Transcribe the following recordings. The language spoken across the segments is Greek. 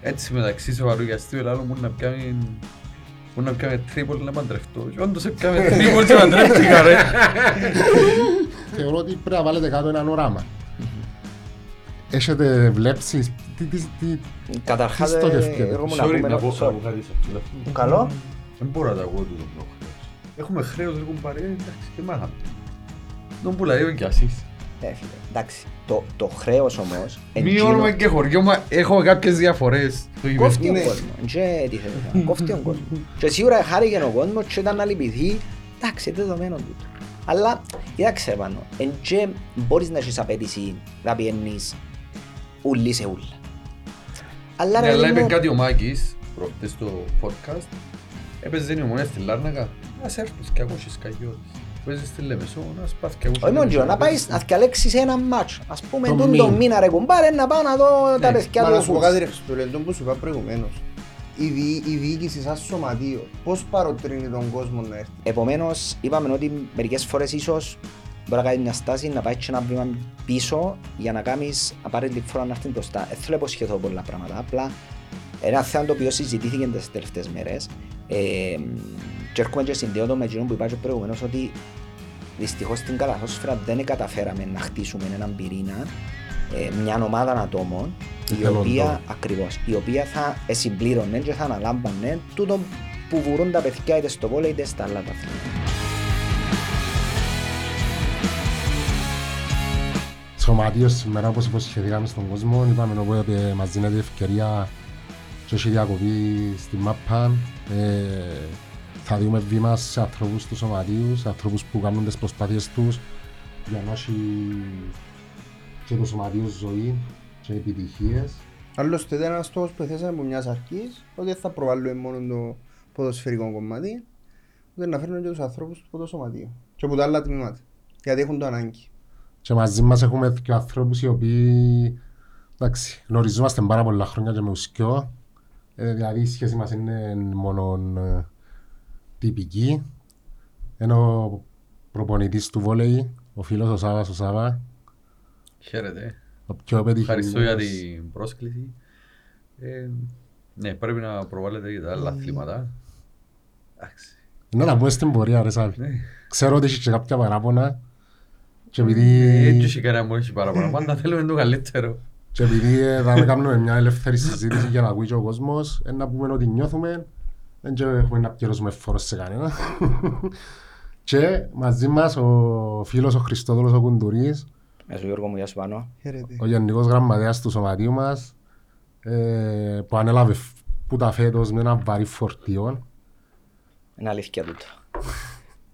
Έτσι μεταξύ σοβαρού και αστείου Ελλάδο μου να πιάνει μου να πιάνει τρίπολ να παντρευτώ. Και όντως πιάνει τρίπολ και παντρεύτηκα ρε. Θεωρώ ότι πρέπει να βάλετε κάτω έναν όραμα. Έχετε βλέψει; Τι, τι, τι, Καταρχάς, Τι ε, στοχεύκεται; εγώ μου να Sorry πούμε... να πω sorry. να πω κάτι σε αυτό. Καλό. Δεν μπορώ να τα ακούω τούτο το χρέος. Έχουμε χρέος ρε κουμπάρε, εντάξει, τι μάθαμε. Τον πουλαρίο κι εσείς. Ε, φίλε, εντάξει. Το, το χρέος όμως... Μειώνουμε και χωριό, μα έχω κάποιες διαφορές. Το είπες. Κόφτει ο Ναι. κόσμο. Και τι θέλεις. Κόφτει ο κόσμος. Και σίγουρα χάρηκε ο κόσμος και ήταν να λυπηθεί. Εντάξει, είναι δεδομένο τούτο. Αλλά, κοίταξε πάνω. Εν και μπορείς να έχεις απέτηση να πιένεις ούλη σε ούλα. Αλλά Ναι, ρε αλλά παιδί είπε μου, κάτι ο Μάκης προχτές στο podcast. Έπαιζε η ομονία στη Λάρνακα. Ας έρθεις και ακούσεις καγιώτες. Παίζεις στη Λεμεσό, να σπάθει και ακούσεις. όχι μόνο Λεμεσό. να πάεις να διαλέξεις ένα μάτσο. Ας πούμε Το τον μήνα. το μήνα ρε κουμπάρε να πάω να δω τα Ναι. παιδιά Μα του να σου πω Φούτς. κάτι ρε Χριστούλε, τον που σου είπα προηγουμένως. Η, δι, η διοίκηση σαν σωματείο, πώς παροτρύνει τον κόσμο να έρθει; Επομένως, είπαμε ότι μερικές φορές ίσως μπορεί να κάνει μια στάση, να πάει και ένα βήμα πίσω για να κάνεις απαραίτητη φορά να έρθει μπροστά. Δεν θέλω να υποσχεθώ πολλά πράγματα, απλά ένα θέμα το οποίο συζητήθηκε τις τελευταίες μέρες ε, και έρχομαι και συνδέω το με εκείνο που είπα και προηγουμένως ότι δυστυχώς στην καλαθόσφαιρα δεν καταφέραμε να χτίσουμε έναν πυρήνα ε, μια ομάδα ατόμων η Εθελοντών. οποία, ακριβώς, η οποία θα ε, συμπλήρωνε και θα αναλάμβανε τούτο που βουρούν τα παιδιά είτε στο βόλεϊ είτε στα άλλα τα αθλήματα. σωματείο σήμερα όπως υποσχεθήκαμε στον κόσμο είπαμε οπότε μας δίνεται ευκαιρία και έχει διακοπή στη μάπα ε, θα δούμε βήμα σε ανθρώπους του σωματείου, σε ανθρώπους που κάνουν τις προσπάθειες τους για να έχει και το σωματείο ζωή και επιτυχίες Άλλωστε ήταν ένας στόχος που θέσαμε από μιας αρχής, ότι δεν θα προβάλλουμε μόνο το ποδοσφαιρικό κομμάτι, ούτε να φέρνουμε και τους ανθρώπους από το σωματείο και από τα άλλα τμήματα, γιατί έχουν το ανάγκη. και μαζί μας έχουμε και ανθρώπους οι οποίοι εντάξει, γνωριζόμαστε πάρα πολλά χρόνια και με ουσκιό ε, δηλαδή η σχέση μας είναι μόνο ε, τυπική ενώ ο προπονητής του βόλεϊ, ο φίλος ο Σάβας ο Σάβα Χαίρετε. ο πιο πετυχημένος Ευχαριστώ για την πρόσκληση. Ε, ναι, πρέπει να προβάλλετε και τα άλλα αθλήματα. Εντάξει. να τα πούμε στην πορεία ρε Σάβη Ναι. ξέρω ότι έχεις και κάποια παράπονα και Έτσι επειδή, έχει κανένα μου έχει παραπάνω. Πάντα θέλουμε το καλύτερο. και επειδή ε, θα κάνουμε μια ελεύθερη συζήτηση για να ακούει και ο κόσμος ε, να πούμε ότι νιώθουμε δεν και έχουμε να πληρώσουμε φόρος σε κανένα και μαζί μας ο φίλος ο Χριστόδουλος ο Κουντουρής Μέσω Γιώργο μου, γεια σου πάνω. Χαίρετε. ο γενικός γραμματέας του σωματείου μας ε, που ανέλαβε φ- που τα φέτος με ένα βαρύ φορτίο Είναι αλήθεια τούτο.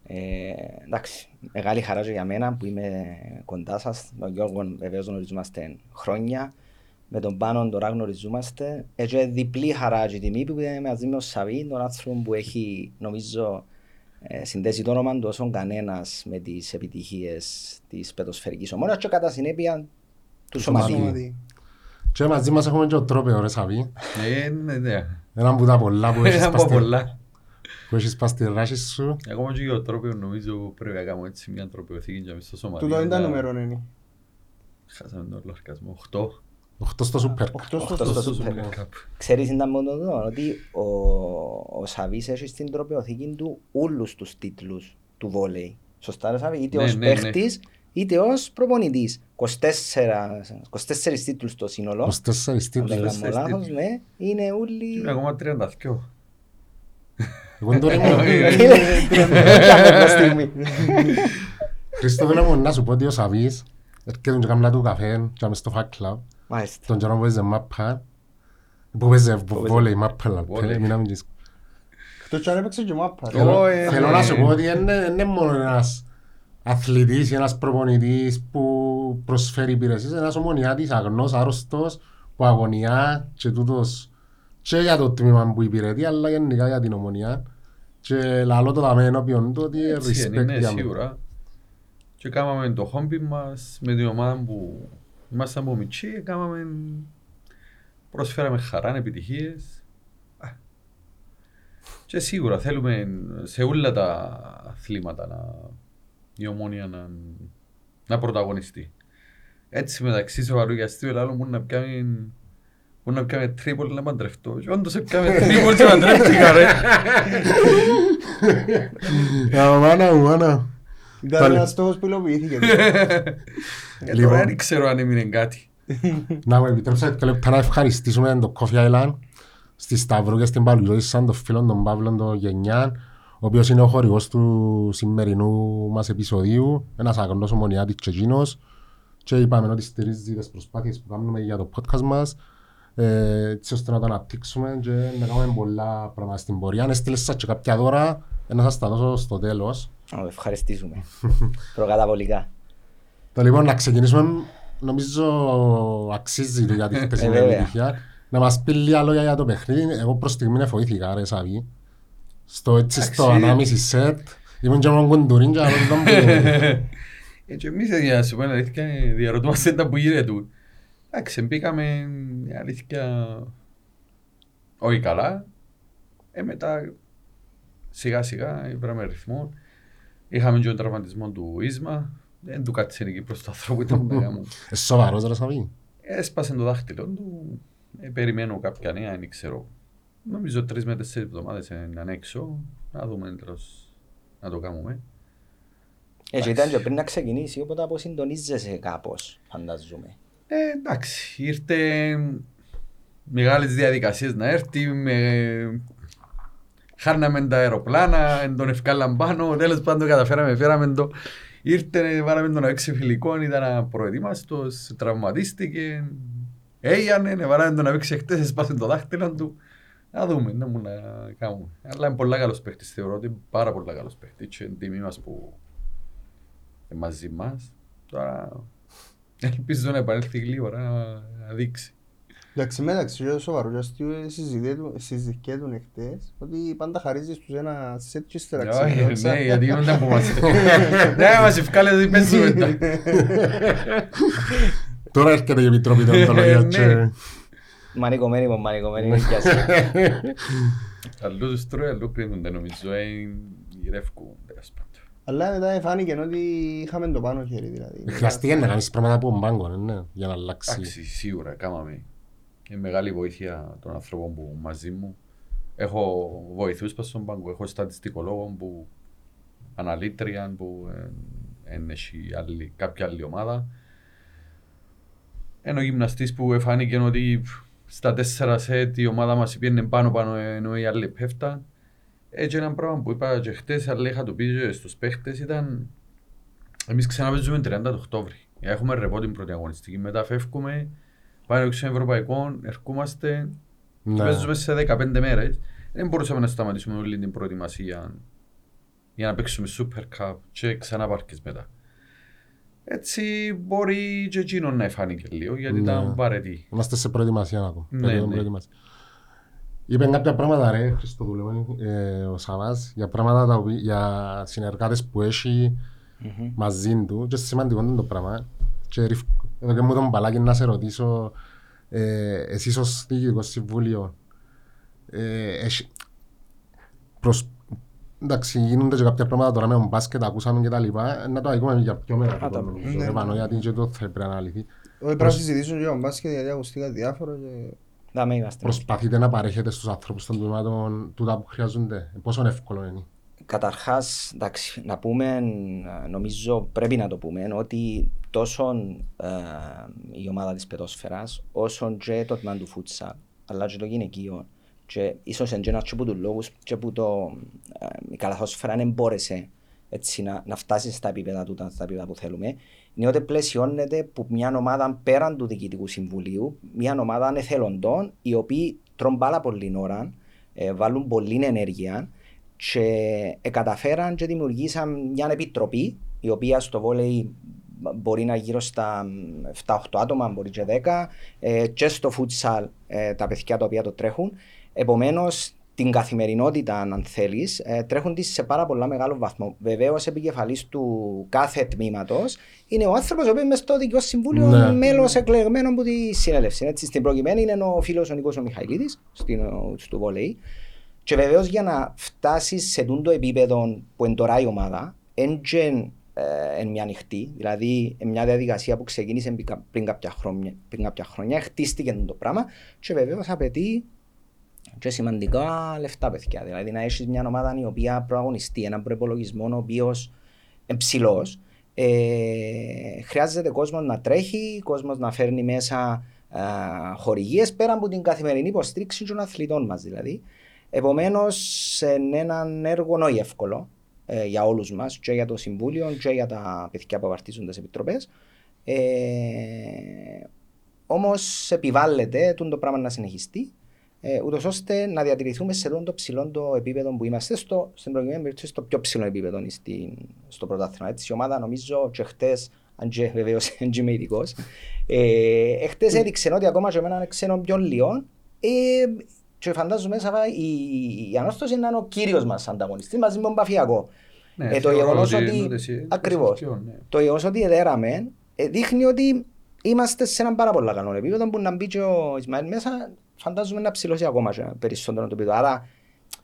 Ε, εντάξει, μεγάλη χαρά και για μένα που είμαι κοντά σας. Τον Γιώργο βεβαίως γνωριζόμαστε χρόνια. Με τον Πάνο τώρα γνωριζόμαστε. Έτσι διπλή χαρά και τιμή που είμαι μαζί με τον Σαβί, τον άνθρωπο που έχει νομίζω ε, συνδέσει το όνομα του όσον κανένας με τις επιτυχίες της πετοσφαιρικής ομόνας και κατά συνέπεια του σωματείου. Σωματείο. και μαζί μας έχουμε και ο τρόπαιο ρε Σαβί Ε, ναι, ναι. έναν που τα πολλά που έχεις Ένα πας από στη- πολλά. που έχεις πας στη ράσης σου Ακόμα και για το τρόπιο νομίζω πρέπει να κάνουμε έτσι μια τροπιοθήκη για μέσα στο σωματείο. Τούτο είναι τα Να- νούμερο είναι. Χάσαμε τον λογαριασμό. 8. 8 στο σούπερ Οχτώ στο Οχτώ στο στο Super Super Cup. Ξέρεις ήταν μόνο το ότι ο, ο Σαβής έχει στην τροπιοθήκη του όλους τους τίτλους του βόλεϊ. Σωστά ρε Σαβή, είτε Ναι, ως ναι, ναι. παίχτης είτε ως προπονητής. 24, 24 τίτλους το σύνολο. 24 Αν δεν τίτλους κάνω 24 λάθος, τίτλους. ναι. Είναι όλοι... Είναι ακόμα 32. εγώ τώρα Ε, είμαι Κάμε μια στιγμή. Χριστόφιλε μου να σου πω ότι ο Σαβής έρχεται και κάνει του καφέ και μες στο Fat Club Μάλιστα. Τον καιρό που παίζει μάπα που παίζει βόλεϊ μάπα Βόλεϊ. λαπέ μην αμήνεις Εκτός κι αν έπαιξε και μάπα. Ω, ε, Θέλω ναι. να σου πω ότι δεν είναι δεν είναι μόνο ένας αθλητής ή ένας προπονητής που προσφέρει υπηρεσίες, ένας ομονιάτης αγνός, άρρωστος, που αγωνιά και τούτος και για το τμήμα που υπηρετεί, αλλά γενικά για την ομονιά. Και λαλό το δαμε ενώπιον του ότι Έτσι είναι, respect ναι, για μένα. σίγουρα. Και κάναμε το χόμπι μας με την ομάδα που ήμασταν από μητσί, κάναμε, προσφέραμε χαρά, επιτυχίες. Α. Και σίγουρα θέλουμε σε όλα τα αθλήματα να, η ομόνια να, να πρωταγωνιστεί. Έτσι μεταξύ σοβαρού και αστείου Ελλάδου μου να πιάνει Μπορεί να πιάμε τρίπολ να παντρευτώ. Και όντως έπιαμε τρίπολ και παντρεύτηκα ρε. Α, μάνα μου, μάνα. Ήταν Πάλι. ένας στόχος που υλοποιήθηκε. Ε, Λοιπόν. Τώρα δεν ξέρω αν έμεινε κάτι. Να μου επιτρέψετε και λεπτά να ευχαριστήσουμε το Coffee Island στη Σταυρού και στην Παλουζόη τον φίλο τον Παύλο τον Γενιάν ο οποίος είναι ο χορηγός του σημερινού μας επεισοδίου ένας αγνός ομονιάτης και εκείνος και είπαμε ότι στηρίζει τις προσπάθειες που κάνουμε για το podcast μας ε, έτσι ώστε να το αναπτύξουμε και να κάνουμε πολλά πράγματα στην πορεία. Αν έστειλες σας και κάποια δώρα, ε, να σας τα δώσω στο τέλος. Να ευχαριστήσουμε. Προκαταβολικά. Το λοιπόν να ξεκινήσουμε, νομίζω αξίζει για τη χτεσινή Ε, βέβαια. επιτυχία. Να μας πεις λίγα λόγια για το παιχνίδι. Εγώ προς στιγμή φοήθηκα ρε Σαβί. Στο έτσι στο Εντάξει. ανάμιση σετ. Ήμουν και μόνο κοντουρίν και άλλο ήταν που... Ε, Και εμείς για να σου πω την αλήθεια διαρωτούμαστε τα που γίνεται του. Εντάξει, μπήκαμε η αλήθεια όχι καλά. Ε, μετά σιγά σιγά βράμε ρυθμό. Είχαμε και τον τραυματισμό του Ίσμα. Δεν του κάτσε εκεί προς το άνθρωπο ήταν που μου. Ε, Σοβαρός ρε Σαβί. Έσπασε το δάχτυλο του. Ε, περιμένω κάποια νέα, δεν ξέρω. Νομίζω τρεις με τέσσερις εβδομάδες είναι έξω. Να δούμε τέλος να το κάνουμε. Έτσι ήταν και πριν να ξεκινήσει, οπότε αποσυντονίζεσαι κάπως, φανταζούμε. Ε, εντάξει, ήρθε μεγάλες διαδικασίες να έρθει, με... χάρναμε τα αεροπλάνα, εν τον ευκάλαν πάνω, τέλος πάντων καταφέραμε, φέραμε το. Ήρθε, βάλαμε τον έξι φιλικό, ήταν απροετοίμαστος, τραυματίστηκε, έγινε, βάλαμε τον να παίξει χτες, έσπασε το δάχτυλο του. Να δούμε, να μου να κάνουμε. Αλλά είναι πολλά καλός παίχτης, θεωρώ ότι είναι πάρα πολλά καλός παίχτης και είναι τιμή μας που είναι μαζί μας. Τώρα ελπίζω να επανέλθει γλύωρα να, να δείξει. Εντάξει, μεταξύ και σοβαρό και αστείο ε, συζητιέτουν εχθές ότι πάντα χαρίζεις τους ένα σετ και ύστερα Όχι, ξεκινάς. Ναι, γιατί δεν τα απομαστε. Ναι, μας ευκάλε ότι παίζουμε μετά. Τώρα έρχεται η Επιτροπή Δεοντολογίας Ναι. και... Μανικομένη μου, μανικομένη μου πιάσει. Αλλού τους τρώει, αλλού κρίνονται νομίζω, ε, γυρεύκουν τέλος πάντων. Αλλά μετά φάνηκε ότι είχαμε το πάνω χέρι δηλαδή. Χρειαστήκε να κάνεις πράγματα από τον πάγκο, ναι, για να αλλάξει. Εντάξει, σίγουρα, κάμαμε. Είναι μεγάλη βοήθεια των ανθρώπων που μαζί μου. Έχω βοηθούς πας στον πάγκο, έχω στατιστικολόγο που αναλύτρια που ε, εν έχει άλλη, κάποια άλλη ομάδα. Ενώ γυμναστής που εφάνηκε ότι στα τέσσερα σετ η ομάδα μας πήγαινε πάνω πάνω ενώ οι άλλοι πέφταν. Έτσι ένα πράγμα που είπα και χτες, αλλά είχα το πει και στους παίχτες ήταν εμείς ξαναπέζουμε 30 το Οκτώβρη. Έχουμε ρεπό την πρώτη αγωνιστική, μετά φεύγουμε, πάμε στο ευρωπαϊκό, ερχόμαστε και Ναι. παίζουμε σε 15 μέρες. Δεν μπορούσαμε να σταματήσουμε όλη την προετοιμασία για να παίξουμε Super Cup και ξανά πάρκες μετά. Έτσι μπορεί και εκείνο να φάνηκε λίγο γιατί Ναι. ήταν βαρετή. Είμαστε σε προετοιμασία ακόμα. Ναι, περίοδο ναι. προετοιμασίας. Είπε κάποια πράγματα ρε Χριστοδούλευε, ε, ο Σαββάς για πράγματα τα οποία, για συνεργάτες που έχει μαζί του και σημαντικό είναι το πράγμα και ριφ- εδώ και μου τον μπαλάκι να σε ρωτήσω ε, εσείς ως διοικητικός συμβούλιο ε, έχει, προς, εντάξει γίνονται και κάποια πράγματα τώρα με τον μπάσκετ ακούσαμε και τα λοιπά να το ακούμε για πιο μετά Α, τα- νομίζω, ναι. επάνω, γιατί και το θα πρέπει να αναλυθεί Όχι, πρέπει να συζητήσω για τον μπάσκετ γιατί ακούστηκα διάφορα και... Δάμε είμαστε. Προσπαθείτε να παρέχετε στους ανθρώπους των τμήματων τούτα που χρειάζονται. Πόσο εύκολο είναι. Καταρχάς, εντάξει, να πούμε, ε, νομίζω πρέπει να το πούμε, ότι τόσο ε, η ομάδα της πετόσφαιρας, όσο και το τμήμα του φούτσα, αλλά και το γυναικείο, και ίσως είναι και ένας και από τους λόγους και που το, ε, η καλαθόσφαιρα δεν μπόρεσε έτσι, να, να φτάσει στα επίπεδα του, στα επίπεδα που θέλουμε, είναι ότι πλαισιώνεται που μια ομάδα πέραν του Διοικητικού Συμβουλίου, μια ομάδα εθελοντών, οι οποίοι τρώνε πάρα πολλή ώρα, ε, βάλουν πολλή ενέργεια και ε, καταφέραν και δημιουργήσαν μια επιτροπή η οποία στο βόλεϊ μπορεί να γύρω στα 7-8 άτομα, μπορεί και 10 ε, και στο futsal ε, τα παιδιά τα οποία το τρέχουν. Επομένως την καθημερινότητα αν θέλεις ε, τρέχουν τις σε πάρα πολλά μεγάλο βαθμό. Βεβαίως επικεφαλής του κάθε τμήματος είναι ο άνθρωπος ο οποίος μες στο Δικαιός Συμβούλιο Ναι. μέλος εκλεγμένο από τη συνέλευση. Έτσι, στην προκειμένη είναι ο φίλος ο Νίκος ο Μιχαηλίδης στην, στο βόλεϊ και βεβαίως για να φτάσεις σε τούτο επίπεδο που είναι τώρα η ομάδα, έντζεν ε, εν μια ανοιχτή. Δηλαδή, εν μια διαδικασία που ξεκίνησε πριν κα- πριν κάποια χρόνια, πριν κάποια χρόνια χτίστηκε το πράγμα και βεβαίως απαιτεί και σημαντικά λεφτά, παιδιά. Δηλαδή, να έχεις μια ομάδα η οποία προαγωνιστεί έναν προπολογισμό ο οποίος είναι ψηλός. Ε, χρειάζεται κόσμος να τρέχει, κόσμος να φέρνει μέσα χορηγίες πέρα από την καθημερινή υποστήριξη των αθλητών μας δηλαδή. Επομένως, είναι έναν έργο όχι εύκολο ε, για όλους μας, και για το Συμβούλιο και για τα παιδιά που απαρτίζουν τις επιτροπές. Ε, Όμως επιβάλλεται τούτο το πράγμα να συνεχιστεί, ε, ούτως ώστε να διατηρηθούμε σε τούτο το ψηλό το επίπεδο που είμαστε στο, στην προηγούμενη περίπτωση, στο πιο ψηλό επίπεδο στην, στο πρωτάθλημα. Έτσι, η ομάδα νομίζω και χτες, αν και βεβαίως δεν είμαι ειδικός, ε, εχθέ έδειξε ότι ακόμα και με έναν ξένο πιο λιόν, ε, και φαντάζομαι μέσα η, η ανόρθωση είναι ο κύριος μας ανταγωνιστής μαζί με τον Παφιακό. Ναι, Ε, το θεωρώ γεγονός ότι ότι- εννοείται εσύ, ακριβώς. πιο, ναι. Το γεγονός ότι εδέραμε ε, δείχνει ότι είμαστε σε έναν πάρα πολύ καλό επίπεδο που να μπει και ο Ισμαήλ μέσα, φαντάζομαι να ψηλώσει ακόμα και περισσότερο το επίπεδο. Άρα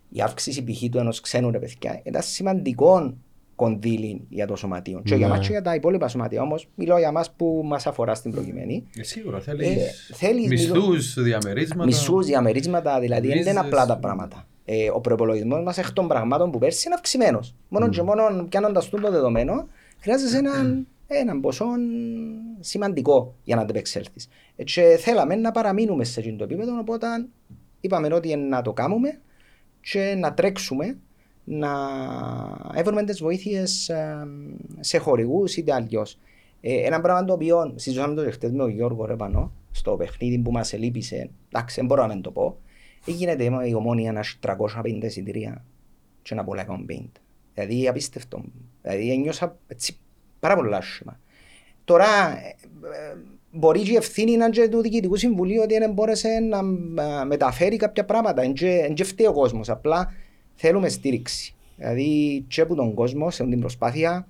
η αύξηση π.χ. του ενός ξένου ρε παιδιά ήταν σημαντικό κονδύλι για το σωματείο. Και για Ναι. μας και για τα υπόλοιπα σωματεία όμως, μιλώ για μα που μας αφορά στην προκειμένη. Ε, Σίγουρα Ε, θέλεις θέλεις μισθούς, διαμερίσματα. Μισού διαμερίσματα, δηλαδή δεν είναι Βίζες. απλά τα πράγματα. Ε, ο προπολογισμός μας εκ των πραγμάτων που πέρσι είναι αυξημένος. Μόνο και μόνο πιάνοντας το δεδομένο, χρειάζεσαι έναν, έναν ποσό σημαντικό για να αντεπεξέλθεις. Ε, και θέλαμε να παραμείνουμε σε αυτό το επίπεδο, οπότε είπαμε ότι να το κάνουμε και να τρέξουμε να έβρουμε τις βοήθειες σε χορηγούς είτε αλλιώ. Ε, ένα πράγμα το οποίο συζητούσαμε το χτες με τον Γιώργο Ρεπανό στο παιχνίδι που μας ελείπησε, εντάξει, δεν μπορώ να μην το πω. Έγινε η ομόνια να έχει 350 εισιτήρια και να πολλά 150. Δηλαδή απίστευτο. Δηλαδή ένιωσα έτσι πάρα πολύ άσχημα. Τώρα ε, ε, μπορεί και η ευθύνη να είναι και του Διοικητικού Συμβουλίου ότι δεν μπόρεσε να ε, μεταφέρει κάποια πράγματα. Δεν και- δεν και φταίει ο κόσμος. Απλά θέλουμε στήριξη. Δηλαδή και από τον κόσμο σε αυτή την προσπάθεια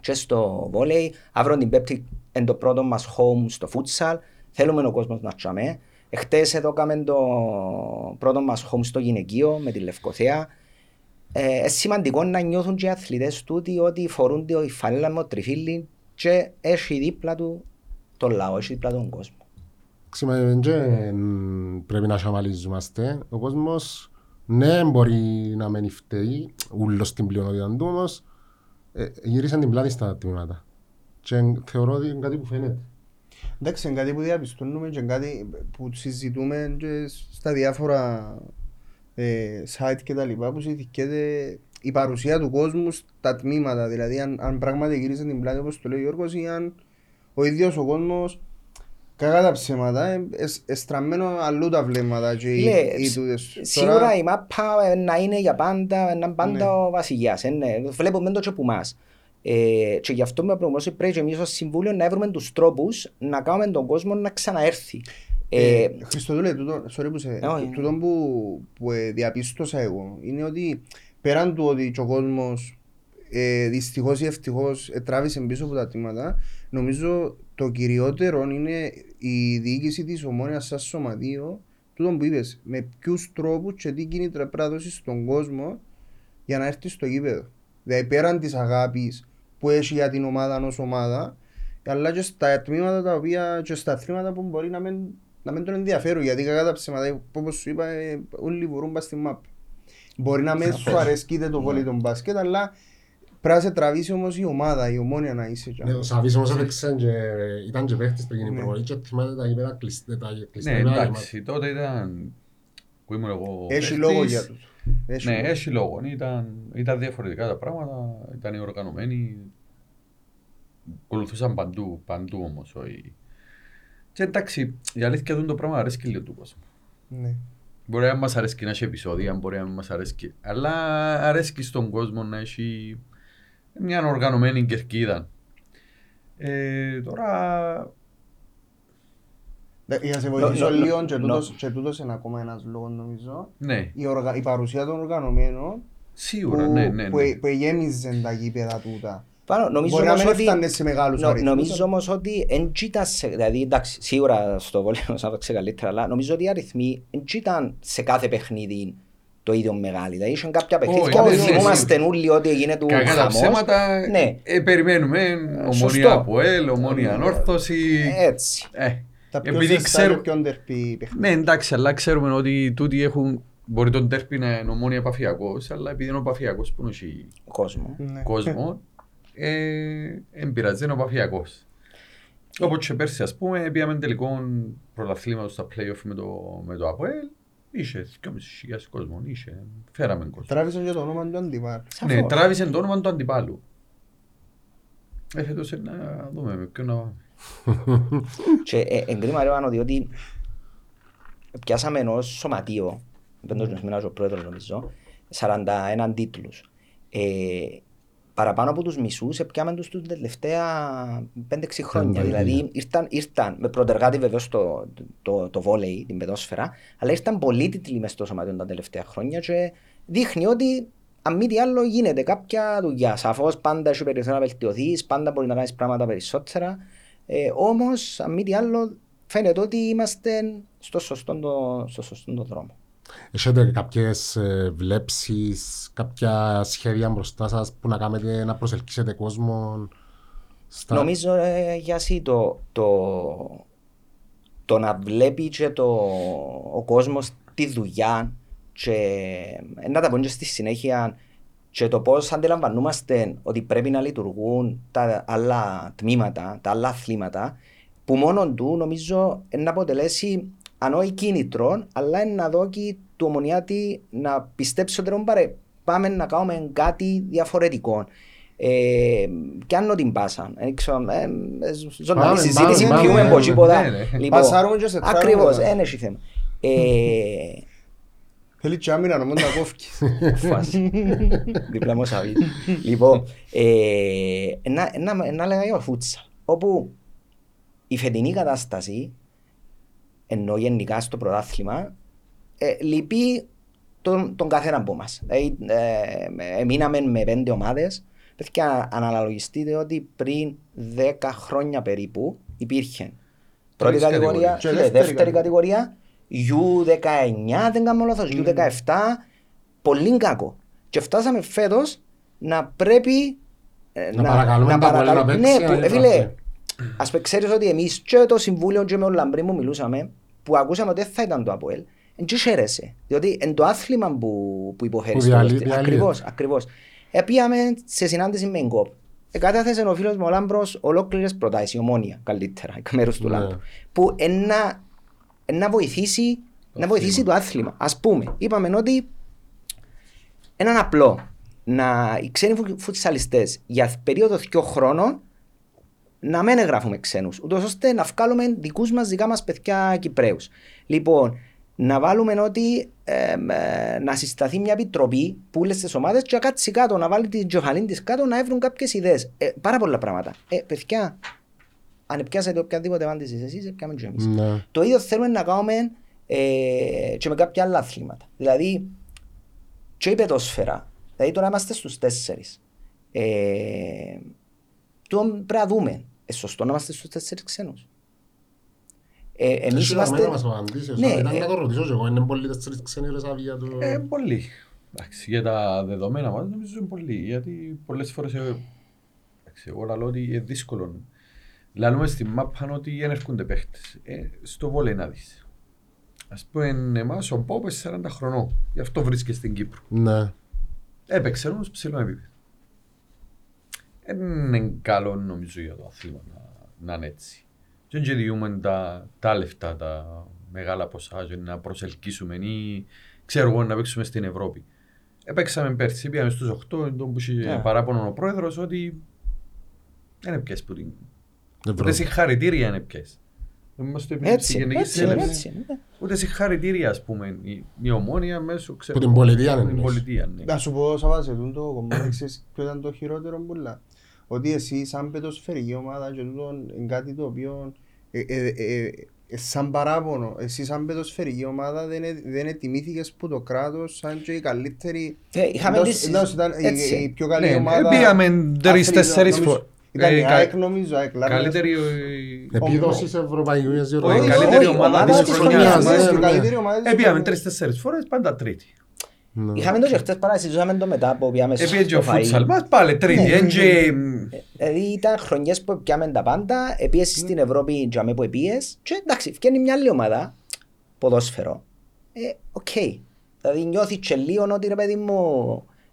και στο βόλεϊ. Αύριο την Πέμπτη είναι το πρώτο μας home στο futsal. Θέλουμε ο κόσμος να τσάμε. Εχθές εδώ κάναμε το πρώτο μας home στο γυναικείο με τη Λευκοθέα. Ε, είναι σημαντικό να νιώθουν και οι αθλητές τούτοι ότι φορούν τη φανέλα με το τριφύλι και έχει δίπλα του τον λαό, έχει δίπλα του τον κόσμο. Σημαίνει και μ, πρέπει να σαμαλίζομαστε. Ο κόσμος ναι μπορεί να μένει φταίει, ούλος στην πλειονότητα του όμως ε, γυρίσαν την πλάτη στα τμήματα. Και θεωρώ ότι είναι κάτι που φαίνεται. Εντάξει, είναι κάτι που διαπιστώνουμε και κάτι που συζητούμε και στα διάφορα ε, site και τα λοιπά που συζητιέται η παρουσία του κόσμου στα τμήματα. Δηλαδή, αν, αν πράγματι γύρισε την πλάτη όπως το λέει ο Γιώργος ή αν ο ίδιος ο κόσμος κακά τα ψέματα, ε, εσ- εστραμμένο αλλού τα βλέμματα και οι, Λε, οι σ- τούτες. Σίγουρα Τώρα- η μάπα ε, να είναι για πάντα, να είναι πάντα Ναι. ο βασιλιάς. ε, ναι. Βλέπουμε το και από εμάς. Ε, και γι' αυτό με προγνώση πρέπει και εμείς ως Συμβούλιο να βρούμε τους τρόπους να κάνουμε τον κόσμο να ξαναέρθει. Ε, Ε, Χριστοδούλε, τούτο, sorry που σε, Ε, όχι. τούτο που, που ε, διαπίστωσα εγώ είναι ότι πέραν του ότι και ο κόσμος ε, δυστυχώς ή ευτυχώς ε, τράβησε πίσω από τα τμήματα νομίζω το κυριότερο είναι η διοίκηση της ομόνιας σαν σωματείο τούτο που είπες, με ποιους τρόπους και τι κίνητρα πρέπει να δώσεις στον κόσμο για να έρθει στο γήπεδο. Δηλαδή πέραν της αγάπης που έχει για την ομάδα ως ομάδα αλλά και στα τμήματα τα οποία και στα αθλήματα που μπορεί να μην, να μην τον ενδιαφέρουν γιατί κακά τα ψέματα όπως σου είπα ε, όλοι μπορούν πας στη μάπ. Μπορεί να μην σου αρέσει είτε το βόλι τον μπάσκετ αλλά πρέπει να σε τραβήσει όμως η ομάδα, η ομόνια να είσαι εκεί. Ναι, Ο Σαβής όμως έπαιξε και ήταν και παίχτης πριν γίνει Ναι. προβολή και θυμάται τα γήπεδα κλειστέ- τα κλειστά Ναι, γήπεδα εντάξει, τότε ήταν που ήμουν εγώ Έχει παίχτης. λόγο για τους. Έχει Ναι, λόγο. έχει λόγο. Ήταν, ήταν διαφορετικά τα πράγματα, ήταν οργανωμένοι. Ακολουθούσαν παντού, παντού όμως. Όχι. Και εντάξει, η αλήθεια είναι το πράγμα αρέσει και λίγο του κόσμου. Ναι. Μπορεί να μας αρέσει να έχει επεισόδια, μπορεί να μην μας αρέσει. Αλλά αρέσει και στον κόσμο να έχει μια οργανωμένη κερκίδα. Ε, τώρα Ναι, Για να σε βοηθήσω νο- νο- λίγο και νο- τούτος- και τούτος είναι ακόμα ένας λόγος νομίζω ναι, η, οργα, η παρουσία των οργανωμένων σίγουρα, που, ναι, ναι, που, ναι. που γέμιζαν τα γήπεδα τούτα. Πάνω, νομίζω Μπορεί να όμως μην ότι, έφτανε σε μεγάλους νο, αριθμούς. νομίζω όμως ότι εν ήταν σε, δηλαδή εντάξει, σίγουρα στο βόλιο θα το ξέρει καλύτερα, αλλά νομίζω ότι οι αριθμοί εν ήταν σε κάθε παιχνίδι το ίδιο μεγάλη. Δηλαδή είχαν κάποια Όχι, παιχνίδια που ναι, ναι, θυμόμαστε όλοι ότι έγινε του Κακά τα χαμός. ψέματα, Ναι. ε, περιμένουμε σωστό. ομονία από ελ, ομονία ανόρθωση. Έτσι. Ε, Τα πιο επειδή ζεστά ξέρω, και πιο ντερπή παιχνίδια. ναι εντάξει, αλλά ξέρουμε ότι τούτοι έχουν, μπορεί τον τέρπι να είναι ομόνια επαφιακός, αλλά επειδή είναι ο επαφιακός που έχει Κόσμο. Ναι. κόσμο, ε, εμπειράζει, είναι ο επαφιακός. Όπως και πέρσι, ας πούμε, πήγαμε τελικό πρωταθλήματος στα play-off με το, με το ΑΠΟΕΛ, είχε 2.500 κόσμο, είχε, φέραμε κόσμο. Τράβησαν και το όνομα του αντιπάλου. Σαφώς. Ναι, τράβησε το όνομα του αντιπάλου. Ε, φέτος ε, να δούμε με ποιον να πάμε. Και ε, εγκρίμα ρε Βάνο, διότι πιάσαμε ενός σωματείο, πέντος μήνας ο πρόεδρος νομίζω, 41 τίτλους. Ε, παραπάνω από τους μισούς έπιαμε τους τους τελευταία 5-6 χρόνια. Πέντε, δηλαδή ήρθαν, ήρθαν με πρωτεργάτη βεβαίως το, το, το βόλεϊ, την πεδόσφαιρα, αλλά ήρθαν πολλοί τίτλοι μες στο σωματείο τα τελευταία χρόνια και δείχνει ότι αν μη τι άλλο γίνεται κάποια δουλειά. Σαφώς πάντα έχει περιθώριο να βελτιωθείς, πάντα μπορεί να κάνεις πράγματα περισσότερα. Ε, Όμως, αν μη τι άλλο, φαίνεται ότι είμαστε στο σωστό, το, στο σωστό το δρόμο. Έχετε κάποιες ε, βλέψεις, κάποια σχέδια μπροστά σας που να κάνετε να προσελκύσετε κόσμο στα... Νομίζω ε, για εσύ το, το, το να βλέπει και το, ο κόσμος τη δουλειά και ε, να τα πω και στη συνέχεια και το πώς αντιλαμβανόμαστε ότι πρέπει να λειτουργούν τα άλλα τμήματα, τα άλλα αθλήματα που μόνο του νομίζω ε, να αποτελέσει αν όχι κίνητρο, αλλά να δώσει του ομονιάτη να πιστέψει ότι «Ρε, πάρε, πάμε να κάνουμε κάτι διαφορετικό. Ε, και αν την πάσα. Δεν ξέρω, ε, ε, ζωντανή Πάμε, συζήτηση, πάμε, πιούμε πάμε, από τίποτα. ναι, ναι. Λοιπόν, Πασάρουμε και σε τράβημα. Ακριβώς, δεν έχει θέμα. Ε, Θέλει και άμυνα να μην τα κόφει. φάση. Δίπλα μου Σαββίδ. Λοιπόν, ε, ένα, ένα, ένα λέγα για το φούτσα, όπου η φετινή κατάσταση, ενώ γενικά στο πρωτάθλημα, ε, λυπεί τον, τον καθένα από εμάς. Δηλαδή, ε, ε, μείναμε με πέντε ομάδες. Παιδιά, αναλογιστείτε ότι πριν 10 χρόνια περίπου υπήρχε πρώτη Τρεις κατηγορία κατηγορίες. Και και δεύτερη δεύτερη κατηγορία, U19, δεν κάνω λάθος, U17, πολύ κακό. Και φτάσαμε φέτος να πρέπει ε, Να παρακαλούμε τα πολλά να παίξει, Ναι, αν που, είναι ε, φίλε, τραπεί. ας πούμε, ξέρεις ότι εμείς και το Συμβούλιο και με τον Λαμπρί μου μιλούσαμε, που ακούσαμε ότι δεν θα ήταν το ΑΠΟΕΛ, εν και χαίρεσαι. Διότι εν το άθλημα που, που υποφέρεις Που στο διαλύει- Ρώστι. διαλύεται. Ακριβώς, ακριβώς. Επίαμε σε συνάντηση με γκόπ. Εκατάθεσε ο φίλος μου ο Λάμπρος ολόκληρες προτάσεις, η ομόνια καλύτερα, εκ μέρους του Ναι. Λάμπρου. Που εν να, εν να βοηθήσει, να βοηθήσει το άθλημα. Ας πούμε, είπαμε ότι έναν απλό να οι ξένοι φου- φουτσαλιστές για περίοδο δύο χρόνων να μην εγγράφουμε ξένους, ούτως ώστε να βγάλουμε δικούς μας δικά μας παιδιά Κυπρέους. Λοιπόν, να βάλουμε ότι εμ, ε, να συσταθεί μια επιτροπή που όλες τις ομάδες και να κάτσει κάτω, να βάλει την τζοχαλήν της κάτω, να έβρουν κάποιες ιδέες. Ε, πάρα πολλά πράγματα. Ε, παιδιά, αν πιάσετε οποιαδήποτε απάντηση εσείς, πιάμε και εμείς. Ναι. Το ίδιο θέλουμε να κάνουμε ε, και με κάποια άλλα αθλήματα. Δηλαδή, και η πετόσφαιρα. Δηλαδή, τώρα είμαστε στους τέσσερις. Ε, το πρέπει να δούμε. Ε, σωστό να είμαστε στους τέσσερις ξένους. Ε, εμείς Εσύ είμαστε... να μας απαντήσεις, Ναι, ήταν ε, να το ρωτήσω και εγώ, είναι πολύ τέσσερις ξένοι ρε Σαββία του... Ε, πολύ. Εντάξει, για τα δεδομένα μας νομίζω είναι πολύ. Γιατί πολλές φορές ε, εντάξει, εγώ λέω ότι είναι δύσκολο. Λαλούμε στη μάπα ότι δεν έρχονται παίχτες. Ε, στο βόλεϊ να δεις. Ας πούμε εμάς ο Πόπες 40 χρονών. Γι' αυτό βρίσκεται στην Κύπρο. Ναι. Έπαιξε όμως ψηλό επίπεδο. Δεν είναι καλό νομίζω για το αθλήμα να, να είναι έτσι. Και δεν διούμε τα, τα λεφτά, τα μεγάλα ποσά και να προσελκύσουμε ή ξέρω εγώ να παίξουμε στην Ευρώπη. Έπαιξαμε πέρσι, πήγαμε στους 8, τον που είχε Ναι. παράπονο ο πρόεδρος ότι δεν έπιες που την... Ούτε Ευρώπη. συγχαρητήρια δεν έπιες. Είμαστε στη Έτσι, Γενική έτσι, είναι, Συνέλευση. έτσι. είναι. Ούτε συγχαρητήρια ας πούμε η, η ομόνια μέσω ξέρω Που την πολιτεία από την εννοείς. πολιτεία, ναι. Να σου πω, Σαββάζε, τούτο κομμάτι, ξέρεις ποιο ήταν το χειρότερο πουλά. Ότι εσύ σαν πετοσφαιρική ομάδα και τούτο είναι κάτι το οποίο ε, ε, ε, ε, σαν παράπονο, εσύ σαν πετοσφαιρική ομάδα δεν, ε- δεν ετοιμήθηκες που το κράτος σαν και η καλύτερη Ε, είχαμε εντός- τις- εντός ήταν η- έτσι. η πιο καλή Ναι, ομάδα πήγαμε Αφρικής, τρεις-τέσσερις νομίζω. φορές. Ήταν Ε, η κα- ΑΕΚ νομίζω, ΑΕΚ Λάρνας. Καλύτερη. ε, Επίδοσης σε ευρωπαϊκές Όχι, διοργανώσεις. καλύτερη όχι, ομάδα ομάδα της της χρονιάς. χρονιάς, Ναι, ναι, η ναι. καλύτερη ομάδα της Ε, πήγαμε χρονιάς. τρεις-τέσσερις φορές, πάντα τρίτη. Ναι. Είχαμε το και χτες παρά, συζούσαμε το μετά που πήγαμε στο Επίε και ο φαΐ. φούτσαλ μας πάλι τρίτη. Ναι. Εν και- Δηλαδή ήταν χρονιές που πιάμε τα πάντα, επίεσαι στην Ευρώπη για με που επίες και εντάξει, φτιάχνει μια άλλη ομάδα, ποδόσφαιρο. Ε, οκ. Δηλαδή νιώθεις και λίγο ότι ρε παιδί μου,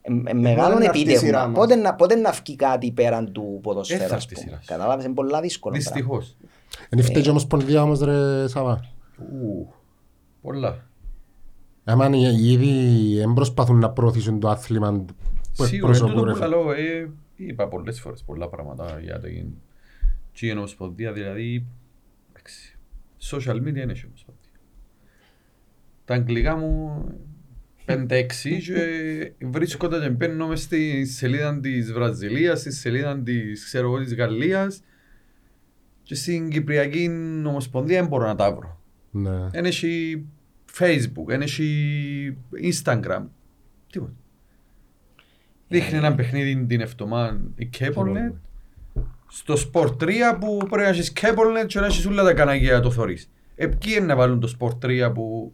ε, ε, μεγάλο να έρθει η σειρά επίτευγμα. μας. Πότε να, πότε να βγει κάτι πέραν του Ε, ποδοσφαίρου, θα ας έρθει η πούμε. σειράς σου. Κατάλαβες, είναι πολλά δύσκολο. πράγμα. Δυστυχώς. Είναι φταίει και η Ομοσπονδία όμως ρε Σαββά. Ου, Πολλά. Άμα ήδη δεν προσπαθούν να προωθήσουν το άθλημα που Σίγουρα, είναι εκπροσωπούν τούτο ρε που φίλε. λέω, ε, είπα πολλές φορές πολλά πράγματα για την και η Ομοσπονδία, δηλαδή, εντάξει, social media είναι η Ομοσπονδία. Τα αγγλικά μου 5-6 και βρίσκοντα και μπαίνω μες στη σελίδα της Βραζιλίας, στη σελίδα της, ξέρω εγώ, της Γαλλίας και στην Κυπριακή Ομοσπονδία δεν μπορώ να τα βρω. Ναι. Δεν έχει Facebook, δεν έχει Instagram, τίποτα. Δείχνει ένα παιχνίδι την εβδομάδα η Κέπολνετ στο Sport 3 που πρέπει να έχεις Κέπολνετ και να έχεις όλα τα καναγιά να το θωρείς. Ε, ποιοι είναι να βάλουν το Sport 3 που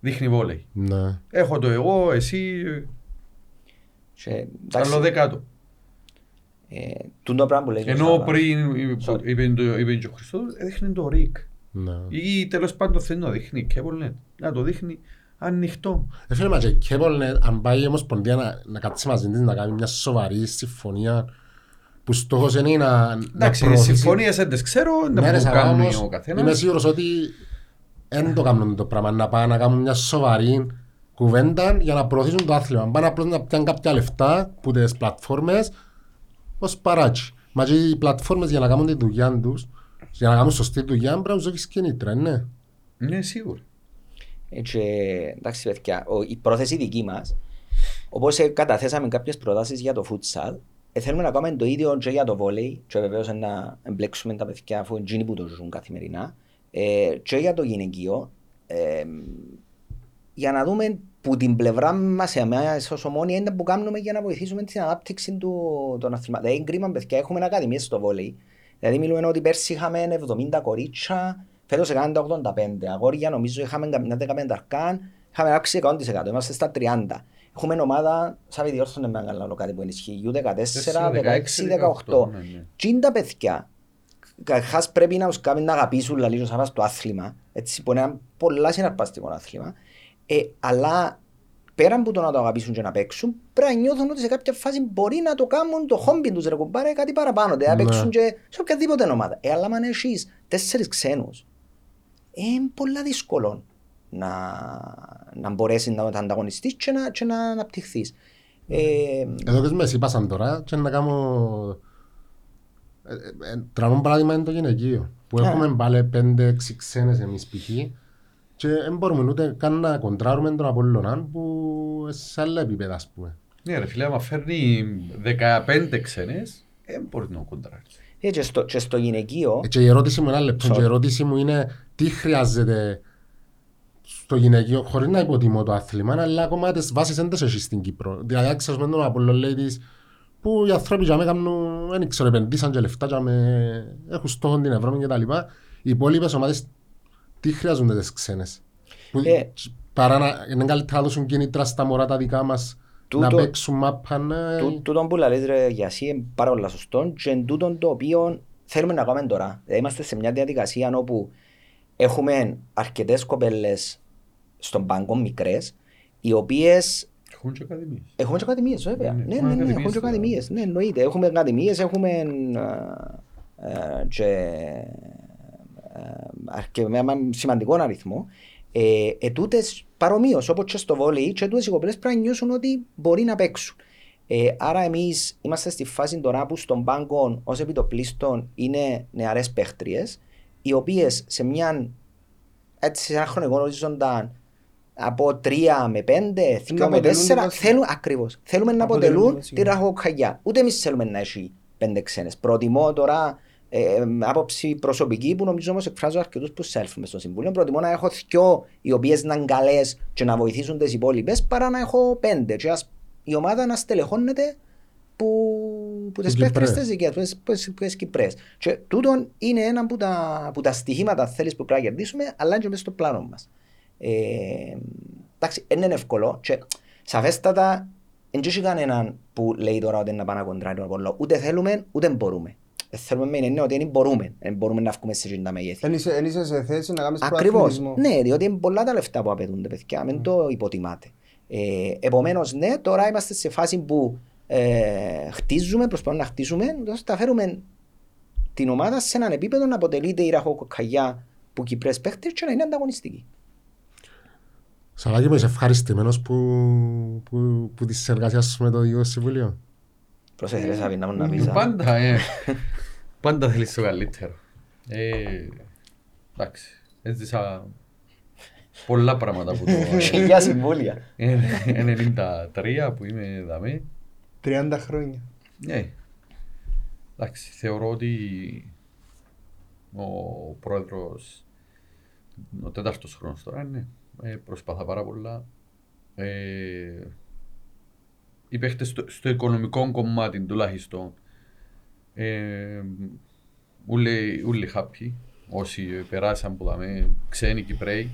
δείχνει βόλεϊ; Ναι. Έχω το εγώ, εσύ, Και, εντάξει, άλλο δεκάτο. ε, τούτο πράγμα που λέγεις, Ενώ Σάβα, πριν Sorry. είπε το- είπε και ο Χριστόδουλος, έδειχνε το ΡΙΚ. Ναι. Ή τέλος πάντων θέλει να δείχνει Κέπολνετ. Να το δείχνει ανοιχτό. Ε, φίλε μας, και η Κέπολνετ, αν πάει η Ομοσπονδία να, να κάτσει μαζί της, να κάνει μια σοβαρή συμφωνία που στόχος είναι να, να Εντάξει, οι προωθήσει- συμφωνίες δεν τις ξέρω, Ναι, δεν ρε, που Σαββά, κάνει όμως, ο Είμαι καθένας. σίγουρος ότι δεν το κάνουν το πράγμα, να πάνε να κάνουν μια σοβαρή κουβέντα για να προωθήσουν το άθλημα. Πάνε απλώς να πιάνουν κάποια λεφτά που τις πλατφόρμες ως παράτσι. Μα και οι πλατφόρμες για να κάνουν τη δουλειά τους, για να κάνουν σωστή δουλειά, πρέπει να τους έχεις κινήτρα, ναι. Ναι, σίγουρα. Ε, και, εντάξει, παιδιά, ο- η πρόθεση δική μας, όπως καταθέσαμε κάποιες προτάσεις για το futsal, ε, θέλουμε να κάνουμε το ίδιο και για το βόλεϊ, και βεβαίως να εμπλέξουμε τα παιδιά αφού είναι που το ζουν καθημερινά, ε, και για το γυναικείο, ε, για να δούμε που την πλευρά μας εμάς ως ομόνια είναι που κάνουμε για να βοηθήσουμε την ανάπτυξη του, των αθλημάτων. Δηλαδή, κρίμα, παιδιά, έχουμε ακαδημίες στο βόλεϊ. Δηλαδή, μιλούμε ότι πέρσι είχαμε 70 κορίτσια, φέτος έκαναν τα 85. Αγόρια, νομίζω, είχαμε καμιά 15 αρκάν, είχαμε άξει 100%. Είμαστε στα 30. Έχουμε ομάδα, σαν διόρθωνε με καλά κάτι που ενισχύει, U14, 16, 18. ναι, ναι. Τι είναι τα παιδιά, Καταρχάς πρέπει να τους κάνει να αγαπήσουν λαλίζω σαν το άθλημα, έτσι που είναι ένα πολλά συναρπαστικό άθλημα, ε, αλλά πέραν που το να το αγαπήσουν και να παίξουν, πρέπει να νιώθουν ότι σε κάποια φάση μπορεί να το κάνουν το χόμπι τους ρε κουμπάρε κάτι παραπάνω, δηλαδή να Ναι. παίξουν και σε οποιαδήποτε ομάδα. Ε, αλλά αν έχεις τέσσερις ξένους, ε, είναι πολλά δύσκολο να, να μπορέσεις να τα ανταγωνιστείς και να, και να αναπτυχθείς. Ε, Εδώ και με εσύ πάσαν τώρα και να κάνω... Ε, ε, ε, Τραβούν παράδειγμα είναι το γυναικείο. Που Α. έχουμε πάλι πέντε-έξι ξένες εμείς π.χ. Και δεν μπορούμε ούτε καν να κοντράρουμε τον Απολλωνάν που σε άλλα επίπεδα ας πούμε. Ναι ρε φίλε, άμα φέρνει 15 ξένες, δεν μπορείς να κοντράρεις. Ε, και, στο, και στο γυναικείο, Ε, Και η ερώτηση μου, ένα λεπτό, Sorry. και η ερώτηση μου είναι τι χρειάζεται στο γυναικείο, χωρίς να υποτιμώ το άθλημα, αλλά ακόμα τις βάσεις δεν τις έχει στην Κύπρο. Δηλαδή, ξέρουμε τον Απόλλων λέει της, που οι άνθρωποι για μένα κάνουν, δεν ξέρω, επενδύσαν και λεφτά για με, έχουν στόχο την Ευρώπη και τα λοιπά. Οι υπόλοιπες ομάδες τι χρειάζονται τις ξένες; Που, Ε. παρά να είναι καλύτερα να δώσουν κίνητρα στα μωρά τα δικά μας, να Τούτο- παίξουν μάπα, να... Τού- Τούτον που λαλείς ρε για εσύ είναι πάρα πολύ σωστό και είναι τούτον το οποίο θέλουμε να κάνουμε τώρα. Δηλαδή είμαστε σε μια διαδικασία όπου έχουμε αρκετές κοπέλες στον πάγκο μικρές οι οποίες Έχουν και ακαδημίες. Έχουμε και ακαδημίες βέβαια. Ναι, Ναι, έχουμε ναι, ναι, ακαδημίες έχουμε και τώρα. ακαδημίες. Ναι, εννοείται. Έχουμε ακαδημίες, έχουμε ε, ε, και ε, αρκε- με έναν σημαντικό αριθμό. Ε, ε, τούτες παρομοίως, όπως και στο βόλεϊ, και τούτες οι κοπέλες πρέπει να νιώσουν ότι μπορεί να παίξουν. Ε, άρα εμείς είμαστε στη φάση τώρα που στον πάγκο ως επιτοπλίστων είναι νεαρές παίχτριες, οι οποίες σε μια έτσι σε ένα χρονικό ορίζοντα από τρία με πέντε, Να δύο με αποτελούν τέσσερα, το βασικό. θέλουν ακριβώς. Θέλουμε να Αποτελούν το αποτελούν βασικό. τη ραχοκαγιά. Ούτε εμείς θέλουμε να έχει πέντε ξένες. Προτιμώ τώρα ε, ε, άποψη προσωπική που νομίζω όμως εκφράζω αρκετούς που self μες στο Συμβούλιο. Προτιμώ να έχω δυο οι οποίες να είναι καλές και να βοηθήσουν τις υπόλοιπες παρά να έχω πέντε. Και ας, η ομάδα να στελεχώνεται που, που τις Κυπρές. παίχτες τις δικές τους, που τις- που τις Κυπρές. Και τούτον είναι ένα από τα, που τα στοιχήματα θέλεις που πρέπει να κερδίσουμε, αλλά είναι και μέσα στο πλάνο μας. Ε, εντάξει, δεν είναι εύκολο και Σαφέστατα, δεν έχει κανέναν που λέει τώρα ότι είναι να πάμε να κοντράρει τον Απόλλωνα. Ούτε θέλουμε, ούτε μπορούμε. Ε, θέλουμε με είναι ότι δεν μπορούμε. Δεν μπορούμε να βγούμε σε τα μεγέθη. Δεν είσαι, εν είσαι σε θέση να κάνεις Ακριβώς. προαθλητισμό. Ναι, διότι είναι πολλά τα λεφτά που απαιτούνται, παιδιά. Μην το υποτιμάτε. Ε, Επομένως, ναι, τώρα είμαστε σε φάση που ε, χτίζουμε, προσπαθούμε να χτίσουμε, ώστε να φέρουμε την ομάδα σε έναν επίπεδο να αποτελείται η ραχοκοκαλιά που Κυπρές παίχτες και να είναι ανταγωνιστική. Σαλάκη μου, είσαι ευχαριστημένος που, που, που της εργασίας σου με το Διοικητικό Συμβούλιο. Προσέθερε Σαβίνα να μου να πεις. α. Πάντα, ε. Πάντα θέλεις το καλύτερο. Ε, εντάξει, έζησα πολλά πράγματα που το Χιλιά συμβούλια. ε, 93 που είμαι δαμέ. 30 χρόνια. Ναι. Εντάξει, θεωρώ ότι ο πρόεδρος, ο τέταρτος χρόνος τώρα είναι, ε, προσπαθά πάρα πολλά. Ε, οι παίχτες στο, στο οικονομικό κομμάτι τουλάχιστον ε, ούλοι, ούλοι happy, όσοι περάσαν που δαμε, ξένοι Κυπρέοι.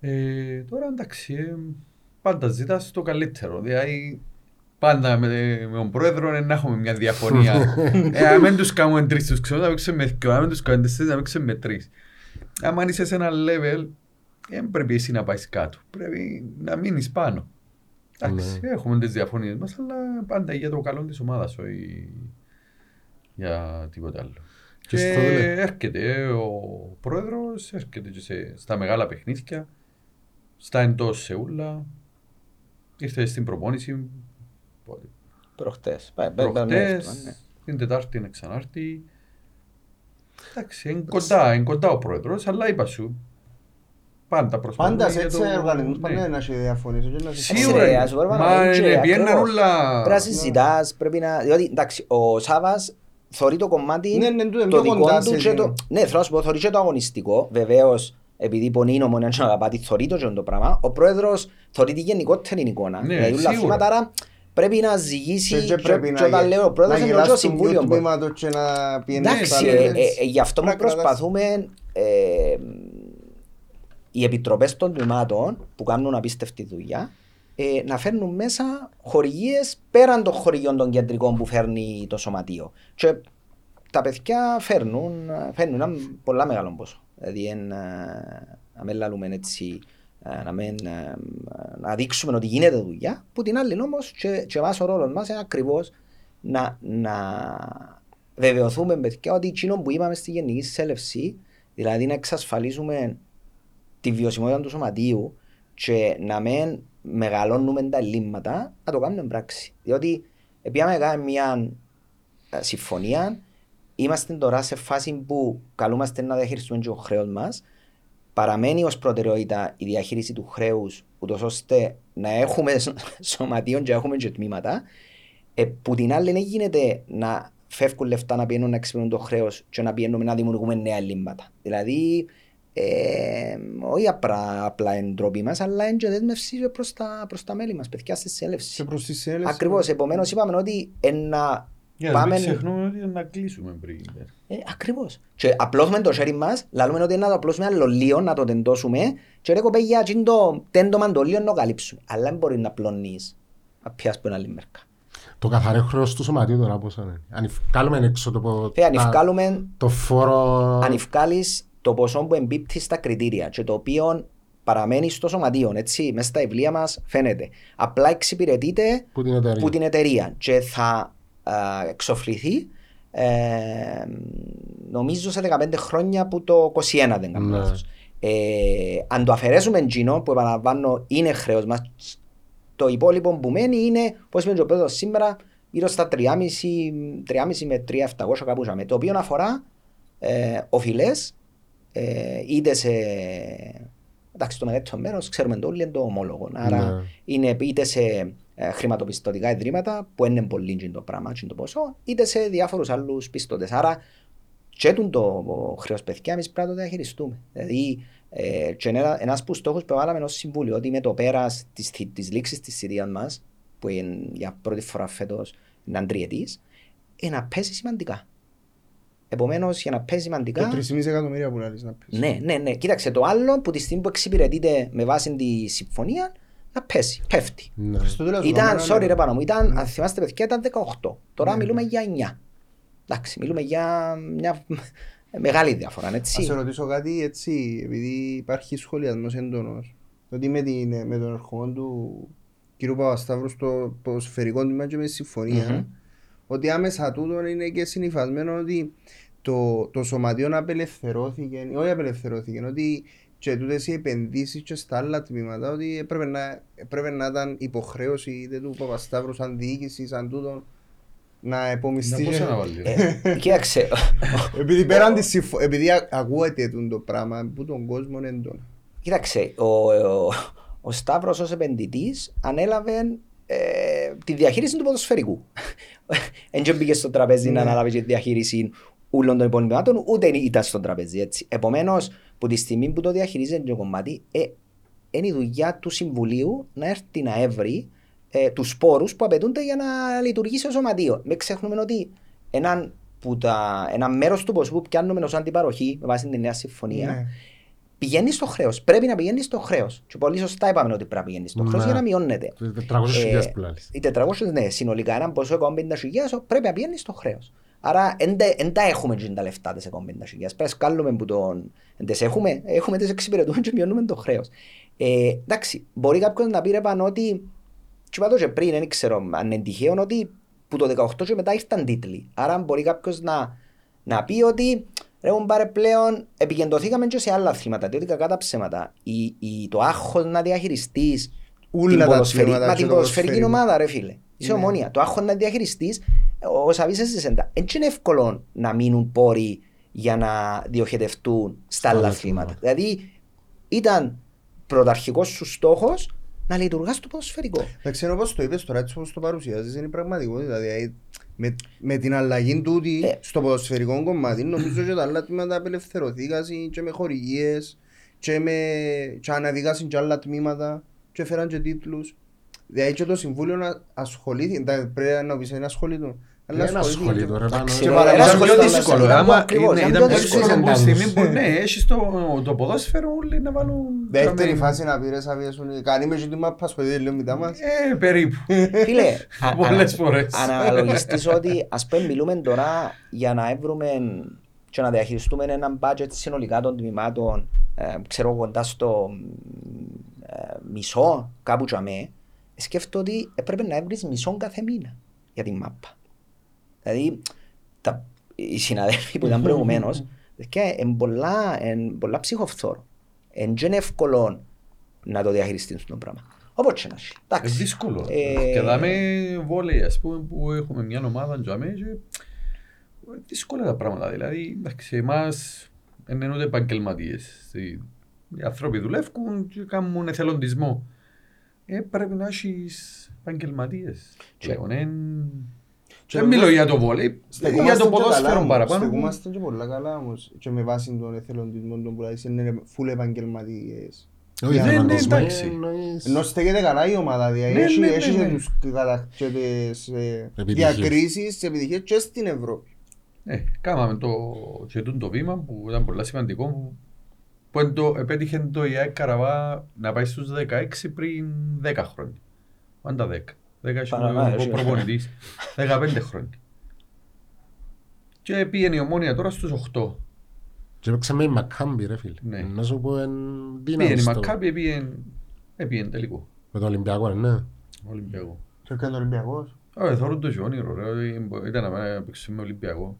Ε, τώρα εντάξει, ε, πάντα ζητάς το καλύτερο. Δηλαδή, πάντα με, με τον πρόεδρο ε, να έχουμε μια διαφωνία. ε, αν δεν τους κάνουμε τρεις τους ξέρω, να παίξουμε με δυο, αν δεν τους κάνουμε τέσσερις, να παίξουμε με τρεις. Αν είσαι σε ένα level, δεν πρέπει εσύ να πάεις κάτω. Πρέπει να μείνεις πάνω. Εντάξει, έχουμε τις διαφωνίες μας, αλλά πάντα για το καλό της ομάδας, όχι για τίποτα άλλο. Και Και στο τέλος. έρχεται ε, ο πρόεδρος, έρχεται και σε, στα μεγάλα παιχνίδια, στα εντός Σεούλα, ήρθε στην προπόνηση, πότε, Προχτές. Πα- πα- πα- προχτές, ναι. την Τετάρτη είναι ξανάρτη. Εντάξει, είναι κοντά, είναι κοντά ο πρόεδρος, αλλά είπα σου, πάντα προσπαθούν Πάντα σε για έτσι το- οργανισμούς ναι. πάντα να έχει διαφωνίες. όχι να σε- Σίγουρα, Ρε, ας μπορούμε να μα πούμε και είναι, πιέναν ακριβώς. όλα... Πρέπει να συζητάς, πρέπει να... Διότι, εντάξει, ο Σάβας θωρεί το κομμάτι Ναι, ναι, τούτο, το πιο δικό κοντά του σε και το... εκείνο. Ναι, θέλω να σου πω, θωρεί και το αγωνιστικό. Βεβαίως, επειδή πονεί ο να αγαπάτη, θωρεί το και το πράγμα. Ο πρόεδρος θωρεί τη γενικότερη εικόνα. Ναι, Δηλαδή, όλα σίγουρα. θέματα, άρα πρέπει να ζυγίσει Και- και και, πρέπει και να όταν γε- λέω ο πρόεδρος να εννοώ και ο γελάς του συμβούλιο. του μπορεί. τμήματος και να πιένεις Εντάξει, τα ε, λες. ε, ε, γι' αυτό που Να κρατάς- προσπαθούμε ε, οι επιτροπές των τμήματων που κάνουν απίστευτη δουλειά ε, να φέρνουν μέσα χορηγίες πέραν των χορηγιών των κεντρικών που φέρνει το σωματείο. Και τα παιδιά φέρνουν, φέρνουν ένα πολλά μεγάλο ποσό. Δηλαδή, εν, ε, να μην λαλούμε έτσι, ε, να, μην, ε, να δείξουμε ότι γίνεται δουλειά, που την άλλη όμως και, και εμάς ο ρόλος μας είναι ακριβώς να, να βεβαιωθούμε παιδιά ότι εκείνο που είπαμε στη Γενική Σέλευση, δηλαδή να εξασφαλίσουμε τη βιωσιμότητα του σωματείου και να μην μεγαλώνουμε τα ελλείμματα, να το κάνουμε πράξη. Διότι επειδή κάνουμε μια ε, συμφωνία, είμαστε τώρα σε φάση που καλούμαστε να διαχειριστούμε και το χρέος μας. Παραμένει ως προτεραιότητα η διαχείριση του χρέους, ούτως ώστε να έχουμε σ- σωματείων και να έχουμε και τμήματα. Ε, που την άλλη δεν γίνεται να φεύγουν λεφτά να πηγαίνουν να εξυπηρετούν το χρέος και να πηγαίνουμε να δημιουργούμε νέα ελλείμματα. Δηλαδή, ε, όχι απλά, απλά εντροπή μας, αλλά είναι και δέσμευση προς τα, προς τα μέλη μας, παιδιά στη Και σέλευση. προς τη σέλευση. Ακριβώς. Επομένως, είπαμε ότι ένα. Για να μην Πάμε... ξεχνούμε ότι είναι να κλείσουμε πριν. Ε, Ακριβώς. Και απλώσουμε το χέρι μας, λαλούμε ότι να το απλώσουμε άλλο λίγο, να το τεντώσουμε, και ρε κοπέγια, εκείνο το τέντομα το λίγο να το καλύψουμε. Αλλά δεν μπορεί να πλώνεις, να πιάσεις που είναι άλλη μέρκα. Το καθαρό χρέος του σωματείου τώρα πόσο είναι; Αν βγάλουμε έξω το, πο- Θε, αν τα- ευκάλουμε, το φόρο... αν ευκάλεις το ποσό που εμπίπτει στα κριτήρια και το οποίο παραμένει στο σωματείο, έτσι, μέσα στα βιβλία μας φαίνεται. Απλά εξυπηρετείται Που την εταιρεία. που την εταιρεία και θα α, εξοφληθεί ε, νομίζω σε 15 χρόνια που το 21 δεν κάνω Ναι. λάθος. Ε, αν το αφαιρέσουμε εκείνο που επαναλαμβάνω είναι χρέος μας το υπόλοιπο που μένει είναι πώς είπε και ο πρόεδρος σήμερα γύρω στα 3,5 3,5 με 3,700 κάπου ζάμε, το οποίο αφορά ε, οφειλές ε, είτε σε εντάξει το μεγαλύτερο μέρος ξέρουμε το όλοι είναι το ομόλογο άρα Ναι. είναι είτε σε ε, χρηματοπιστωτικά ιδρύματα που είναι πολύ τζιν το πράγμα, τζιν το ποσό, είτε σε διάφορους άλλους πιστώτες. Άρα και τούν το χρέος παιδιά εμείς πρέπει να το διαχειριστούμε. Δηλαδή ε, και ένα, ένας που στόχος που βάλαμε ως συμβούλιο ότι με το πέρας της, θη- της λήξης της θητείας μας που είναι για πρώτη φορά φέτος είναι τριετής, ε, να πέσει σημαντικά. Επομένως για να πέσει σημαντικά Το 3,5 εκατομμύρια που λάβεις να πεις. ναι, ναι, ναι. Κοίταξε το άλλο που τη στιγμή που εξυπηρετείται με βάση τη συμφωνία να πέσει, πέφτει. Ναι. Στο τέλος Ήταν, έκαμε ένα sorry νερό. ρε πάνω μου, ήταν, αν θυμάστε παιδιά, ήταν 18. Τώρα Ναι. μιλούμε για 9. Εντάξει, μιλούμε για μια μεγάλη διαφορά, Ας σε έτσι. ρωτήσω κάτι έτσι, επειδή υπάρχει σχολιασμός έντονος. Ότι με, την, με τον ερχομό του κ. Παπασταύρου στο ποδοσφαιρικό τμήμα και με τη συμφωνία, Μμμ. Ότι άμεσα τούτο είναι και συνειφασμένο ότι το, το σωματείο απελευθερώθηκε, όχι απελευθερώθηκε, ότι και τούτες οι επενδύσεις και στα άλλα τμήματα, ότι έπρεπε να, έπρεπε να ήταν υποχρέωση είτε του Παπασταύρου σαν διοίκηση, σαν τούτο, να Να επομιστεί. πώς και- να βάλει. ρε; Ε, Κοίταξε, επειδή πέραν της συμφω... επειδή α- ακούεται τούτο το πράγμα που τον κόσμο έντονα. κοίταξε, ο, ο, ο Σταύρος ως επενδυτής ανέλαβε ε, τη διαχείριση του ποδοσφαιρικού. Εν και μπήκες στο τραπέζι να Ναι. αναλάβεις και τη διαχείριση όλων των υπόλοιπων, ούτε ήταν στο τραπέζι. Έτσι. Επομένως, που τη στιγμή που το διαχειρίζεται το κομμάτι, ε, είναι η δουλειά του Συμβουλίου να έρθει να έβρει ε, τους πόρου που απαιτούνται για να λειτουργήσει ο σωματείο. Μην ξεχνούμε ότι έναν, που τα, ένα μέρος του ποσού που πιάνουμε ως αντιπαροχή με βάση την νέα συμφωνία Ναι. Πηγαίνεις στο χρέος. Πρέπει να πηγαίνεις στο χρέος. Και πολύ σωστά είπαμε ότι πρέπει να πηγαίνεις στο χρέος Ναι. για να μειώνεται. 400.000 Ε, που λάλλεις. Οι 400, ναι, συνολικά έναν ποσό 150.000 πρέπει να πηγαίνεις στο χρέος. Άρα δεν τα έχουμε και τα λεφτά τις 150.000. Πρέπει να σκάλουμε που τον... Εν τις έχουμε, έχουμε τις εξυπηρετούμε και μειώνουμε το χρέος. Ε, εντάξει, μπορεί κάποιος να πει ρε πάνω ότι και είπα το και πριν, δεν ξέρω αν είναι τυχαίο ότι που το 18 και μετά ήρθαν τίτλοι. Άρα μπορεί κάποιος να, να πει ότι ρε μου πάρε πλέον επικεντρωθήκαμε και σε άλλα αθλήματα, διότι κακά τα ψέματα. Η, η, το άγχος να διαχειριστείς Ούλα την τα ποδοσφαιρική, τμήματα μα και την το ποδοσφαιρική ποδοσφαιρικό. ομάδα ρε φίλε. Είσαι Ναι. ομόνια. Το άγχος να διαχειριστείς, ο Σαββής εσένα. Έτσι είναι εύκολο να μείνουν πόροι για να διοχετευτούν στα άλλα άλλα αθλήματα. αθλήματα. Δηλαδή ήταν πρωταρχικός σου στόχος να λειτουργάς στο ποδοσφαιρικό. Εντάξει, ενώ όπως το είπες τώρα, έτσι όπως το παρουσιάζεις, είναι η πραγματικότητα. Δηλαδή, με, με την αλλαγή τούτη Ε. στο ποδοσφαιρικό κομμάτι, νομίζω και τα άλλα τμήματα απελευθερωθήκαν και με χορηγίες και, με, και αναδικάσαν και άλλα τμήματα και φέραν και τίτλους. Δηλαδή και το Συμβούλιο να ασχολήθηκε, εντάξει, πρέπει να πεις είναι ασχολητό. Αλλά Δεν ασχολήθηκε ασχολείται, ρε, και- πάνω. Εντάξει, Και ρε, παραπάνω ένα Ήταν πιο ασχολείται, δύσκολο. ήταν Άμα ακριβώς, είναι- ήταν ήταν πιο πιο δύσκολο. δύσκολο από τη στιγμή Αντάλλους. που ναι, έχεις το, το ποδόσφαιρο όλοι να βάλουν... Δεύτερη τραμμένη. φάση να πήρες αβιασούν. Κάνει με και τη μάπα ασχολείται λίγο μετά μας. Ε, περίπου. Φίλε, α- Πολλές ανα- φορές. Αναλογιστείς ότι ας πούμε μιλούμε τώρα για να έβρουμε και να διαχειριστούμε έναν budget συνολικά των τμήματων ε, ξέρω κοντά στο ε, μισό κάπου τσαμέ σκέφτομαι ότι έπρεπε να έβρεις μισό κάθε μήνα για την μάπα. Δηλαδή τα, οι συναδέλφοι που ήταν προηγουμένως και είναι πολλά, εν πολλά ψυχοφθόρο. Εν και είναι εύκολο να το διαχειριστείς το πράγμα. Όπως και να έχει. Είναι Εντάξει. δύσκολο. Ε, Και δάμε βόλεϊ, ας πούμε, που έχουμε μια ομάδα τζαμέ και δύσκολα τα πράγματα. Δηλαδή, εντάξει, εμάς δεν είναι ούτε επαγγελματίες. Οι άνθρωποι δουλεύουν και κάνουν εθελοντισμό. Ε, πρέπει να έχεις επαγγελματίες. Πλέον, εν- Και Δεν μιλώ όμως- για το βόλεϊ, για Στεκούμαστε το και καλά ποδόσφαιρο όμως, παραπάνω. Στεκούμαστε και πολλά καλά όμως και με βάση τον εθελοντισμό των που λέει είναι φουλ επαγγελματίες. Όχι, Ναι, δεν ναι, είναι εντάξει. εννοείς- Ενώ στέκεται καλά η ομάδα, δηλαδή Ναι, έχει, ναι, ναι, έχει ναι. και τους κατα- και τις ε, Επιτυχίες. διακρίσεις, τις επιτυχίες και στην Ευρώπη. Ναι, κάναμε το, και τούτο το βήμα που ήταν πολύ σημαντικό που, που εν το, επέτυχε το ΙΑΕ Καραβά να πάει στους 16 πριν 10 χρόνια. Πάντα 10. 10 είχε Παραπάνω, ο έχει. προπονητής. 15 χρόνια. Και πήγαινε η ομόνια τώρα στους 8. Και παίξαμε η Μακάμπη ρε φίλε. Ναι. Να σου πω εν Πήγαινε δύναμη η στο... Μακάπη, πήγαινε, πήγαινε τελικό. Με το Ολυμπιακό, ναι. Ολυμπιακό. Και έκανε ο Ολυμπιακός; Ε, θεωρώ το και όνειρο, ρε. Ήταν να πάει να παίξει με Ολυμπιακό.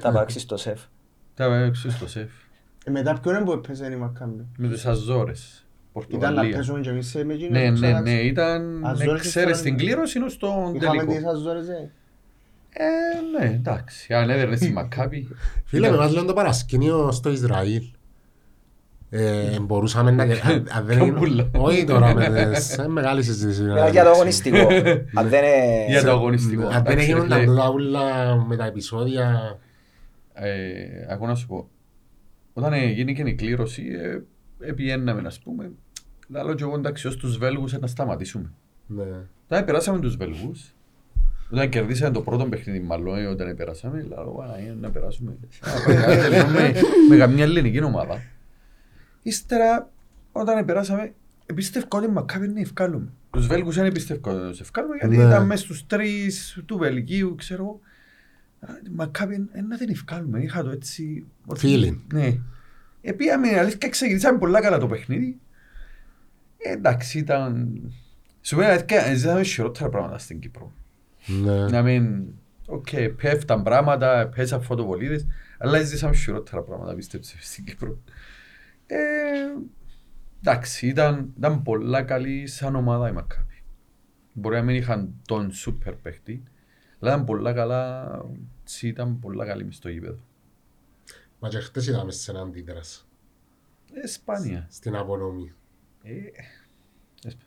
Θα πράξεις το σεφ. Τα παίξει στο ΣΕΦ. Ε, Μετά ποιον είναι που έπαιζε η Μακάμπη; Με τις Αζόρες. Ήταν να Πορτογαλία. παίζουμε και εμείς σε με εκείνους Ναι, που ναι, ξανάξαμε. ναι, ήταν Αζόρες εξαίρεση ήταν- στην κλήρωση είναι στον Είχαμε τελικό. τις Αζόρες, ε. Ε, ναι, εντάξει. Αν έδερνε στη Μακάπη. Φίλε, με μας λένε το παρασκήνιο στο Ισραήλ. Ε, μπορούσαμε να... αν- αν δεν είναι- Καμπούλα. Όχι τώρα, με τις- ε, μεγάλη συζήτηση. Μιλάω για το αγωνιστικό. Αν δεν είναι... Για το αγωνιστικό. Αν δεν Εντάξει, έγιναν ρε, τα ούλα με τα επεισόδια... ε, Ακούω να σου πω. Όταν ε, γίνηκε η κλήρωση, ε, επιέναμε, ας πούμε. Λαλό και εγώ εντάξει, ως τους Βέλγους ε, να σταματήσουμε. Ναι. Όταν περάσαμε τους Βέλγους, όταν κερδίσαμε το πρώτο παιχνίδι μάλλον, ε, όταν περάσαμε, λέω Παναγία, να περάσουμε. Α, πάει, τελειώνουμε με καμιά ελληνική ομάδα. Ύστερα, όταν περάσαμε, Επίστευκα ότι Μακάμπι εν να εφκάλουμε. Τους Βέλγους δεν επίστευκα ότι τους εφκάλουμε γιατί Ναι. ήταν μέσα στους τρεις του Βελγίου, ξέρω εγώ. Α, Μακάμπι ε, να δεν εφκάλουμε, είχα το έτσι... ότι- Feeling. Ναι. Επίαμε, αλήθεια, ξεκινήσαμε πολλά καλά το παιχνίδι. Ε, εντάξει, ήταν... Σου πω, αλήθεια, ζήσαμε χειρότερα πράγματα στην Κύπρο. Ναι. Να μην... Οκ, πέφταν πράγματα, πέσαν φωτοβολίδες, αλλά ζήσαμε χειρότερα πράγματα, πίστεψε, στην Κύπρο. Ε, εντάξει, ήταν, ήταν πολλά καλή σαν ομάδα η Μακάπη. Μπορεί να μην είχαν τον σούπερ παίχτη, αλλά ήταν πολλά καλά, τσι, ήταν πολλά καλή μες στο γήπεδο. Μα και χτες είδαμε σε έναν αντίδραση Ε, σπάνια. στην απονομή. Ε, έσπα.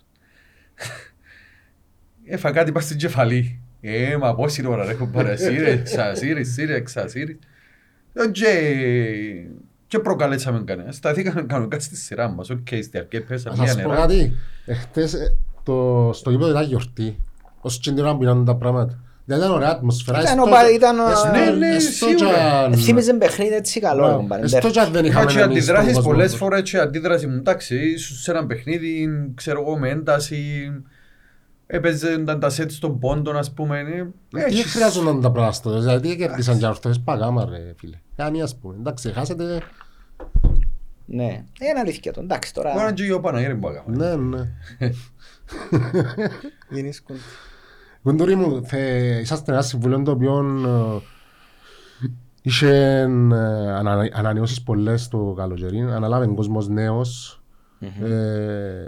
Έφα κάτι πας στην κεφαλή. Ε, μα πόση ώρα ρε έχω παρασύρει, ξασύρει, σύρει, εξασύρεις. Ε, Και, και προκαλέσαμε κανένα. Σταθήκαμε κανονικά στη σειρά μας. Οκ, στη αρχή Να πέσαμε μια σας πω νερά. κάτι, εχθές ε, το, στο γήπεδο ήταν γιορτή. Ως την ώρα που ήταν τα πράγματα. Δηλαδή ήταν ωραία ατμοσφαίρα. Ήταν έστω ο πα- και- ήταν ο- έστω- Ναι, ναι, έστω σίγουρα. και αν- Θύμιζε παιχνίδι έτσι καλό. Μπράβο. ρε, κουμπάρε. Έστω και αν δεν Είχα είχαμε και εμείς τον αντιδράσεις κόσμο. πολλές φορές και αντίδραση μου. Εντάξει, ίσως σε ένα παιχνίδι, ξέρω εγώ, με ένταση, έπαιζαν τα σετ στον πόντο, ας πούμε. ε, Δεν έχεις- χρειάζονταν τα πράγματα στο δηλαδή κέρδισαν και ορθώσεις παγάμα ρε φίλε. Κάνει ας πούμε. Εντάξει, χάσετε. Ναι, Ε, είναι αλήθεια το. Εντάξει Μπορεί να τώρα. είναι και ο Παναγέρη που έκαμε. Ναι, ναι. Γεννήσκονται. Κουντούρι μου, θε- είσαστε ένας συμβουλίο το οποίο ε, είχε ε, ανα- ανανεώσεις πολλές το καλοκαιρί, αναλάβει ο κόσμος νέος. Ε,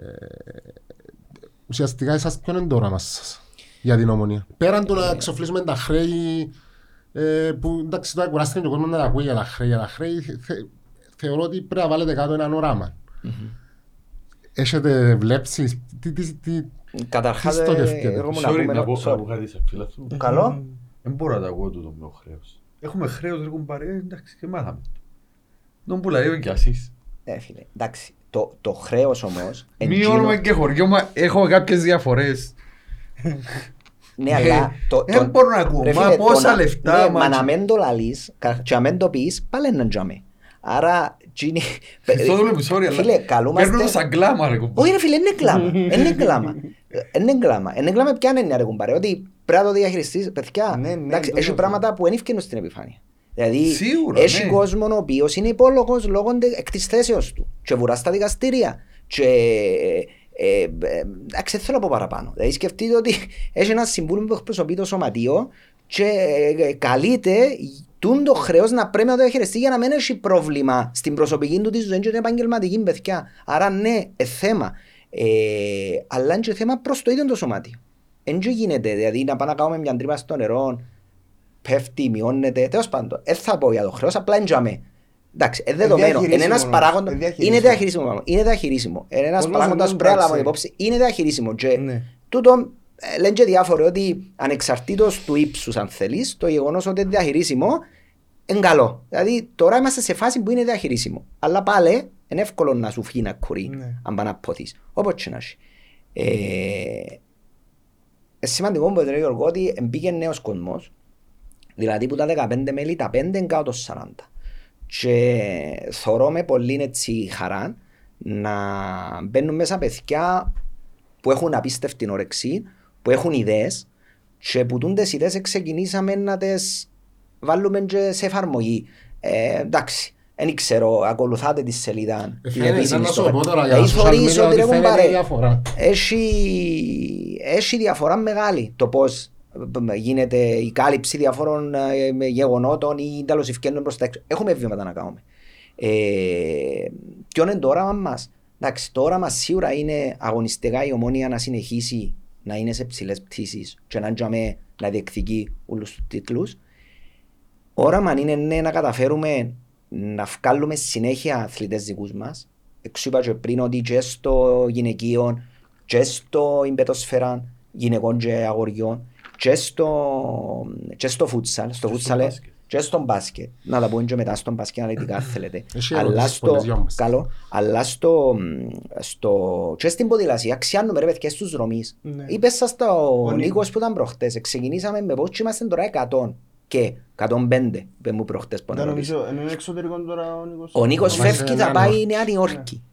Ουσιαστικά εσάς ποιο είναι το όραμα σας για την ομονία; Πέραν του να εξοφλήσουμε τα χρέη ε, που εντάξει τώρα κουράστηκε και ο κόσμος να τα ακούει για τα χρέη, για τα χρέη θε- θεωρώ ότι πρέπει να βάλετε κάτω έναν όραμα. Έχετε βλέψεις; Τι, τι, τι, Καταρχάς, Τι ε, στοχεύκετε; εγώ μου να Sorry, πούμε... να πω sorry. να πω κάτι σε φίλα σου. Καλό. Δεν μπορώ να τα ακούω τούτο με το χρέος. Έχουμε χρέος, ρε κουμπάρε, ε, εντάξει, και μάθαμε. Τον που λέει και εσείς. Ε, φίλε, εντάξει. Το, το χρέος όμως... Μειώνουμε και χωριό, μα έχω κάποιες διαφορές. Ναι, αλλά... το- Δεν το- μπορώ να ακούω, ρε μα φίλε, το πόσα να- λεφτά, ναι, μα- Μα να μην το λαλείς κα- και να μην το πεις, πάλι είναι τζάμε. Άρα, τζίνι... Στο δούλευε, sorry, αλλά Φίλε, καλούμαστε... παίρνω το σαν κλάμα, ρε κουμπάρε. Όχι ρε φίλε, είναι κλάμα. Είναι κλάμα. Είναι κλάμα. Είναι κλάμα ποια είναι ρε κουμπάρε. Ότι πρέπει να το διαχειριστείς, παιδιά. Ναι, ναι, εντάξει, το έχει λέω. πράγματα που δεν ευκαινούν στην επιφάνεια. Δηλαδή, Σίγουρα, έχει ναι. κόσμο ο οποίος είναι υπόλογος λόγω τε- εκ της θέσεως του. Και βουρά στα δικαστήρια. Και ε, ε, εντάξει, δεν θέλω να πω παραπάνω. Δηλαδή σκεφτείτε ότι έχει ένα συμβούλιο που εκπροσωπεί το σωματείο και ε, καλείται τούν το χρέος να πρέπει να το διαχειριστεί για να μην έχει πρόβλημα στην προσωπική του τη ζωή και την επαγγελματική παιδιά. Άρα ναι, ε, θέμα. Ε, αλλά είναι και θέμα προς το ίδιο το σωμάτιο. Δεν γίνεται, δηλαδή να πάμε να κάνουμε μια τρύπα στο νερό, πέφτει, μειώνεται, τέλος πάντων. Δεν θα πω για το χρέος, απλά είναι τζαμέ. Εντάξει, είναι δεδομένο. Είναι διαχειρίσιμο ένας όμως. παράγοντας. Ε, διαχειρίσιμο. Είναι διαχειρίσιμο. πράγμα. Είναι διαχειρίσιμο. Είναι ένας Κόσμος παράγοντας δεν που πρέπει να πράξει. λάβουμε υπόψη. Είναι διαχειρίσιμο. Και Ναι. τούτο ε, λένε και διάφοροι ότι ανεξαρτήτως του ύψους αν θέλεις, το γεγονός ότι είναι διαχειρίσιμο είναι καλό. Δηλαδή τώρα είμαστε σε φάση που είναι διαχειρίσιμο. Αλλά πάλι είναι εύκολο να σου φύγει ένα κουρί Ναι. αν πάει να ποθείς. Όπως και να έχει. Ε, είναι σημαντικό που λέει ο Γιώργος ότι μπήκε νέος κόσμος, δηλαδή που τα 15 μέλη τα 5 είναι κάτω το 40. Και θωρώ με πολύ έτσι χαρά να μπαίνουν μέσα παιδιά που έχουν απίστευτη όρεξη, που έχουν ιδέες και που τούντες ιδέες ξεκινήσαμε να τις βάλουμε και σε εφαρμογή. Ε, εντάξει, δεν ξέρω, ακολουθάτε τη σελίδα. Ε, την φαίνεται, επίσημη να σου στο- πω τώρα Ε, για τα social θωρείς media ότι ότι ρε φαίνεται κουμπάρε, διαφορά. έχει, έχει διαφορά μεγάλη το πώς γίνεται η κάλυψη διαφόρων ε, με γεγονότων ή τέλος ευκαιρνούν προς τα έξω. Έχουμε βήματα να κάνουμε. Ε, ποιο είναι το όραμα μας; Εντάξει, το όραμα σίγουρα είναι αγωνιστικά η ομόνια να συνεχίσει να είναι σε ψηλές πτήσεις και να τζαμε να διεκδικεί όλους τους τίτλους. Όραμα είναι ναι, να καταφέρουμε να βγάλουμε συνέχεια αθλητές δικούς μας. Εξού είπα και πριν ότι και στο γυναικείο και στο ιμπετοσφαίρα γυναικών και αγοριών και στο, και στο φούτσαλ, στο στο φούτσαλ, ε, μπάσκετ. και στο μπάσκετ. Να τα πούμε και μετά στο μπάσκετ αναλυτικά αν θέλετε. Έχει αλλά ερωτήσεις στο, πολλές για μας. καλό, αλλά στο, στο, και στην ποδηλασία αξιάνουμε ρε παιδιά στους δρομείς. Ναι. Είπες σας στο Ο Νίκος Νίκος. που ήταν προχτές. Ξεκινήσαμε με πώς και είμαστε τώρα 100 και 105 είπε μου προχτές που Δεν αναρώτησα. νομίζω, ενώ είναι εξωτερικό τώρα ο Νίκος. Ο Νίκος Μας φεύγει, θα είναι πάει Νέα Νέα Νιόρκη.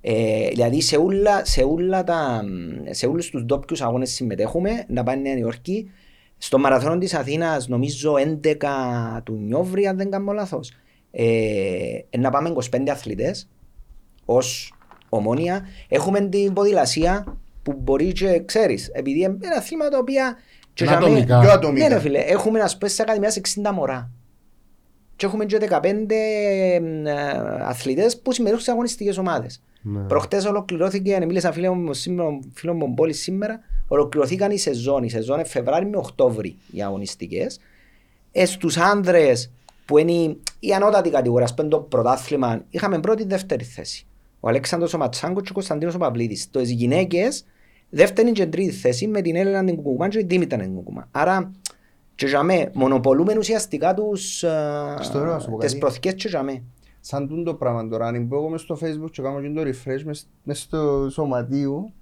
Ε, δηλαδή σε, ούλα, σε, ούλα τα, σε όλους τους ντόπιους αγώνες συμμετέχουμε, να πάει Νέα Υόρκη. Στο μαραθώνο της Αθήνας νομίζω 11 του Νιόβρη, αν δεν κάνω λάθος. Ε, να πάμε 25 αθλητές ως ομόνια. Έχουμε την ποδηλασία που μπορεί και ξέρεις, επειδή είναι ένα θύμα το οποίο και Είναι για μέ- ατομικά. Πιο ναι ατομικά. ρε φίλε, έχουμε να πούμε σε ακαδημίας 60 μωρά. Και έχουμε και 15 ε, αθλητές που συμμετέχουν σε αγωνιστικές ομάδες. Ναι. Προχτές ολοκληρώθηκε, μίλησα φίλο μου, σήμερα, φίλο μου Μπόλης σήμερα, ολοκληρωθήκαν οι σεζόν, η σεζόν είναι Φεβράρι με Οκτώβρη οι αγωνιστικές. Ε, στους άνδρες που είναι η ανώτατη κατηγορία, ας πούμε το πρωτάθλημα, είχαμε πρώτη δεύτερη θέση. Ο Αλέξανδρος ο Ματσάγκο και ο Κωνσταντίνος ο Παυλίδης. Το γυναίκες δεύτερη και τρίτη θέση με την Έλληνα την Κουκουμά και την Δήμητρα την Κουκουμά. Άρα και για μέ, μονοπολούμε ουσιαστικά τους, ε, Στο ωραίο, να σου πω τις κάτι. προθήκες και για μέ. Σαν τούν το πράγμα τώρα, αν μπω εγώ μες στο facebook και κάνω και το refresh μες, μες στο σωματείο,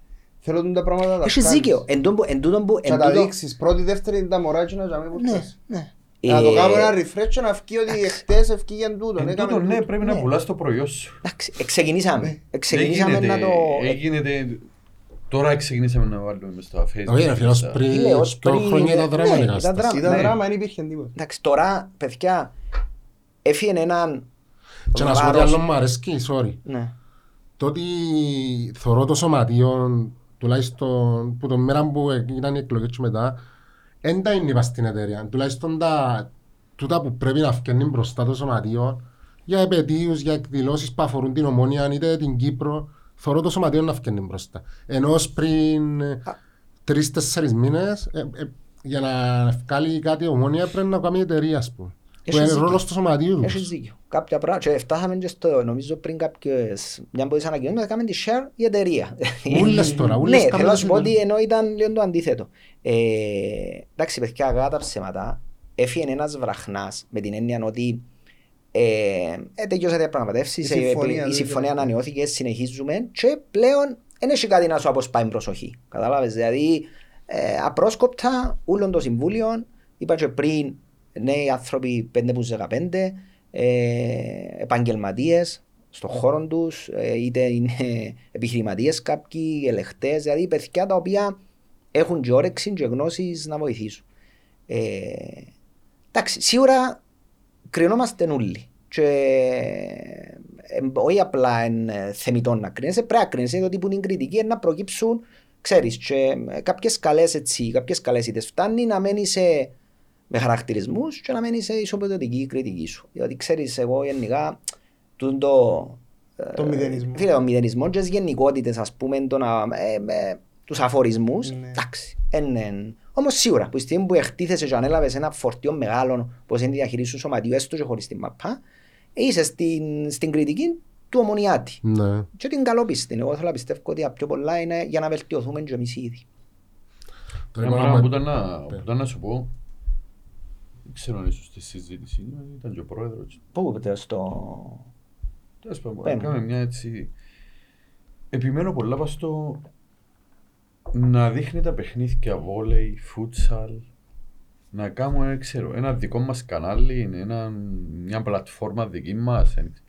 θέλω τούν τα πράγματα να τα Έχεις βγάλεις. δίκαιο. Εν τούτο- εν τούτο που- Και εν να τα τούτο- δείξεις. Πρώτη, δεύτερη είναι τα μωρά και να ζάμε που Ναι, θες. ναι. Να το Ε, κάνω ένα refresh και να βγει ότι εχθές ευκήγε τούτο. Εν έκαμε τούτο, ναι, τούτο. πρέπει Ναι. να πουλάς το προϊόν σου. Εντάξει, εξεκινήσαμε. Ναι. Εξεκινήσαμε Δεν να γίνεται- το... ε, Έγινε, τώρα ξεκινήσαμε να βάλουμε μες στο facebook. Όχι ρε φίλε, ως πριν Φίλε, ως πιο πριν, χρόνια ήταν ναι, δράμα η ήταν κατάσταση. δράμα. Ήταν Ναι. δράμα, δεν υπήρχε τίποτα. Εντάξει, τώρα, παιδιά, έφυγε έναν... Και να σου πω τι βάρος- άλλο μου αρέσκει, sorry. Ναι. Το ότι θωρώ το σωματείο, τουλάχιστον που το μέρα που έγιναν οι εκλογές και μετά, δεν τα είναι είπα στην εταιρεία. Τουλάχιστον τα τούτα που πρέπει να φτιάχνει μπροστά το σωματείο για επαιτίους, για εκδηλώσεις που αφορούν την Ομόνια, είτε την Κύπρο, θωρώ το σωματείο να φτιάχνει μπροστά. Ενώ ως πριν ε, τρεις-τέσσερις μήνες, ε, ε, για να βγάλει κάτι η Ομόνια πρέπει να κάνει η εταιρεία, ας πούμε. Που Έχεις είναι δίκιο. ρόλος του σωματείου τους. Έχεις δίκιο. Κάποια πράγματα. Και φτάσαμε και στο, νομίζω πριν κάποιες, μια από τις ανακοινώσεις, έκαμε τη share η εταιρεία. Ούλες τώρα, ούλες Ναι, κάνουν θέλω να σου πω εταιρεία. ότι ενώ ήταν λίγο το αντίθετο. Ε, εντάξει, παιδιά, αγάπη τα ψέματα. Έφυγε ένας βραχνάς με την έννοια ότι ε, ε, τελειώσατε οι διαπραγματεύσεις, Η ε, συμφωνία η δεν συμφωνία τελειώσε. ανανεώθηκε, συνεχίζουμε και πλέον δεν έχει κάτι να σου αποσπάει προσοχή. Κατάλαβες, δηλαδή ε, απρόσκοπτα όλων των συμβούλων, είπα και πριν, νέοι άνθρωποι 5 που 15, ε, επαγγελματίες στον χώρο τους, ε, είτε είναι επιχειρηματίες κάποιοι, ελεχτές, δηλαδή παιδιά τα οποία έχουν και όρεξη και γνώσεις να βοηθήσουν. Ε, εντάξει, σίγουρα κρινόμαστε όλοι. Και ε, όχι απλά εν ε, θεμητόν να κρίνεσαι, πρέπει να κρίνεσαι διότι που την κριτική είναι να προκύψουν, ξέρεις, και ε, κάποιες καλές έτσι, κάποιες καλές ιδέες. Φτάνει να μένεις σε, με χαρακτηρισμούς και να μένεις σε ισοπεδωτική κριτική σου. Διότι ξέρεις, εγώ γενικά, τούτο το... ε, Το μηδενισμό. Φίλε, το μηδενισμός και τις γενικότητες, ας πούμε, το να, ε, ε, τους αφορισμούς, Ναι. εντάξει. εν- εν. Όμως σίγουρα, που τη στιγμή που εκτίθεσαι και ανέλαβες ένα φορτίο μεγάλο, πώς είναι διαχειρίσου σωματίου, έστω και χωρίς την μαπά, είσαι στην, στην κριτική του ομονιάτη. Ναι. Και την καλόπιστη. Εγώ θέλω να πιστεύω ότι τα πιο πολλά είναι για να βελτιωθούμε και εμείς ήδη. Τώρα Ένα είπαμε- πράγμα που ήταν να- που ήταν να σου πω, δεν ξέρω αν ήσουν στη συζήτηση, ήταν και ο πρόεδρος. Πού είπατε στο... Τέλος πάντων, Πέμε. να κάνουμε μια έτσι... Επιμένω πολλά πας στο να δείχνει τα παιχνίδια βόλεϊ, φούτσαλ, να κάνουμε, δεν ξέρω, ένα δικό μας κανάλι, ένα, μια πλατφόρμα δική μας. δεν ξέρω.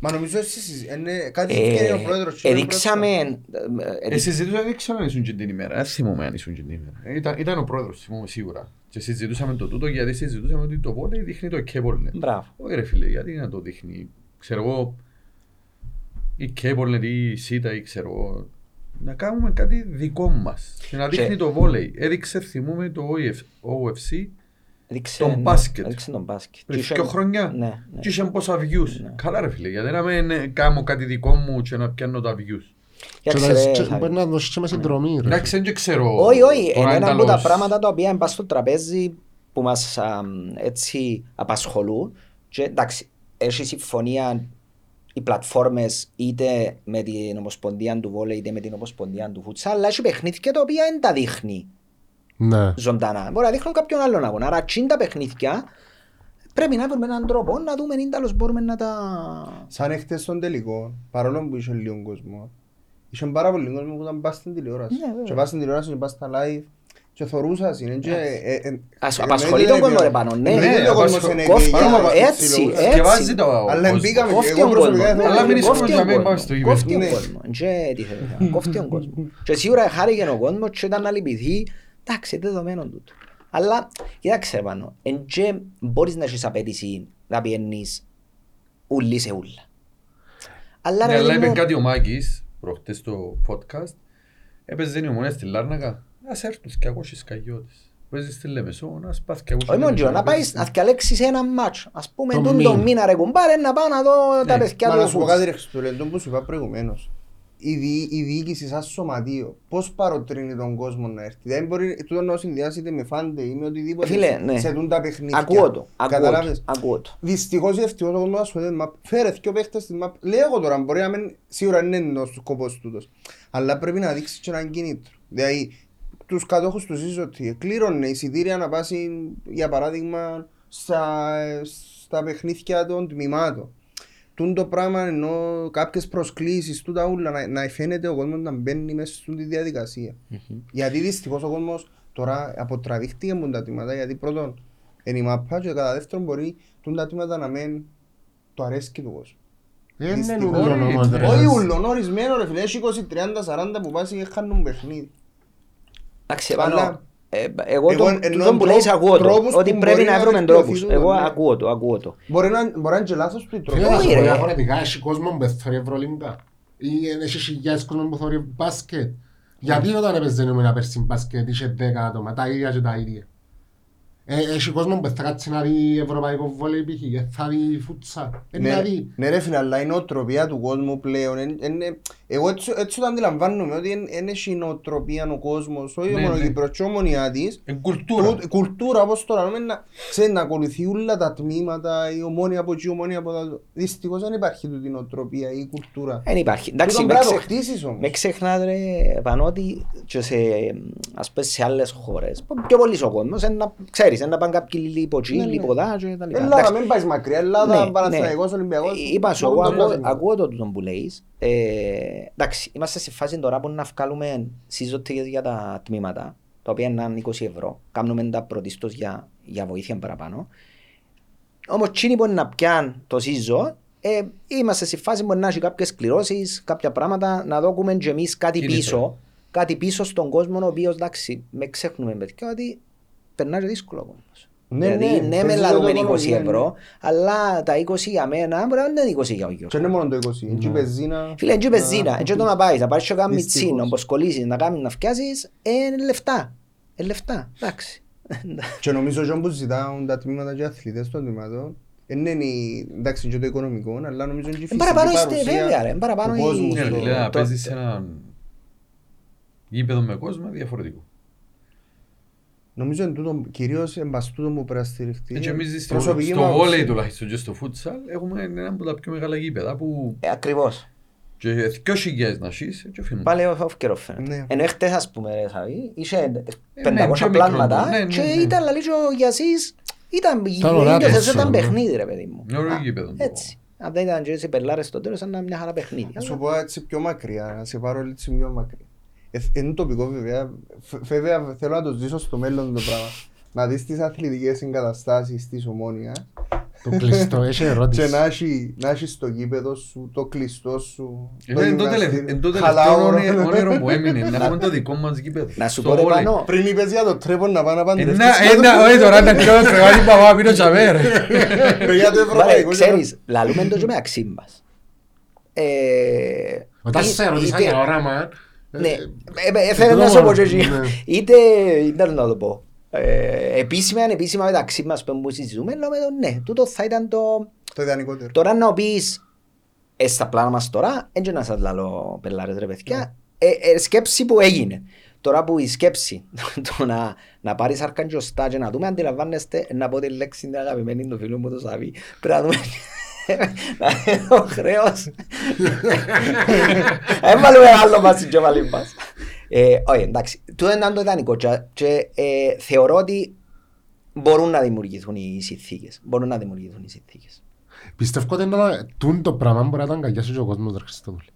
Μα νομίζω εσείς είναι κάτι Ε, ευκαιρία ο πρόεδρος. και είναι Εδείξαμε... μπροστά. ε, Ε, συζητούσα, δεν ξέρω αν ήσουν και την ημέρα, δεν θυμούμαι αν ήσουν και την ημέρα. Ε, Ήταν, ήταν ο πρόεδρος, θυμούμαι σίγουρα. Και συζητούσαμε το τούτο γιατί συζητούσαμε ότι το βόλεϊ δείχνει το κέμπολνετ. Μπράβο. Όχι ρε φίλε, γιατί να το δείχνει, ξέρω εγώ, η Cablenet ή η ΣΥΤΑ ή ξέρω εγώ, να κάνουμε κάτι δικό μας και να Και- δείχνει το βόλεϊ. Έδειξε, θυμούμε, το OFC Έδειξε- Τον μπάσκετ. Έδειξε τον μπάσκετ. πριν Και είχε- δύο χρόνια Ναι, ναι. και είχε πόσα views. Ναι. Καλά ρε φίλε, γιατί να μην ε, κάνω κάτι δικό μου και να πιάνω τα views. Για Και ξέρε, να- και Χάρη. Μπορεί να δώσεις και με συνδρομή. ρε. Εντάξει, δεν ξέρω. Όχι, όχι. τώρα Είναι ένα από τα εντάλλως- πράγματα τα οποία είναι στο τραπέζι που μας α, έτσι απασχολούν. Και εντάξει, έχει συμφωνία οι πλατφόρμες είτε με την Ομοσπονδία του Βόλεϊ είτε με την Ομοσπονδία του Φουτσάλ, αλλά έχει παιχνίδια τα οποία δεν τα δείχνει Ναι. ζωντανά. Μπορεί να δείχνουν κάποιον άλλον αγώνα. Άρα, τσιν τα παιχνίδια πρέπει να βρούμε έναν τρόπο να δούμε αν τέλος μπορούμε να τα... Σαν έχτες στον τελικό, παρόλο που είχε λίγο κόσμο, είχε πάρα πολύ κόσμο που ήταν πας στην τηλεόραση. Ναι, βέβαια. Και πας στην τηλεόραση και πας στα live Και θωρούσας είναι και... ε, ε, Ας ε, απασχολεί εννοείται τον κόσμο ότι- ρε πάνω, ναι. εννοείται Ναι, ο κόσμος απασχολεί. είναι Κόφτει, πάρα πολύ έτσι, ψηλός. έτσι. Σκευάζει το ο Αλλά κόσμος. μπήκαμε και Κόφτει εγώ τον προσωπικά κόσμο. θέλω- Αλλά μην είσαι Κόφτει όμως τον για μένα κόσμο. πάμε στο γήπεδο. Κόφτει τον Ναι. κόσμο. Και τι θέλει, Κόφτει τον κόσμο. Και σίγουρα χάρηκε ο κόσμος και ήταν να λυπηθεί. Εντάξει, είναι δεδομένο τούτο. Αλλά, κοιτάξτε ρε πάνω, εν και μπορείς να έχεις απέτηση να πιένεις ούλη σε ούλα. Αλλά Ναι, ρε αλλά παιδί είπε μου, κάτι ο Μάκης προχτές στο podcast. Έπαιζε η ομονία στη Λάρνακα. Ας έρθουν 200 καγιώτες. Παίζει στη Λεμεσό, να σπάθει 200 όχι μόνο καγιώτες. να πάεις να διαλέξεις ένα μάτσο. Ας πούμε, Το τον μήνα. το μήνα ρε κουμπάρε να πάω να δω τα Ναι. παιδιά Μα του να σου πω Φούτς. κάτι ρε Χριστούλε, το που σου είπα προηγουμένως. Η, δι, η διοίκηση σαν σωματείο, πώς παροτρύνει τον κόσμο να έρθει; Δεν μπορεί τούτο να συνδυάσετε με φάντε ή με οτιδήποτε Φίλε, σε- ναι. σε τούν τα παιχνίδια. Ακούω το, ακούω το, Καταλάβες; ακούω το. Δυστυχώς ή ευτυχώς ο κόσμος ασχολείται με μαπ. Φέρε δυο παίχτες στην μαπ. Λέω εγώ τώρα, μπορεί να μην, σίγουρα δεν είναι ο σκοπός τούτος. Αλλά πρέπει να δείξεις και έναν κίνητρο. Δηλαδή, τους κατόχους τους ζήσω ότι κλήρωνε εισιτήρια να πάσει, για παράδειγμα, στα, στα παιχνίδια των τμήματων. Τούν το πράγμα ενώ κάποιες προσκλήσεις, τούτα ούλα, να, να φαίνεται ο κόσμος να μπαίνει μέσα στην τη διαδικασία. Γιατί δυστυχώς ο κόσμος τώρα αποτραβήχτηκε με τα τμήματα, γιατί πρώτον είναι η μαπά και κατά δεύτερον μπορεί τούν τα τμήματα να μην το αρέσκει του κόσμου. Δεν είναι Δυστυχώς. ούλον όμως ρε. Όχι ούλον, ορισμένο ρε φίλε, έχει 20, 30, 40 που πάσει και χάνουν παιχνίδι. Εντάξει, Αλλά- πάνω, ε, εγώ Εγώ το, εννοώ τούτο που λέεις τρόπους- ακούω το, τρόπους ότι που πρέπει μπορεί να να βρούμε βελτιωθεί τρόπους. τούτο, Εγώ ναι. ακούω το, ακούω το. Μπορεί να, μπορεί να είναι και λάθος του η τρόπη. Θέλω να σου πω ρε; διαφορετικά, έχει κόσμο που θέλει Ευρωλίγκα ή έχει χιλιάδες κόσμο που θέλει μπάσκετ. Γιατί όταν έπαιζε νούμερα πέρσι μπάσκετ είχε 10 άτομα, τα ίδια και τα ίδια. Ε, Έχει κόσμο που θα κάτσει να δει ευρωπαϊκό βόλεϊ π.χ. και θα δει φούτσα. Ε, Ναι, Δηλαδή, ναι ρε φίλε, αλλά η νοοτροπία του κόσμου πλέον εν- είναι- Εγώ έτσι, έτσι το αντιλαμβάνομαι ότι δεν έχει νοοτροπία ο κόσμος, όχι Ναι, μόνο ναι. η Κύπρος και η ομονία της. Είναι κουλτούρα. Τούτ- Κουλτούρα, όπως τώρα, λέμε, να, ξέρεις, να ακολουθεί όλα τα τμήματα, η ομόνια από εκεί, η ομόνια από τα... Δυστυχώς δεν υπάρχει τούτη η νοοτροπία, η κουλτούρα. Δεν υπάρχει. Εντάξει, Τούτον με πρέπει να το ξεχ- χτίσεις όμως. με ξεχνάτε ρε πάνω ότι και σε, ας πούμε, σε άλλες χώρες, που πιο πολύ ο κόσμος, είναι να- ξέρεις, είναι να πάνε κάποιοι λίγοι από εκεί, Ναι, ναι. λίγοι από εδώ και τα λοιπά. Ελλάδα, Εντάξει. μην πάεις μακριά, Ελλάδα, Ναι, Παναθηναϊκός, ναι. Ολυμπιακός. Είπα σου, εγώ Μόνο το ακούω, λάθος. ακούω το τούτο που λέεις. Ε, εντάξει, είμαστε σε φάση τώρα που να βγάλουμε συζωτικές για τα τμήματα, τα οποία είναι 20 ευρώ. Κάνουμε τα πρωτίστως για, για βοήθεια παραπάνω. Όμως τσίνοι που είναι να πιάνουν το σύζο, ε, είμαστε σε φάση που να έχει κάποιες κληρώσεις, κάποια πράγματα, να δούμε και εμείς κάτι Κίνητρο. πίσω, κάτι πίσω στον κόσμο, ο οποίος εντάξει, με ξέχνουμε παιδιά, ότι περνάει δύσκολο ο κόσμος. Ναι, δηλαδή, ναι, ναι, με παίζει λαλούμε το 20 ρόλο, ναι, ευρώ, αλλά τα 20 για μένα μπορεί να είναι 20 για ο γιος. Και είναι μόνο το 20, είναι και η πεζίνα. Φίλε, έτσι πεζίνα, έτσι το να πάεις, να πάρεις και κάνει Δυστυχώς. τσίνο, όπως κολλήσεις, να κάνεις να φτιάσεις, ε, είναι λεφτά. Ε, λεφτά, εντάξει. Και νομίζω ότι που ζητάουν τα τμήματα και οι αθλητές των τμήματων είναι η- εντάξει και το οικονομικό, αλλά νομίζω είναι και η Ε, φυσική παραπάνω είστε, παρουσία βέβαια, ρε, παραπάνω του η- κόσμου Ναι, ρε στο- φίλε, να το- παίζεις σε έναν γήπεδο με κόσμο διαφορετικό. Νομίζω είναι τούτο, κυρίως εμπαστούτο που πρέπει να στηριχτείς. Έτσι εμείς στο, Προσωπική στο μου άποψη. βόλεϊ τουλάχιστον και στο φούτσαλ έχουμε ένα από τα πιο μεγάλα γήπεδα που Ε, ακριβώς. και 2.000 να έχεις και φύγουν. Πάλι off καιρός φαίνεται. Ναι. Ενώ χτες ας πούμε ρε Σαβί, είχε ναι, 500 πιο πλάσματα μικρό, ναι, ναι, και ναι. ήταν λαλί και ο Γιασής ήταν Ήταν ωραία ίδιος τέσσερα, ήταν ναι. παιχνίδι ρε παιδί μου. Είναι ωραίο Α, γήπεδο. Έτσι. Αν δεν ήταν και σε πελάρες στο τέλος ήταν μια χαρά παιχνίδι. Να σου Αλλά- πω έτσι πιο μακριά, να σε πάρω έτσι πιο μακριά. Ε, Είναι τοπικό βέβαια, Φ- βέβαια θέλω να το ζήσω στο μέλλον το πράγμα. Να δεις τις αθλητικές εγκαταστάσεις της Ομόνιας το κλειστό, έχει και ερώτηση. να έχει, να έχει στο γήπεδο σου, το κλειστό σου, Είναι εν το τελευ- γυμναστήριο. εν το Χαλάω, τελευταίο ρε. όνει- όνειρο μου έμεινε να έχουμε το δικό μας γήπεδο. Να σου Στο πω ρε βόλεϊ. πάνω, Πριν είπες για το τρέπο να πάνε να Ε, παντρευτείς να- και ε, το- να- όχι τώρα να ξέρω τρεβάλει παπά πίνω τσαβέ ρε. Ρε, για το Βάλε, ευρωπαϊκό. ξέρεις, λαλούμε το και με αξίμπας. Ε, Όταν ή- σε ρωτήσα είτε- για όραμα, Ναι, ε, ε, ε, θέλω να σου πω και εκεί. Ναι. Είτε, δεν να το πω. Ε, επίσημα, ανεπίσημα μεταξύ μας που συζητούμε, λέμε το ναι, τούτο θα ήταν το... Το ιδανικότερο. Τώρα να πεις, ε, στα πλάνα μας τώρα, έτσι να σας λαλώ πελάρες ρε παιδιά, ε, ε, σκέψη που έγινε. Τώρα που η σκέψη, το να, να πάρεις αρκαντζοστά και να δούμε, αντιλαμβάνεστε, να πω τη λέξη την αγαπημένη του φίλου μου το Σαβί, πρέπει να δούμε να είναι ο χρέος. Έβαλουμε άλλο μας στην κεφαλή μας. Ε, Όχι, εντάξει, τούτο ήταν το ιδανικό και- και ε, θεωρώ ότι μπορούν να δημιουργηθούν οι συνθήκες. Μπορούν να δημιουργηθούν οι συνθήκες. Πιστεύω ότι να- τούν το πράγμα μπορεί να το αγκαλιάσει και ο κόσμος ρε Χριστόδουλε.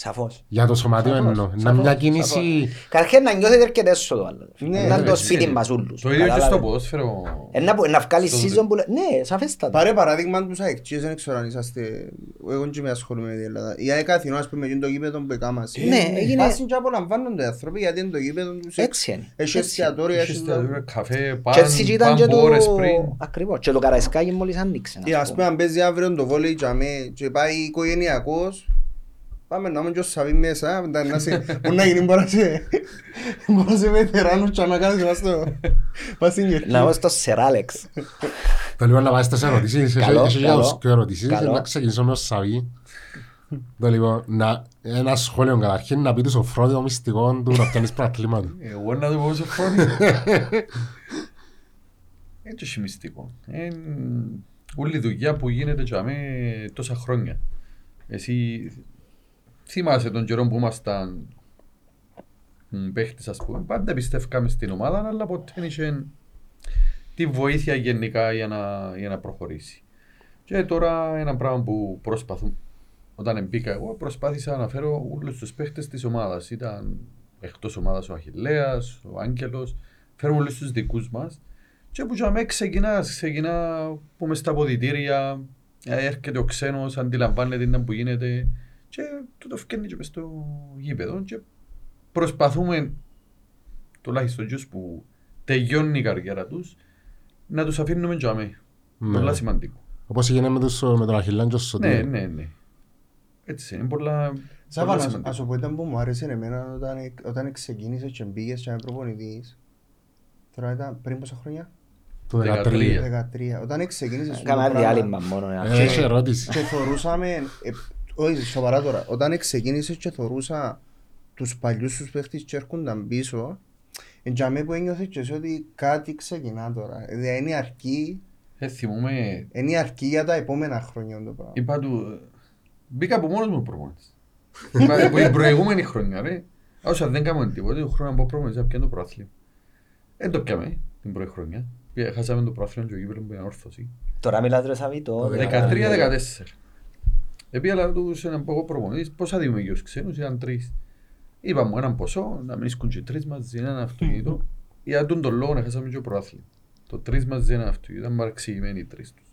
Σαφώς. Για το σωματείο Σαφώς, εννοώ. Να σαφώς, μια κίνηση... Καταρχήν να νιώθετε αρκετά έσοδο άλλος. Ναι, Να είναι το έτσι σπίτι είναι. μας ούλους. Το ίδιο και στο Κατάλαβε. ποδόσφαιρο. Ε, να, να βγάλει Στο season που λέει, ναι, σαφέστατα. Πάρε παράδειγμα τους αεκτζίες, δεν ξέρω αν είσαστε... Εγώ και με ασχολούμαι με την Ελλάδα. Η ΑΕΚ Αθηνών, ας πούμε, είναι το γήπεδο που έκαμας. Ναι, έγινε- Πάσουν και απολαμβάνονται οι άνθρωποι γιατί είναι το γήπεδο τους. Έτσι είναι. Έχει Έτσι είναι. εστιατόρια, Έχει έχει στα τα- δura καφέ, Και έτσι παν, ήταν και παν το... ώρες πριν. Ακριβώς. Και το Καραϊσκάκι μόλις άνοιξε. Ή ας πούμε αν παίζει αύριο το βόλεϊ για με και πάει οικογενειακός Πάμε να είμαι και ο Σαβί μέσα, μετά να σε... Μπορεί να γίνει μπορεί να σε... Μπορεί να σε βετεράνος και να κάνεις μας στο... Πας στην κερκή. Να πω στο Σεράλεξ. Το λοιπόν να πάει στις ερωτήσεις. Έχει- Καλό, Έχει για καλό. τους και ερωτήσεις. Καλό. Να ξεκινήσω με ο Σαβί. Το λοιπόν, να- ένα σχόλιο καταρχήν να πει τους Σοφρόνη το μυστικό του να πιάνεις πρωταθλήμα. Εγώ να το πω σε χρόνο. Έτσι έχει μυστικό. Ε, Όλη η δουλειά που γίνεται για μέ τόσα χρόνια. Εσύ θυμάσαι τον καιρό που ήμασταν μ, παίχτες ας πούμε. Πάντα πιστεύκαμε στην ομάδα αλλά ποτέ δεν είχε τη βοήθεια γενικά για να, για να προχωρήσει. Και τώρα ένα πράγμα που προσπαθούν όταν μπήκα εγώ προσπάθησα να φέρω όλους τους παίχτες της ομάδας. Ήταν εκτός ομάδας ο Αχιλέας, ο Άγγελος, φέρουμε όλους τους δικούς μας και που για μέ ξεκινά, ξεκινά που μες στα ποδητήρια, ε, έρχεται ο ξένος, αντιλαμβάνεται τι που γίνεται και τούτο φκένει και μες στο γήπεδο και προσπαθούμε τουλάχιστον τους που τελειώνει η καριέρα τους να τους αφήνουμε για μέ. Ναι. Πολλά σημαντικό. Όπως έγινε με τους- με τον Αχιλάν και ο Σωτήρ. Ναι, ναι, ναι. Έτσι είναι πολλά, Σάβα, πολλά να- σημαντικό. ας σου πω ήταν που μου άρεσε εμένα όταν, όταν ξεκίνησες και μπήκες και με προπονητής. Τώρα ήταν πριν πόσα χρόνια; Το 13. 13. 13. Όταν ξεκίνησες αυτό το Κάνα πράγμα διάλειμμα μόνο. να Ε, ξέρεις. Έχει ερώτηση. και θωρούσαμε, ε, όχι σοβαρά τώρα, όταν ξεκίνησες και θωρούσα τους παλιούς τους παίχτες και έρχονταν πίσω, εν για μέ που ένιωθες και εσύ ότι κάτι ξεκινά τώρα. Δηλαδή είναι η αρκή, Ε, θυμούμαι, είναι η αρκή για τα επόμενα χρόνια το πράγμα. είπα του, μπήκα από μόνος μου προπονητής. Είπα, Από την προηγούμενη χρονιά, ρε. Όσα δεν κάνουμε τίποτα, το χρόνο από προπονητής, πιάνε το προάθλημα. Δεν το πιάμε την πρώτη χρονιά. Πήγα- Χάσαμε το προάθλημα και ο γήπεδο που ήταν όρθωση. Τώρα μιλάτε ρε Σαββί το... Το 13-14. Επία αλλά τους έναν πόγο προπονητής, πόσα δίνουμε για τους ξένους, ήταν τρεις. Είπα μου έναν ποσό, να μην ίσκουν και τρεις μαζί, έναν αυτοκίνητο. Για τον τον λόγο να χάσαμε και το προάθλημα. Το τρεις μαζί έναν αυτοκίνητο, ήταν παραξηγημένοι οι τρεις τους.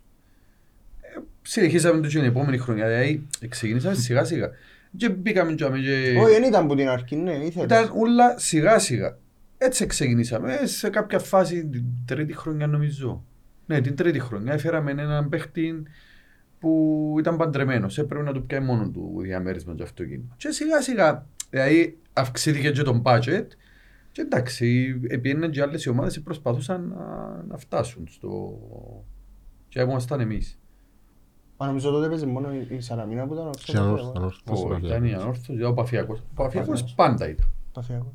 Ε, Συνεχίσαμε το και την επόμενη χρονιά, δηλαδή ξεκινήσαμε σιγά σιγά. Και μπήκαμε και άμε και... Όχι, δεν ήταν που την αρκή, ναι, ήθελες. Ήταν όλα σιγά σιγά. Έτσι ξεκινήσαμε. Ε, Σε κάποια φάση, την τρίτη χρονιά νομίζω. Ναι, την τρίτη χρονιά έφεραμε έναν παίχτη που ήταν παντρεμένος. Έπρεπε να του πιάει μόνο του διαμέρισμα για αυτοκίνητο. Και σιγά σιγά, δηλαδή αυξήθηκε και το budget. Και εντάξει, επειδή και άλλες ομάδες προσπαθούσαν να, να φτάσουν στο. Και ήμασταν εμείς. Μα νομίζω τότε παίζει μόνο η- η Σαλαμίνα που ήταν ορθός. Και ανόρθω, ανόρθω, Ο, ανόρθω. ήταν η ανόρθωση, ο Παφιακός. Ο Παφιακός Παφιακός. πάντα ήταν. Παθιακός.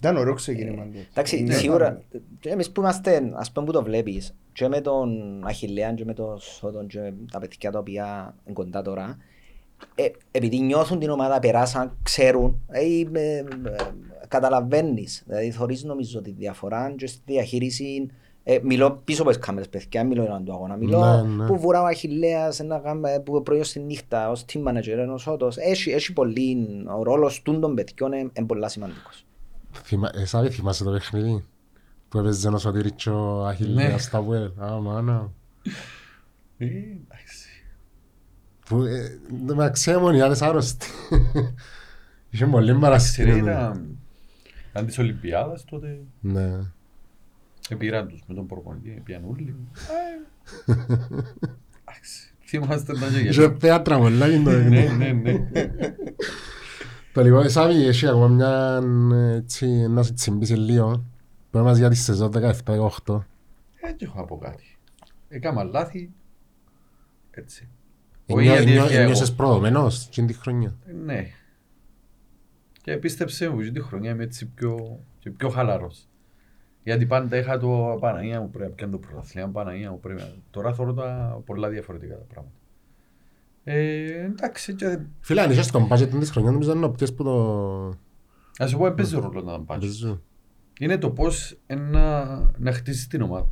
Ήταν ωραίο ξεκίνημα. τότε. Εντάξει, Ναι. σίγουρα, και εμείς που είμαστε, ας πούμε που το βλέπεις, και με τον Αχιλέα και με τον Σότον και με τα παιδιά τα οποία είναι κοντά τώρα, ε, επειδή νιώθουν την ομάδα, περάσαν, ξέρουν, ε, ε, ε, καταλαβαίνεις, δηλαδή θωρείς νομίζω τη διαφορά και στη διαχείριση, ε, μιλώ πίσω από τις κάμερες παιδιά, μιλώ έναν του αγώνα, μιλώ Ναι, ναι. που βουρά ο Αχιλέας, ένα γάμμα που πρωί στη νύχτα, ως team manager, ενώ ο Σότος, έχει, έχει πολύ, ο ρόλος τούν των παιδιών είναι, είναι πολλά σημαντικός. Θυμά- ε, Σάβη, θυμάσαι το παιχνίδι που έπαιζε ο Σωτήρης και ο Ναι. Αχιλέας στα Βουέλ. Α, μάνα. Ε, εντάξει. Που, ε, το μεταξύ ήμουν οι άλλες άρρωστοι. Είχε πολύ Ξέρετε, παρασκήνιο. ήταν ήταν της Ολυμπιάδας τότε. Ναι. Επήραν τους με τον προπονητή, πήγαν όλοι. Ε, εντάξει. Θυμάστε τα και Είχε γιατί. θέατρα πολλά και το Ναι, παιχνίδι. ναι, ναι. Το λοιπόν, Σάβη, έχει ακόμα μια έτσι, να σε τσιμπήσει λίγο. Πρέπει μας για τη σεζόν 17-18. Δεν έχω να πω κάτι. Έκανα λάθη. Έτσι. Ε, Όχι γιατί έφυγα εγώ. Ένιωσες προδομένος εκείνη τη χρονιά; Ε, Ναι. Και πίστεψε μου, ότι τη χρονιά είμαι έτσι πιο, και πιο χαλαρός. Γιατί πάντα είχα το Παναγία μου πρέπει να πιάνω το πρωταθλήμα, Παναγία μου πρέπει να... Τώρα θεωρώ τα πολλά διαφορετικά τα πράγματα. Ε, εντάξει, και... Φίλε, αν είχες τον budget της χρονιάς, νομίζω είναι ο πτές που το... να σου πω, παίζει ρόλο να πάει. Παίζω. Είναι το πώς να, να χτίσεις την ομάδα.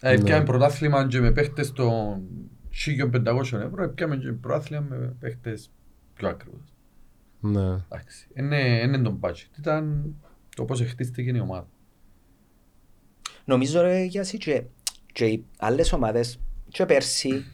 Δηλαδή, Ναι. πιάμε πρωτάθλημα και με παίχτες των 1500 ευρώ, πιάμε και πρωτάθλημα με παίχτες πιο ακριβώς. Ναι. Εντάξει. Είναι, είναι τον budget. Ήταν το πώς χτίστηκε η ομάδα. Νομίζω ρε Γιάση και, και οι άλλες ομάδες και πέρσι,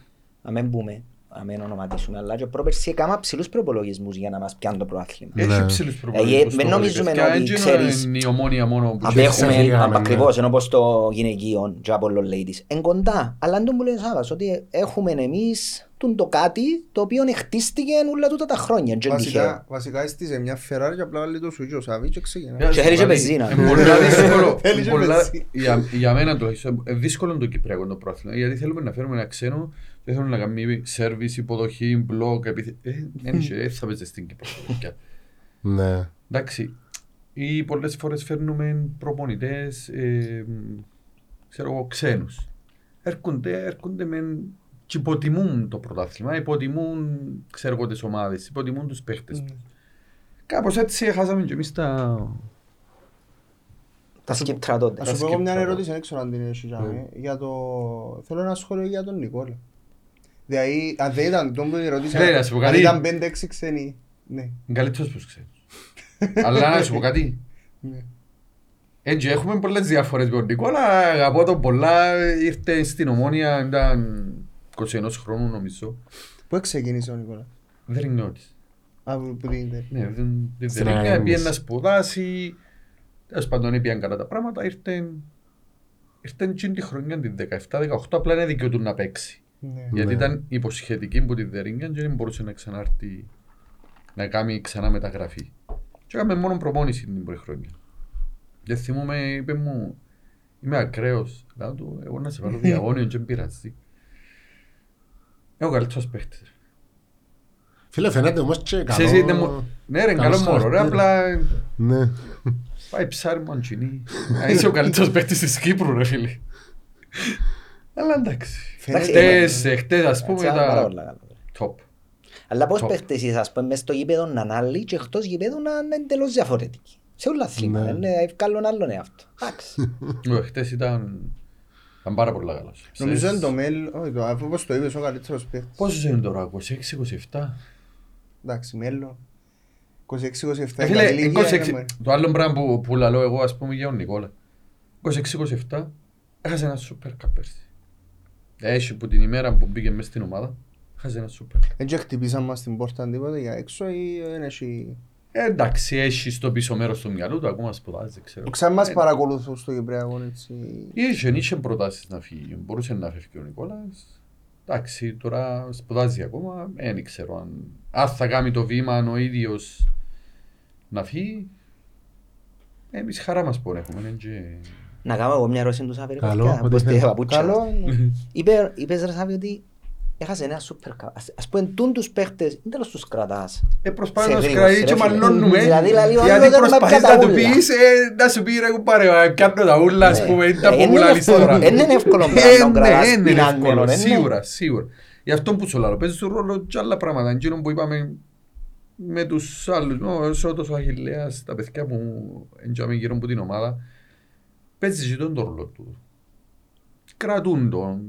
να μην πούμε, να μην ονοματίσουμε, αλλά και πρόπερσι έκανα ψηλούς προπολογισμούς για να μας πιάνουν το προάθλημα. Ναι. Έχει ψηλούς Ε, προπολογισμούς. μην στο νομίζουμε βόλεϊ, παιδιά. ότι Έτσι ξέρεις- είναι η ομόνια μόνο που Απέχουμε. Απέχουμε ξεφύγαμε, ακριβώς, ναι. ενώ πως το γυναικείο και από το ladies. Εν κοντά, αλλά αν το μου λέει ο Σάββας, ότι έχουμε εμείς τούν το κάτι το οποίο χτίστηκε όλα τούτα τα χρόνια. και είναι τυχαίο. Βασικά, βασικά έστησε μια Ferrari και απλά βάλει το σουίτζο ο Σάββι και ξεκινά. Για- Και θέλει και δηλαδή, μπενζίνα. είναι πολλά δύσκολο. Θέλει και πολλά- μπενζίνα. για- Για μένα το είναι δύσκολο το Κυπριακό το πρόθυμα. Γιατί θέλουμε να φέρουμε ένα ξένο και θέλουμε να κάνουμε σερβις, υποδοχή, μπλοκ. επιθε- Ε, Δεν είχε, δεν θα παίζεις στην Κύπρο. παιδιά. Ναι. Εντάξει. Ή πολλές φορές φέρνουμε προπονητές, ε, ξέρω εγώ, ξένους. Έρχονται, έρχονται με και υποτιμούν το πρωτάθλημα, υποτιμούν, ξέρω εγώ, τις ομάδες, υποτιμούν τους παίχτες τους. Κάπως έτσι χάσαμε και εμείς τα... Τα σκύπτρα τότε. Να σου πω εγώ μια σκεπτά, ερώτηση, δεν ξέρω αν την έχεις τζάμε, για το... Θέλω ένα σχόλιο για τον Νικόλα. Δηλαδή, αν δεν ήταν τον που ερώτησα, Ρε, να σου πω αν κάτι. ήταν 5-6 ξένοι, ναι. Είναι καλύτερος που ξέρεις. Αλλά να σου πω κάτι. ναι. Έτσι έχουμε πολλές διαφορές με τον Νικόλα, αγαπώ τον πολλά, ήρθε στην Ομόνια, ήταν 21 χρόνου νομίζω. Πού ξεκίνησε ο Νικόλας; Δερνιώτης. Από που την ιδέα. Ναι, δεν δεν Στην Δερνιά, Αγέννηση. πήγε να σπουδάσει, τέλος πάντων πήγαν καλά τα πράγματα, ήρθε, ήρθε εκείνη τη χρονιά την 17-18, απλά είναι δίκαιο του να παίξει. Ναι. Γιατί Ναι. ήταν υποσχετική που τη Δερνιά και δεν μπορούσε να ξανάρθει να κάνει ξανά μεταγραφή. Και έκαμε μόνο προπόνηση την πρώτη χρονιά. Και θυμούμαι, είπε μου, είμαι ακραίος. Λέω του, εγώ να σε βάλω διαγώνιο και δεν πειράζει. Έχω καλύτερος παίχτης. Φίλε, φαίνεται όμως και Ξέρεις, είναι καλό... μου- Ναι ρε, καλός καλός μωρό ρε, χαρακτήρας. απλά Ναι. πάει ψάρι μαντζινί. Είσαι ο καλύτερος παίχτης της Κύπρου ρε φίλε. Αλλά εντάξει. Φαίνεται- Χτες, ε, χτες ας πούμε Έτσι, πάρα ήταν πολλά καλά. top. Αλλά πώς Top. παίχτες εσείς, ας πούμε, μες στο γήπεδο να είναι άλλοι και εκτός γήπεδου να είναι εντελώς διαφορετικοί. Σε όλα αθλήματα, Ναι. είναι ευκάλλον άλλον εαυτό. Εντάξει. Ο, Χτες ήταν ήταν πάρα πολύ καλός. Νομίζω Ξέρεις, είναι το μέλλον, όχι το, αφού όπως το είπες ο καλύτερος παίχτης. Πόσος είναι τώρα, 26-27. Εντάξει, μέλλον. 26-27. Ε, Φίλε, καλή ηλικία 26 είναι, το άλλο πράγμα που, που λαλώ εγώ ας πούμε για τον Νικόλα. 26-27 έχασε ένα σούπερ καπ πέρσι. Έχει που την ημέρα που μπήκε μέσα στην ομάδα, έχασε ένα σούπερ. Δεν και χτυπήσαν μας την πόρτα τίποτα για έξω ή δεν έχει... Ε, εντάξει, έχει στο πίσω μέρος του μυαλού του, ακόμα σπουδάζει, δεν ξέρω. Ξαν μας Ε, παρακολουθούν στο Κυπριακό έτσι. Είχε, είχε προτάσεις να φύγει, μπορούσε να φεύγει ο Νικόλας. Εντάξει, τώρα σπουδάζει ακόμα, ε, δεν ξέρω αν, αν θα κάνει το βήμα ο ίδιος να φύγει. Εμείς χαρά μας μπορεί έχουμε, είναι και... Να κάνω εγώ μια ερώτηση του Σάββη. ρε Καλό, παιδιά, ό,τι πώς τη θέλει. παπούτσια. Καλό. ναι. Είπε- Είπες ρε Σάββη ότι έχασε ένα σούπερ καπ. Ας- Ας πούμε, τούν τους παίχτες, δεν τέλος τους κρατάς. Ε, προσπάθει Σε να σου γρήγορση, κρατήσει και ρε φίλε. μαλώνουμε. Δηλαδή, δηλαδή, ο Γιατί άλλος δεν με προσπαθείς πιάνει να τα του ούλα. πεις, ε, να σου πει ρε κουμπάρε, κάνω τα ούλα, ας Ναι. πούμε, είναι Ε, τα που είναι μου λαλείς εύκολο- τώρα. δεν είναι εύκολο Ε, πράγμα να ναι, κρατάς είναι πεινάνμενο, εύκολο, ναι. σίγουρα, σίγουρα. Γι' αυτό που σου λέω, παίζει σου ρόλο και άλλα πράγματα. Εκείνο που είπαμε με τους άλλους, ο Σώτος, ο Αχιλέας, τα παιδιά που εντιαμε γύρω από την ομάδα, παίζεις και τον το ρόλο του. Κρατούν τον.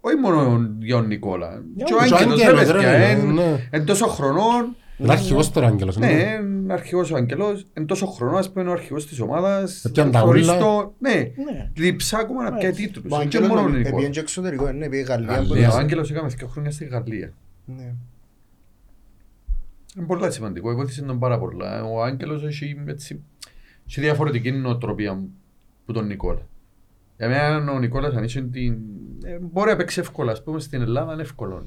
Όχι μόνο για τον Νικόλα. Και ο Και ο Άγγελος, ρε Άγγελος, ρε, παιδιά, ναι, εν- ναι. εν τόσο χρονών, Είναι αρχηγός τώρα Άγγελος. ναι, ναι. είναι αρχηγός ο Αγγελός, εν τόσο χρόνο ας πούμε είναι ο αρχηγός της ομάδας. Έπιαν τα χωρίς ούλα. το- Ναι, Ναι. διψά ακόμα να πιάει τίτλους. Ο Και Αγγέλος μόνο ο νομι- Νικόλας. επήγαινε και εξωτερικό, ναι, πήγε Γαλλία. Γαλλία, μπορεί Ναι, να- ο Άγγελος έκαμε δύο χρόνια στη Γαλλία. Ναι. Είναι πολύ σημαντικό, βοήθησε τον πάρα πολλά. Ο Άγγελος έχει, έτσι, έχει διαφορετική νοοτροπία που τον Νικόλα. Για μένα ο Νικόλας αν είσαι την... ε, μπορεί να παίξει εύκολα, ας πούμε στην Ελλάδα είναι εύκολο.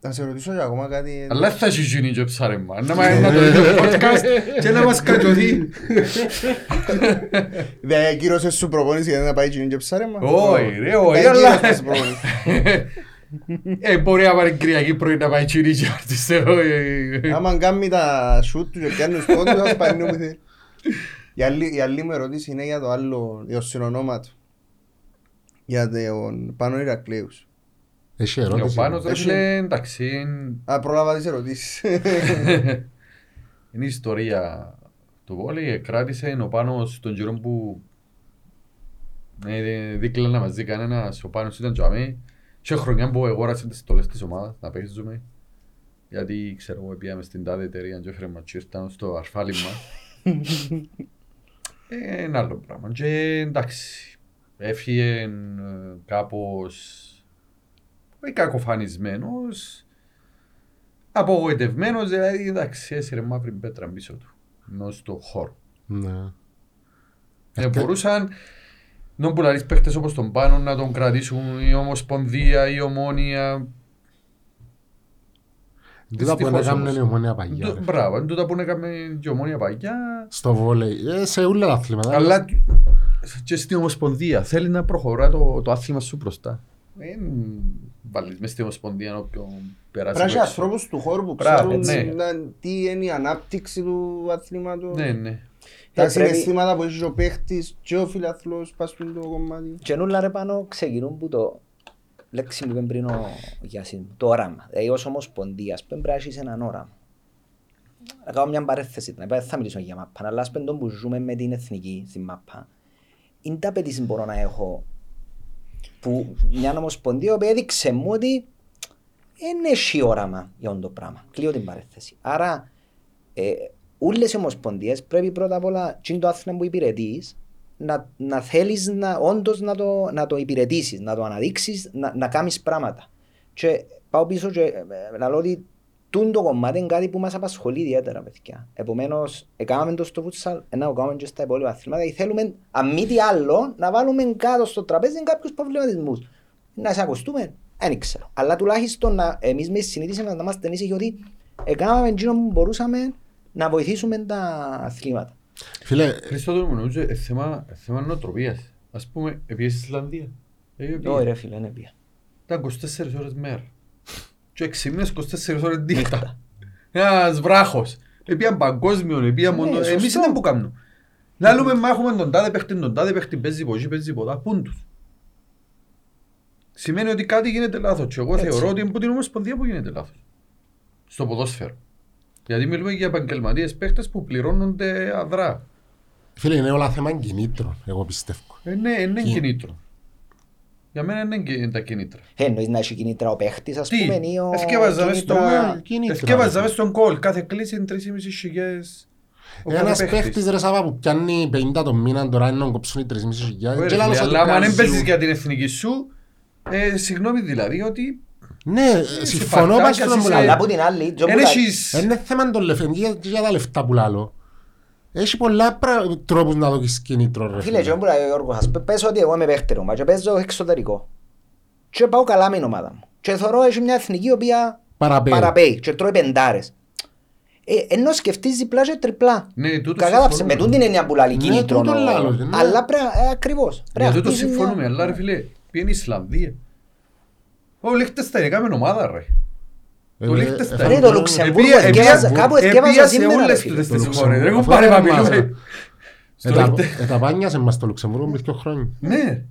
Να σε ρωτήσω για ακόμα κάτι. Αλλά θα έχει γίνει και ψάρεμα. Να μα- να το δει το podcast και να μας κατιωθεί. Δεν ακύρωσες σου προπόνηση γιατί να πάει γίνει και ψάρεμα; Όχι ρε, όχι, Δεν αλλά... ακύρωσες προπόνηση. Ε, μπορεί να πάρει Κυριακή πρωί να πάει τσίρι και αρτιστε. Άμα κάνει τα σούτ του και πιάνει τους πόντους, θα σπανεί όπου θέλει. Η άλλη- Η άλλη μου ερώτηση είναι για το άλλο, για το συνονόματο. Για τον Πάνος Ηρακλέους. Έχει Ο ερώτηση. Πάνος ρε Έχει- φίλε, εντάξει, είναι- Α, πρόλαβα τις ερωτήσεις. είναι η ιστορία του βόλεϊ. Κράτησε ο Πάνος τον καιρό που ε, δίκλα να μας δει κανένας, ο Πάνος ήταν τζαμί. Και χρονιά που αγόρασε τις στολές της ομάδας να παίζουμε. Γιατί ξέρω εγώ πήγαμε στην τάδε εταιρεία και έφερε μας και ήρθαν στο ασφάλι μας. Ε, Ένα άλλο πράγμα. Και εντάξει, έφυγε ε, κάπως όχι κακοφανισμένος, απογοητευμένος, δηλαδή εντάξει, έσυρε μαύρη πέτρα πίσω του, ενώ στο χώρο. Ναι. Ε, μπορούσαν να που λαλείς παίχτες όπως τον Πάνο να τον κρατήσουν η Ομοσπονδία, η Ομόνια. Τούτα που Δυστυχώς έκαμε όμως. η ομονία παγιά. Τού- ρε. Μπράβο, είναι τούτα που έκαμε και η Ομόνια παγιά. Στο βόλεϊ. Ε, σε όλα τα αθλήματα. Αλλά και στην Ομοσπονδία θέλει να προχωρά το, το άθλημα σου μπροστά. Δεν βάλεις μες στην Ομοσπονδία όποιον περάσει Πρέπει από να έξω. ανθρώπους του χώρου που Μπράβο, ξέρουν ναι. να- τι είναι η ανάπτυξη του αθλήματος. Ναι, ναι. Τα Ε, πρέπει- συναισθήματα που έχει ο παίχτης και ο φιλαθλός πας στον το κομμάτι. Και νουλα ρε πάνω ξεκινούν που το λέξη που είπε πριν ο Γιάσιν, το όραμα. Δηλαδή ως ομοσπονδίας πρέπει να έχεις έναν όραμα. Να κάνω μια παρέθεση, να δεν θα μιλήσω για μάπα, αλλά ας πέντω που ζούμε με την εθνική στην μάπα. Είναι τα απαιτήσεις μπορώ να έχω που μια ομοσπονδία που έδειξε μου ότι δεν έχει όραμα για αυτό το πράγμα. Κλείω την παρέθεση. Άρα, ε, όλες οι ομοσπονδίες πρέπει πρώτα απ' όλα τι είναι το άθλημα που υπηρετείς να, να θέλεις να, όντως να το, να το υπηρετήσεις, να το αναδείξεις, να, να κάνεις πράγματα. Και πάω πίσω και ε, να λέω ότι τούν το κομμάτι είναι κάτι που μας απασχολεί ιδιαίτερα, παιδιά. Επομένως, έκαναμε το στο φούτσαλ, να το κάνουμε και στα υπόλοιπα αθλήματα, γιατί θέλουμε, αν μη τι άλλο, να βάλουμε κάτω στο τραπέζι κάποιους προβληματισμούς. Να σε ακουστούμε, δεν ξέρω. Αλλά τουλάχιστον να, εμείς μες συνείδηση να είμαστε ήσυχοι ότι έκαναμε εκείνο που μπορούσαμε να βοηθήσουμε τα αθλήματα. Φίλε, Χριστόδουλο μου νομίζω ε, θέμα, ε, θέμα νοοτροπίας. Ας πούμε, πήγες στην Ισλανδία. Ε, πήγε. Όχι ρε φίλε, είναι πια. Ήταν 24 ώρες μέρα. Και 6 μήνες 24 ώρες νύχτα. Ένας βράχος. Επίαν παγκόσμιο, επίαν Ναι, μόνο. σωστό. Εμείς δεν που κάνουμε. Να λέμε μα έχουμε τον τάδε παίχτη, τον τάδε παίχτη, παίζει ποσί, παίζει ποτά. Πούν τους. Σημαίνει ότι κάτι γίνεται λάθος. Και εγώ Έτσι. θεωρώ ότι είναι από την Ομοσπονδία που γίνεται λάθος. Στο ποδόσφαιρο. Γιατί μιλούμε για επαγγελματίες παίχτες που πληρώνονται αδρά. φίλε, είναι όλα θέμα κινήτρων, εγώ πιστεύω. Ε, ναι, είναι Κι- κινήτρο. Για μένα είναι και τα κινήτρα. Ε, Εννοείς να έχει κινήτρα ο παίχτης, ας Τι, πούμε, ή ο εθκεύαζα μες στο κινήτρα- Ναι, κινήτρα, Εθκεύαζα ρε. μες στον κόλ. Κάθε κλίση είναι 3.500 χιλιάδες. ο κάθε Ένας παίχτης. παίχτης ρε Σάβα που πιάνει 50 το μήνα τώρα είναι να κοψούν οι 3.500 χιλιάδες. Ωραία, Και λάλλος φίλε, ότι Αλλά αν κάνει δεν παίζεις ζου. για την εθνική σου, ε, συγγνώμη δηλαδή ότι Ναι, συμφωνώ παρτάκια, πας στον εσύ που σε- λάλλω. Αλλά από την άλλη, τζο που δεν τα- έχεις... Δεν είναι θέμα των λεφτών, για, για τα λεφτά που λάλλω. Έχει πολλά πρα- τρόπους να δώσεις κίνητρο ρε Φίλε, τζο που λέει ο Γιώργος, ας π- πες ότι εγώ είμαι παίχτερο, μα και παίζω εξωτερικό. Και πάω καλά με την ομάδα μου. Και θωρώ έχει μια εθνική η οποία Παραπέει. παραπέει και τρώει πεντάρες. Ε, ενώ σκεφτείς διπλά και τριπλά. Ναι, τούτο Κατάλαβε, συμφωνούμε. με τούτη την έννοια που λέει Ναι, κίνητρο. τούτο ο- λάλλω, ναι. Αλλά πρέπει, ε, ακριβώς. Για Πρέπει να τούτο χτίσεις μια- συμφωνούμε, αλλά ρε φίλε, πήγαινε η Ισλανδία. Ο Λίχτεσταϊν έκαμε ομάδα ρε. Ε, Το ε, Λίχτεσταϊν. ε, Ρε, το ε, Λουξεμβούργο Επία- εθκεύαζα- επία- κάπου εθκεύαζα επία σε σήμερα, ρε όλες φίλε. τούτες Το τις Λουξεμβούργο. χώρες. Ρε Αφού κουμπάρε δεν μα μας, μιλούμε. ε. Στο Ετα- Λίχτε- Εταπάνιασε μας το Λουξεμβούργο πριν δύο χρόνια. Ναι.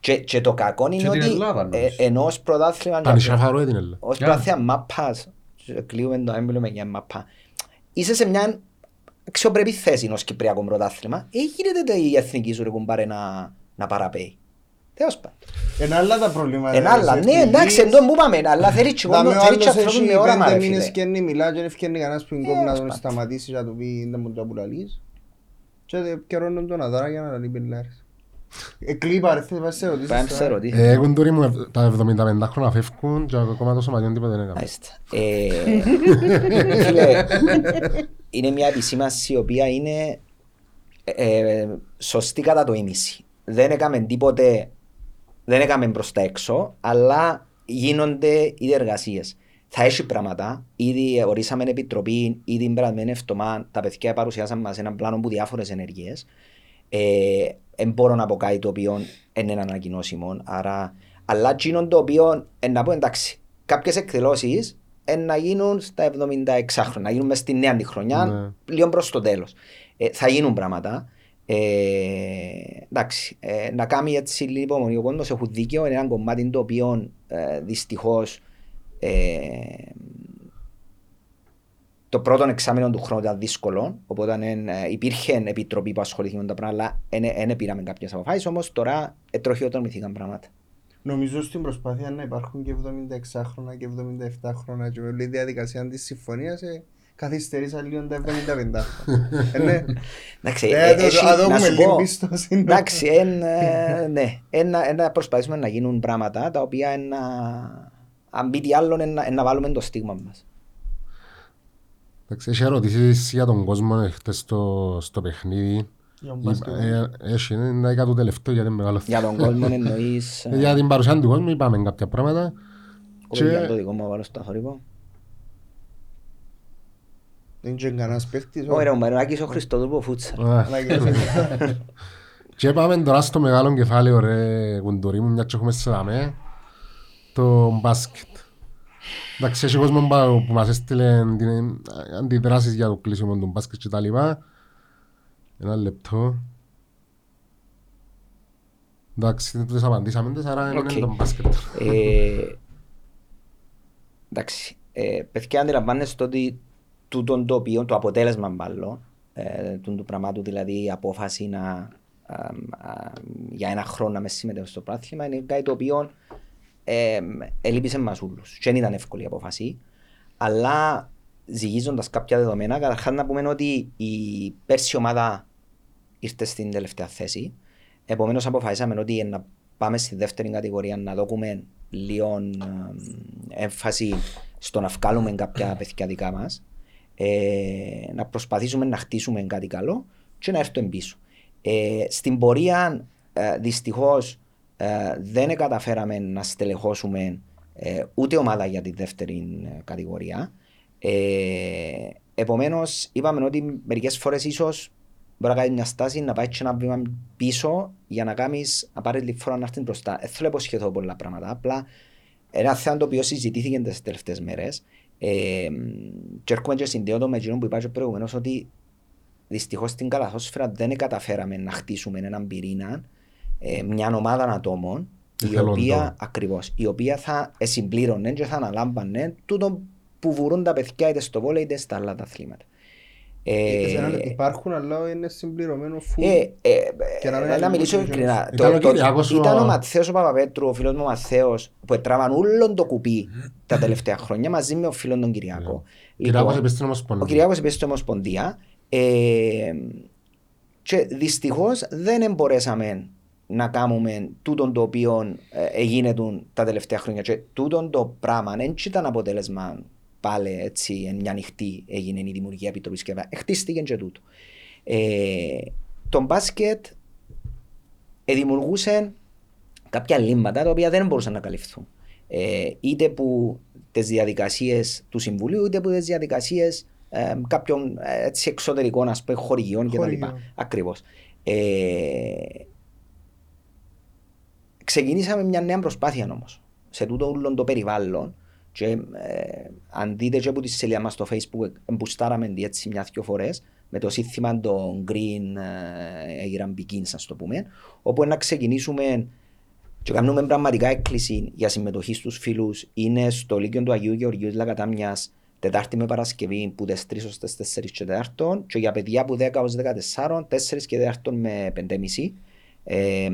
Και, και το κακό είναι Και την ότι Ελλάδα, ε, νομίζω. ενώ ως πρωτάθλημα Τα νησιά Φαρόε την έλα. ως Για. πρωτάθλημα μάπας και κλείουμε το έμπλεμα για μάπα είσαι σε μια αξιοπρεπή θέση ως Κυπριακό πρωτάθλημα ε, γίνεται η εθνική σου ρε κουμπάρε να, να παραπέει Τέλος πάντων. Εν άλλα τα προβλήματα. Εν άλλα, της ναι εθνικής. εντάξει εν τω που πάμε αλλά θέλει και Δάμε κόσμο- ο θέλει και άλλος ανθρώπους έχει με όραμα πέντε ρε μήνες φίλε και είναι μιλά και δεν ευκαιρνεί κανένας που είναι κόμμα να τον πάντων. σταματήσει και να του πει δεν μου το απουλαλείς. Και καιρώνουν τον αδάρα για να λέει πελάρες. Εκλείπα ρε θέλεις να σε ρωτήσεις Πάμε τώρα. σε ερωτήσεις. Ε, Έχουν τούρι μου ευ- τα 75 χρόνια φεύγουν και ακόμα το σωματιόν τίποτα δεν έκαμε. Μάλιστα. Ε, φίλε, είναι μια επισήμαση η οποία είναι ε, σωστή κατά το ίμιση. Δεν έκαμε τίποτε, δεν έκαμε προς τα έξω, αλλά γίνονται ήδη εργασίες. Θα έχει πράγματα, ήδη ορίσαμε επιτροπή, ήδη μπραδμένοι ευτομά, τα παιδιά παρουσιάσαν μας έναν πλάνο που διάφορες ενεργείες. Ε, δεν μπορώ να πω κάτι το οποίο είναι ανακοινώσιμο, άρα, αλλά εκείνο το οποίο, ε, να πω εντάξει, κάποιες εκδηλώσεις ε, να γίνουν στα 76 χρόνια, να γίνουν μες στη νέα τη χρονιά, Ναι. λίγο προς το τέλος. Ε, θα γίνουν πράγματα. Ε, εντάξει, ε, να κάνει έτσι λίγο υπομονή. Ο κόσμος έχουν δίκαιο, είναι ένα κομμάτι το οποίο ε, δυστυχώς ε, το πρώτο εξάμεινο του χρόνου ήταν δύσκολο, οπότε ε, υπήρχε επιτροπή που ασχολήθηκε με τα πράγματα, αλλά δεν πήραμε κάποιες αποφάσεις, όμως τώρα ε, τροχιοτομηθήκαν πράγματα. Νομίζω στην προσπάθεια να υπάρχουν και 76 χρόνια και 77 χρόνια και με όλη η διαδικασία της συμφωνίας ε, καθυστερήσαν λίγο τα 75 χρόνια. Ε, ναι. Εντάξει, Ε, ε, το- έχει- αν δούμε να σου λίγο πω, πίστοση, ναι. εντάξει, εν, ε, ναι, εν να- εν να προσπαθήσουμε να γίνουν πράγματα τα οποία εν να, αν μπει τι άλλο, εν να- εν να βάλουμε το στίγμα μας. Εντάξει, έχει ερωτήσεις για τον κόσμο χτες στο, στο παιχνίδι. Για τον μπάσκετ. Ε, Έχει, είναι ένα το τελευταίο γιατί είναι μεγάλο Για τον κόσμο εννοείς, Ε, Για την παρουσία του κόσμου είπαμε κάποια πράγματα. κοπέλια και- το δικό μου βάλω στο θορύβο. Δεν είναι κανένας παίχτης. Όχι ρε, ο Μαρινάκης ο Χριστόδουλου Φούτσαλ. Α, Αλλά και- Και πάμε τώρα στο μεγάλο κεφάλαιο ρε κουντουρί μου, μια και έχουμε σε δαμέ, το μπάσκετ. Εντάξει, έχει κόσμο που που μας έστειλε την, ε, αντιδράσεις για το κλείσιμο του μπάσκετ και τα λοιπά. Ένα λεπτό. Εντάξει, δεν τις απαντήσαμε, τις, άρα Οκ. είναι το μπάσκετ. Ε, εντάξει, ε, παιδιά αντιλαμβάνεστε ότι τούτον το οποίο, το αποτέλεσμα μάλλον, ε, τούτου του πραγμάτου, δηλαδή η απόφαση να, α, α, για ένα χρόνο να μεν συμμετέχω στο πρωτάθλημα είναι κάτι το οποίο ε, ελύπησε μας όλους. Και δεν ήταν εύκολη η απόφαση, αλλά ζυγίζοντας κάποια δεδομένα, καταρχάς να πούμε ότι η πέρσι ομάδα ήρθε στην τελευταία θέση. Επομένως, αποφασίσαμε ότι να πάμε στη δεύτερη κατηγορία να δώσουμε λίγο ε, έμφαση στο να βγάλουμε κάποια παιδιά δικά μας. Ε, να προσπαθήσουμε να χτίσουμε κάτι καλό και να έρθουμε πίσω. Ε, στην πορεία, ε, δυστυχώς, ε, δεν καταφέραμε να στελεχώσουμε ε, ούτε ομάδα για τη δεύτερη ε, κατηγορία. Ε, Επομένως, είπαμε ότι μερικές φορές ίσως μπορεί να κάνει μια στάση να πάει και ένα βήμα πίσω για να κάνεις απαραίτητη φορά να έρθεις μπροστά. Δεν θέλω να υποσχεθώ πολλά πράγματα. Απλά ένα θέμα το οποίο συζητήθηκε τις τελευταίες μέρες. Ε, και έρχομαι και συνδέω με εκείνο που είπα και προηγουμένως ότι δυστυχώς στην καλαθόσφαιρα δεν καταφέραμε να χτίσουμε έναν πυρήνα, ε, μια ομάδα ατόμων η Εθελοντών. οποία, ακριβώς, η οποία θα συμπλήρωνε και θα αναλάμβανε τούτο που βουρούν τα παιδιά είτε στο βόλεϊ είτε στα άλλα τα αθλήματα. Ε, Σε ένα- Υπάρχουν αλλά είναι συμπληρωμένο φουλ. ε, ε, Και να μην ε, να μιλήσω αλληλούς ειλικρινά. Ήταν Το- ο το- Κυριάκος ο- Ήταν ο Ματθαίος ο Παπαπέτρου, ο φίλος μου ο Ματθαίος, που τράβαν όλον το κουπί τα τελευταία χρόνια μαζί με ο φίλον τον Κυριακό. Κυριάκος Λοιπόν, επίσης στην ο Ομοσπονδία. Κυριάκος είπε στην Ομοσπονδία ε, και δυστυχώς δεν μπορέσαμε να κάνουμε τούτον το οποίο ε, έγινε τα τελευταία χρόνια και τούτον το πράγμα δεν ήταν αποτέλεσμα πάλι έτσι εν μια νυχτή έγινε η δημιουργία επιτροπής και χτίστηκε και τούτο. Ε, το μπάσκετ ε, δημιουργούσε κάποια λίμματα τα οποία δεν μπορούσαν να καλυφθούν. Ε, είτε που τις διαδικασίες του Συμβουλίου, είτε που τις διαδικασίες ε, κάποιων ε, έτσι, εξωτερικών ας πούμε, χορηγιών κτλ. Χορηγιών. Ακριβώς. Ε, ξεκινήσαμε μια νέα προσπάθεια όμως. Σε τούτο όλο το περιβάλλον και ε, αν δείτε και από τη σελίδα μας στο facebook εμπουστάραμε έτσι μια δυο φορές με το σύνθημα το green ε, έγιναν begins ας το πούμε όπου να ξεκινήσουμε και κάνουμε πραγματικά έκκληση για συμμετοχή στους φίλους είναι στο Λύκειο του Αγίου Γεωργίου της Λακατάμιας Τετάρτη με Παρασκευή που τις 3 ως τις 4 και 4 και για παιδιά που 10 ως 14, 4 και 4 με 5,5 ε,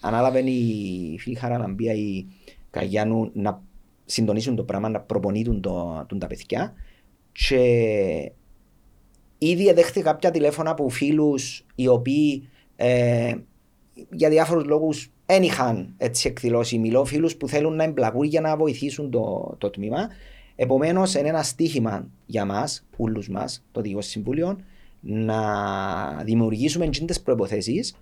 ανάλαβε η φίλη Χαραλαμπία η Καγιάννου να συντονίσουν το πράγμα, να προπονείτουν το, τον τα παιδιά και ήδη δέχτηκε κάποια τηλέφωνα από φίλους οι οποίοι ε, για διάφορους λόγους δεν είχαν έτσι εκδηλώσει μιλώ φίλους που θέλουν να εμπλακούν για να βοηθήσουν το, το τμήμα. Επομένως είναι ένα στίχημα για μας, όλους μας, το Δικό Συμβούλιο, να δημιουργήσουμε τις προϋποθέσεις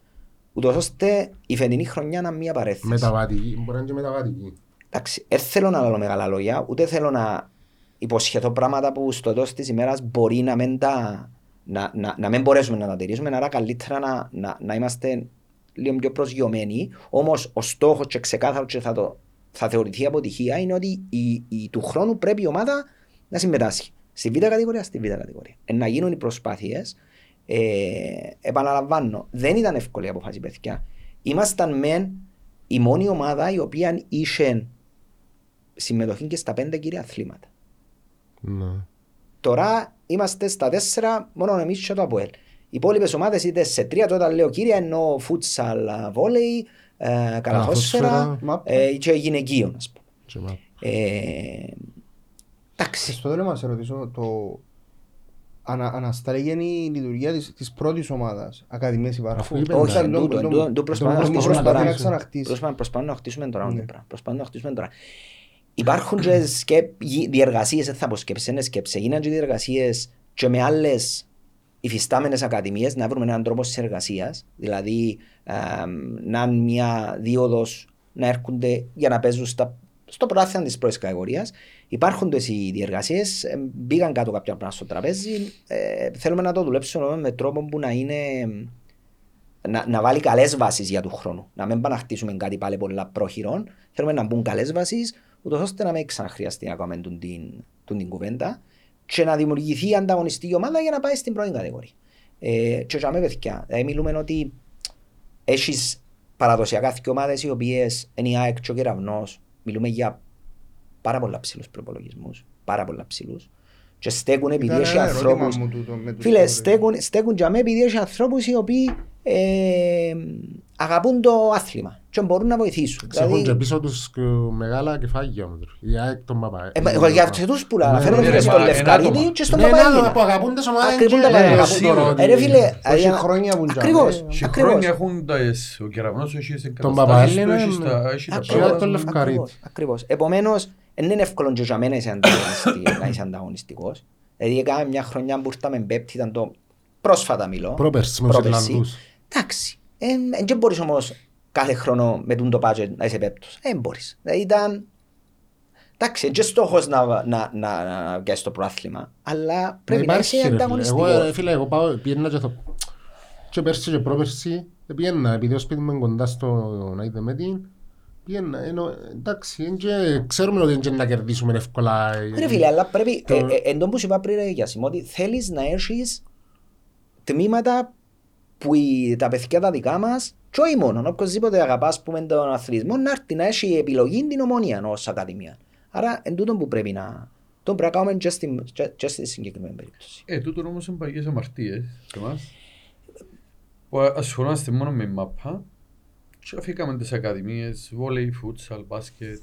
ούτως ώστε η φετινή χρονιά να μην απαραίτητης. Μεταβατική, μπορεί να είναι και μεταβατική. Εντάξει, δεν θέλω να λέω μεγάλα λόγια, ούτε θέλω να υποσχεθώ πράγματα που στο τέλος της ημέρας μπορεί να μην, τα, να, να, να μην μπορέσουμε να τα τηρήσουμε. Άρα, καλύτερα να, να, να είμαστε λίγο πιο προσγειωμένοι. Όμως, ο στόχος και ξεκάθαρος και θα, το, θα θεωρηθεί αποτυχία είναι ότι η, η, του χρόνου πρέπει η ομάδα να συμμετάσχει. Στη β' κατηγορία, στη β' κατηγορία. Ε, να γίνουν οι προσπάθειες. Ε, επαναλαμβάνω, δεν ήταν εύκολη η αποφάση, παιδιά. Ήμασταν μεν η μόνη ομάδα η οποία είχε συμμετοχή και στα πέντε κύρια αθλήματα. Ναι. Τώρα είμαστε στα τέσσερα, μόνο εμείς και το ΑΠΟΕΛ. Οι υπόλοιπες ομάδες είτε σε τρία, τότε λέω κύρια, ενώ φούτσαλ, βόλεϊ, ε, καλαθόσφαιρα Καλαθόσφαιρα. Μάπα. ε, και γυναικείων, ας πούμε. Και μα- Ε, εντάξει. Στο τέλος να σε ρωτήσω, το ανα, ανασταλήγαινε η λειτουργία της, της πρώτης ομάδας. Ακαδημίες υπάρχουν. Αφού είπε, Όχι, ναι. εν τούτο, εν τούτο, εν τούτο προσπαθούμε να Τον χτίσουμε προσπαθεί τώρα. να ξαναχτίσει. Προσπα- Προσπαθούμε να χτίσουμε τώρα. Ναι. όντως, πράγμα. Προσπαθούμε να χτίσουμε τώρα. Υπάρχουν και σκέπ- γι- διεργασίες, δεν θα πω σκέψεις, είναι σκέψεις. Έγιναν και διεργασίες και με άλλες υφιστάμενες ακαδημίες να βρούμε έναν τρόπο συνεργασίας. Δηλαδή εμ, να είναι μια δίωδος να έρχονται για να παίζουν στα, στο πρωτάθλημα της πρώτης κατηγορίας. Υπάρχουν τες οι διεργασίες, εμ, μπήκαν κάτω κάποια πράγματα στο τραπέζι. Ε, θέλουμε να το δουλέψουμε με τρόπο που να είναι να, να βάλει καλές βάσεις για του χρόνου. Να μην πάμε να χτίσουμε κάτι πάλι πολλά πρόχειρων. Θέλουμε να μπουν καλές βάσεις, ούτως ώστε να μην ξαναχρειαστεί να κάνουμε τούν την, τούν την κουβέντα και να δημιουργηθεί ανταγωνιστική ομάδα για να πάει στην πρώτη κατηγορία. Ε, και για με παιδιά, δηλαδή μιλούμε ότι έχεις παραδοσιακά δύο ομάδες οι οποίες είναι η ΑΕΚ και ο Κεραυνός. Μιλούμε για πάρα πολλά ψηλούς προπολογισμούς. Πάρα πολλά ψηλούς. Και στέκουν επειδή Ήταν έχει ένα ερώτημα ανθρώπου. μου τούτο με τους Φίλε, πρόεδρους. στέκουν, στέκουν για μέ επειδή έχει ανθρώπους οι οποίοι ε, αγαπούν το άθλημα και μπορούν να βοηθήσουν. Ξέχουν και Δηλαδή, πίσω τους και μεγάλα κεφάγια μου. Η ΑΕΚ τον Παπα. ε, μα, εγώ για αυτούς που Ναι, αναφέρομαι ναι, φίλες ναι, στον ένα Λευκαρίδη άτομο. και στον Ναι, ένα Παπαέλληνα. άτομα που αγαπούν τις ομάδες Ακριβώς και τα αγαπούν παρακαλώ. τώρα Ε, ρε ότι- φίλε, Έχει ε, χρόνια που τζάμε. ακριβώς, Σε ακριβώς. χρόνια έχουν τα- ο κεραυνός έχει σε Τον καταστάσεις του, Παπαέλληνα, έχει ναι. τα- έχει τα Ακριβώς. πράγματα. τον Λευκαρίδη. Ακριβώς, ακριβώς. Επομένως, δεν είναι εύκολο και για μένα να είσαι ανταγωνιστή- να είσαι ανταγωνιστικός. Δηλαδή, έκαμε μια χρονιά που ήρθαμε πέπτη, ήταν το πρόσφατα μιλώ. Πρόπερση με τους Πρόπερση. Ιρλανδούς. Εντάξει. Δεν μπορείς όμως κάθε χρόνο με τον το budget να είσαι πέπτος. Δεν μπορείς. Δηλαδή ήταν... Εντάξει, και στόχος να, να, να, να βγεις το πρόθλημα, αλλά πρέπει να Υπάρχει, είσαι ρε φίλε. ανταγωνιστικός. Εγώ, ε, φίλε, εγώ πάω, πήγαινα και το... Και πέρσι και πρόπερσι, ε, πήγαινα, επειδή ο σπίτι μου είναι κοντά στο να είδε με την, πήγαινα, ενώ, εντάξει, εν και ξέρουμε ότι είναι να κερδίσουμε εύκολα. ε, Ρε φίλε, αλλά πρέπει, Το- ε, ε, εν τω που σου είπα πριν ρε Γιάσιμ, ότι θέλεις να έχεις τμήματα που οι, τα παιδιά τα δικά μας και όχι μόνο, οποιοςδήποτε αγαπάς πούμε τον αθλητισμό να έρθει να έχει επιλογή την ομονία ως ακαδημία. Άρα εν τούτο που πρέπει να... Το πρέπει να κάνουμε και στην, και- και στη συγκεκριμένη περίπτωση. Ε, τούτο όμως είναι παγιές αμαρτίες σε εμάς. Που ασχολούμαστε μόνο με μαπά και αφήκαμε τις ακαδημίες, βόλεϊ, φούτσαλ, μπάσκετ,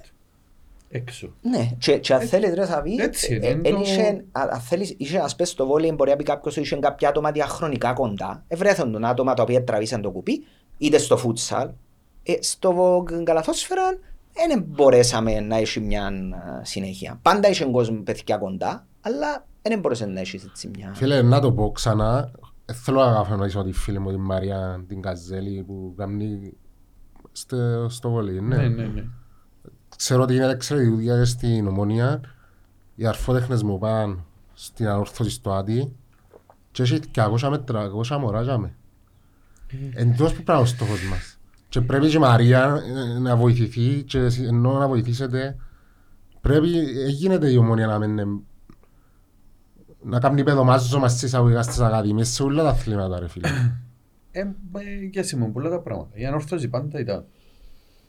έξω. Ναι, και, και αν θέλεις ρε θα πει, Έτσι είναι, ε, είναι εν το- είχε- α- αν θέλεις, είχε ας πες στο βόλεϊ, μπορεί να πει κάποιος ότι είχε κάποια άτομα διαχρονικά κοντά, ευρέθηκαν τον άτομα τα οποία τραβήσαν το κουπί, είτε στο φούτσαλ, ε, στο καλαθόσφαιρα δεν μπορέσαμε να έχει μια α, συνέχεια. Πάντα είχε κόσμο παιδιά κοντά, αλλά δεν μπορούσε να έχεις έτσι μια... Φίλε, να το πω ξανά, ε, θέλω να αγαπήσω τη φίλη μου την Μαρία την Καζέλη που κάνει στο, στο βολί, ναι. Ναι, ναι, ναι. Ξέρω ότι γίνεται εξαιρετική δουλειά και στην Ομόνια. Οι αρφότεχνες μου πάνε στην ανόρθωση στο Άτι και έχει 200 με 300 μωρά για με. Εν τόσο που πράγμα ο στόχος μας. Και πρέπει και η Μαρία ε, να βοηθηθεί και εσείς ενώ να βοηθήσετε πρέπει, ε, γίνεται η Ομόνια να μην είναι- να κάνει παιδομάζο μας στις αγωγικά στις ακαδημίες σε όλα τα αθλήματα ρε φίλε. Ε, ε, για σήμερα πολλά τα πράγματα. Η ανόρθωση πάντα ήταν.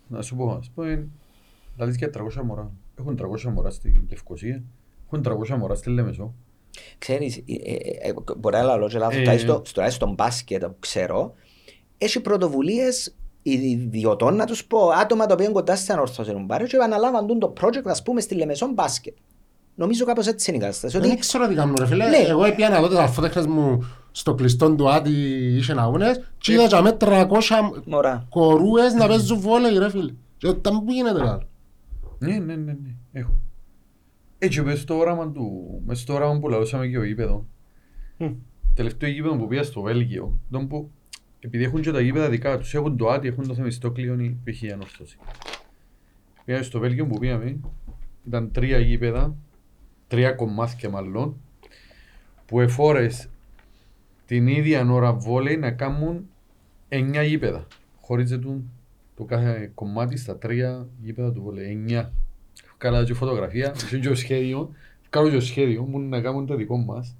Να σου πω, ας πούμε, δηλαδή και 300 μωρά. Έχουν 300 μωρά στη Λευκοσία, έχουν 300 μωρά στη Λέμεσο. Ξέρεις, ε, ε, ε, μπορεί να λέω και λάθος, Ε. τουλάχιστον στον μπάσκετ που ξέρω, έχει πρωτοβουλίες ιδιωτών, να τους πω, άτομα τα οποία είναι κοντά στην ανορθώση του μπάρε και αναλάβαν τούν το project, ας πούμε, στη Λεμεσόν μπάσκετ. Νομίζω κάπως έτσι είναι η κατάσταση. Δεν Ότι, ξέρω τι κάνουν ρε φίλε. Ναι. Εγώ έπια να δω τις αρφότεχνες μου στο κλειστό του Άτι είχε αγώνες και είδα για με 300 μωρά. κορούες να παίζουν βόλεϊ ρε φίλε. Και όταν που γίνεται τώρα. Ναι, ναι, ναι, ναι, έχω. Έτσι, μες στο όραμα του, μες στο όραμα που λαούσαμε και ο γήπεδο. Τελευταίο γήπεδο που πήγα στο Βέλγιο, τον που, επειδή έχουν και τα γήπεδα δικά τους, έχουν το Άτι, έχουν το Θεμιστόκλειο, η π.χ. η ανόρθωση. Πήγαμε στο Βέλγιο που πήγαμε, ήταν τρία γήπεδα, τρία κομμάτια μάλλον, που εφόρες την ίδια ώρα βόλεϊ να κάνουν εννιά γήπεδα. Χωρίζεται το κάθε κομμάτι στα τρία γήπεδα του βόλεϊ. Εννιά. Καλά και φωτογραφία, είχε και το σχέδιο. Κάνω και το σχέδιο μου να κάνουν το δικό μας.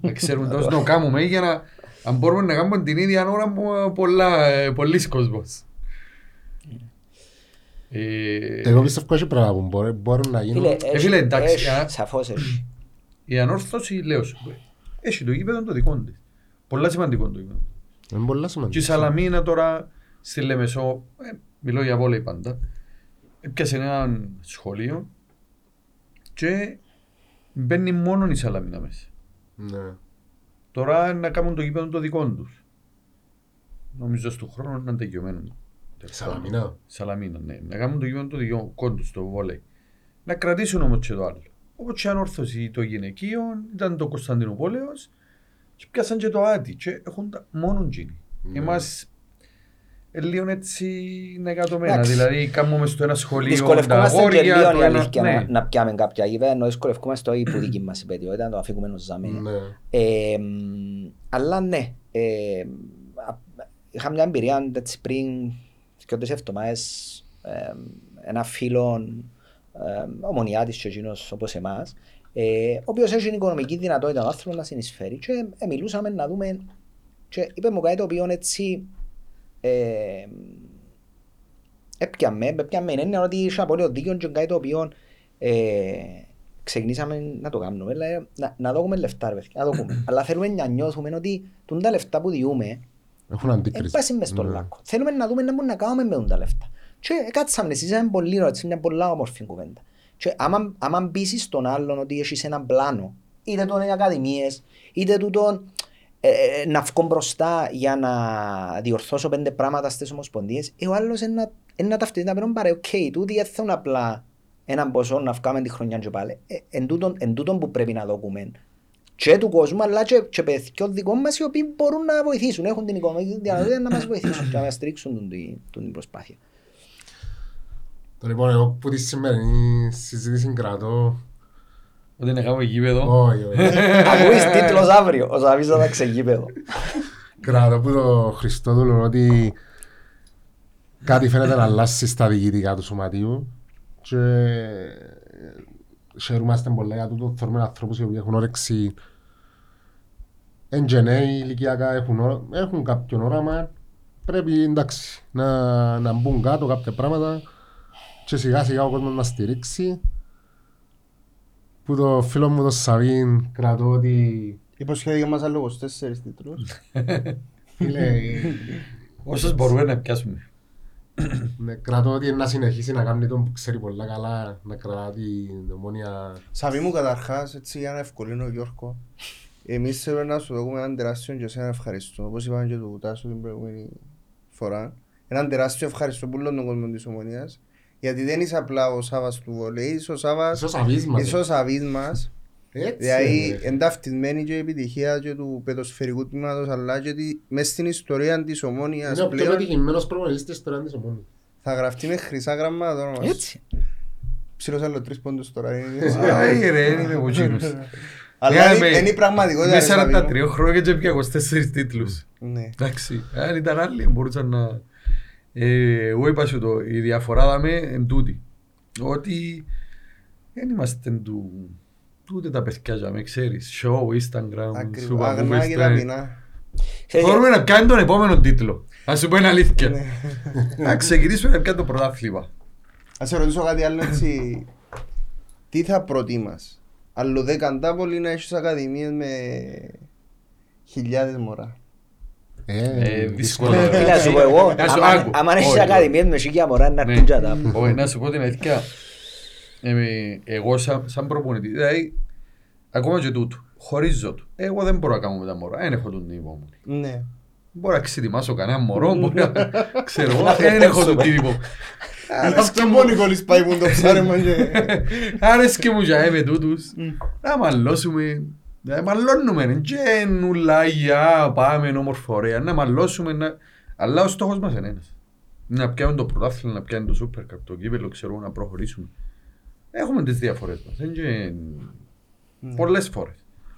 να ξέρουμε τόσο να το κάνουμε για να αν μπορούμε να κάνουμε την ίδια ώρα που πολλά, ε, πολλοί κόσμος. Ε, Εγώ πιστεύω ότι πράγματα που μπορεί- μπορούν να γίνουν. Φίλε, Ε, φίλε, εντάξει, έχει, α. σαφώς έχει. η ανόρθωση, λέω σου, έχει το γήπεδο το δικό της. Πολλά σημαντικό το γήπεδο. Είναι πολλά Και η σημαντικό. Σαλαμίνα τώρα στη Λεμεσό, ε, μιλώ για βόλεϊ πάντα, έπιασε ένα σχολείο και μπαίνει μόνο η Σαλαμίνα μέσα. Ναι. Τώρα να κάνουν το γήπεδο το δικό τους. Νομίζω στον χρόνο να είναι τελειωμένο. Σαλαμίνα; Σαλαμίνα, ναι. Να κάνουν το γήπεδο το δικό του στο βόλεϊ. Να κρατήσουν όμως και το άλλο. Όπως και ανόρθωση το γυναικείο ήταν το Κωνσταντινούπολεος και πιάσαν και το Άτι και έχουν τα μόνο τζίνι. Ναι. Είμαστε λίγο έτσι νεκατωμένα. Εντάξει. Δηλαδή κάνουμε στο ένα σχολείο τα Δυσκολευκούμαστε και αγόρια. λίγο το η ένα- αλήθεια ναι. να, να πιάμε κάποια γήπεδα, ενώ δυσκολευκούμαστε όχι που δική μας υπέτειο, ήταν το αφήκουμε ως ζάμε. Ναι. Ε, μ, αλλά ναι, ε, α- είχα μια εμπειρία έτσι πριν και τις εβδομάδες ε, ένα φίλο ε, ομονιάτης και εκείνος όπως εμάς ε, ο οποίος έχει την οικονομική δυνατότητα ο άνθρωπος να συνεισφέρει και ε, μιλούσαμε να δούμε και είπε μου κάτι το οποίο έτσι ε, έπιαμε, έπιαμε είναι ότι είχε απόλυτο δίκιο και κάτι το οποίο ε, ξεκινήσαμε να το κάνουμε, δηλαδή, να, να δούμε λεφτά ρε παιδιά, να δούμε. αλλά θέλουμε να νιώθουμε ότι τούν τα λεφτά που διούμε Έχουν αντίκριση. Έπασε μες στον Ναι. λάκκο. Θέλουμε να δούμε να μπορούμε να κάνουμε με τα λεφτά. Και κάτσαμε, συζήσαμε πολύ ερώτηση, μια πολλά όμορφη κουβέντα. Και άμα, άμα πείσεις τον άλλον ότι έχεις έναν πλάνο, είτε τον είναι ακαδημίες, είτε τούτον ε, ε, να βγω μπροστά για να διορθώσω πέντε πράγματα στις ομοσπονδίες, ε, ο άλλος είναι να, είναι να ταυτίζει να πει πάρε, οκ, τούτοι δεν θέλουν απλά έναν ποσό να βγάλουμε τη χρονιά και πάλι. Ε, εν, τούτον, εν τούτον που πρέπει να δούμε και του κόσμου, αλλά και, και παιδιών δικών μας οι οποίοι μπορούν να βοηθήσουν, έχουν την οικονομική δυνατότητα να μας βοηθήσουν και να μας στηρίξουν την, την, την προσπάθεια. Το λοιπόν, εγώ που τη σημερινή συζήτηση κρατώ. Ότι να κάνουμε γήπεδο. Όχι, όχι. Ακούεις τίτλος αύριο, ο Σαββής θα τα ξεγίπεδο. Κρατώ που το Χριστόδουλο ότι κάτι φαίνεται να αλλάξει στα διοικητικά του σωματείου και χαιρούμαστε πολλά για τούτο. Θέλουμε ανθρώπους οι οποίοι έχουν όρεξη εν γενναίοι, ηλικιακά, έχουν, όρ- έχουν κάποιον όραμα. Πρέπει εντάξει, να, να μπουν κάτω κάποια πράγματα και σιγά σιγά ο κόσμος να στηρίξει. Που το φίλο μου το Σαβίν κρατώ ότι Υποσχέδιο μας άλλο 24 τίτλους. φίλε, Όσες μπορούμε να πιάσουμε. Ναι, κρατώ ότι να συνεχίσει να κάνει τον που ξέρει πολλά καλά, να κρατά την ομόνια. Σαβί μου καταρχάς, έτσι για να ευκολύνω Γιώργο, εμείς θέλουμε να σου δούμε έναν τεράστιο και εσένα ευχαριστώ, όπως είπαμε και του Τάσου την προηγούμενη φορά. Έναν τεράστιο ευχαριστώ που όλων τον κόσμο της Ομονίας, γιατί δεν είσαι απλά ο Σάβας του βολέι, είσαι ο Σάβας, Ίσως αβίσματα. είσαι ο Σαβής μας, Έτσι. δηλαδή ρε. ενταυτισμένη και η επιτυχία και του παιδοσφαιρικού τμήματος, αλλά και ότι μες στην ιστορία της Ομόνιας Είναι ο πιο πλέον πετυχημένος προπονητής της ιστορίας της ομόνιας. θα γραφτεί με χρυσά γραμμάτα το όνομα σου. Έτσι. Ψήλωσα άλλο τρεις πόντους τώρα. είναι- Άι ρε, δεν είμαι από εκείνους. Αλλά Ε, είναι- με- είναι η πραγματικότητα. Με ρε, Σαββί μου. 43 χρόνια και πια 24 τίτλους. Ναι. Εντάξει, αν ήταν άλλοι μπορούσαν να... Ε, εγώ είπα σου το, η διαφορά δαμε εν τούτη. Ότι δεν είμαστε του... Τούτε τα παιδιά για με, ξέρεις. Show, Instagram, Ακριβώς. σου Αγνά και ταπεινά. Ξέρεις, Μπορούμε να πιάνουμε τον επόμενο τίτλο. Να σου πω είναι αλήθεια. Ναι. Να ξεκινήσουμε να πιάνουμε το πρωτάθλημα. Ας σε ρωτήσω κάτι άλλο έτσι. Τι θα προτίμας. Άλλο δε καντάπολη να έχεις ακαδημίες με χιλιάδες μωρά. Ε, δύσκολο. δύσκολο. Τι να σου πω εγώ, Να σου άμα- άκου. άμα έχεις Όχι, ακαδημίες με σίγια μωρά να Ναι. έρθουν και τα πω. Όχι, να σου πω την αλήθεια. Ε, εγώ σαν, σαν προπονητή, δηλαδή, ακόμα και τούτο, χωρίζω του. Εγώ δεν μπορώ να κάνω με τα μωρά, δεν έχω τον τύπο μου. Ναι. Μπορώ να ξετοιμάσω κανένα μωρό, μπορώ να ξέρω εγώ, Να δεν έχω τον πρετέψουμε. τύπο. Αυτό μόνο οι κολλείς πάει που το ψάρεμα και... Άρεσκε μου για με τούτους, να μαλώσουμε, να μαλώνουμε, και νουλάγια, πάμε όμορφο ωραία, να μαλώσουμε, να... αλλά ο στόχος μας είναι ένας. Να πιάνουν το πρωτάθλημα, να πιάνουν το σούπερ καπ, το κύπελο, ξέρω, να προχωρήσουμε. Έχουμε τις διαφορές μας, είναι και πολλές φορές.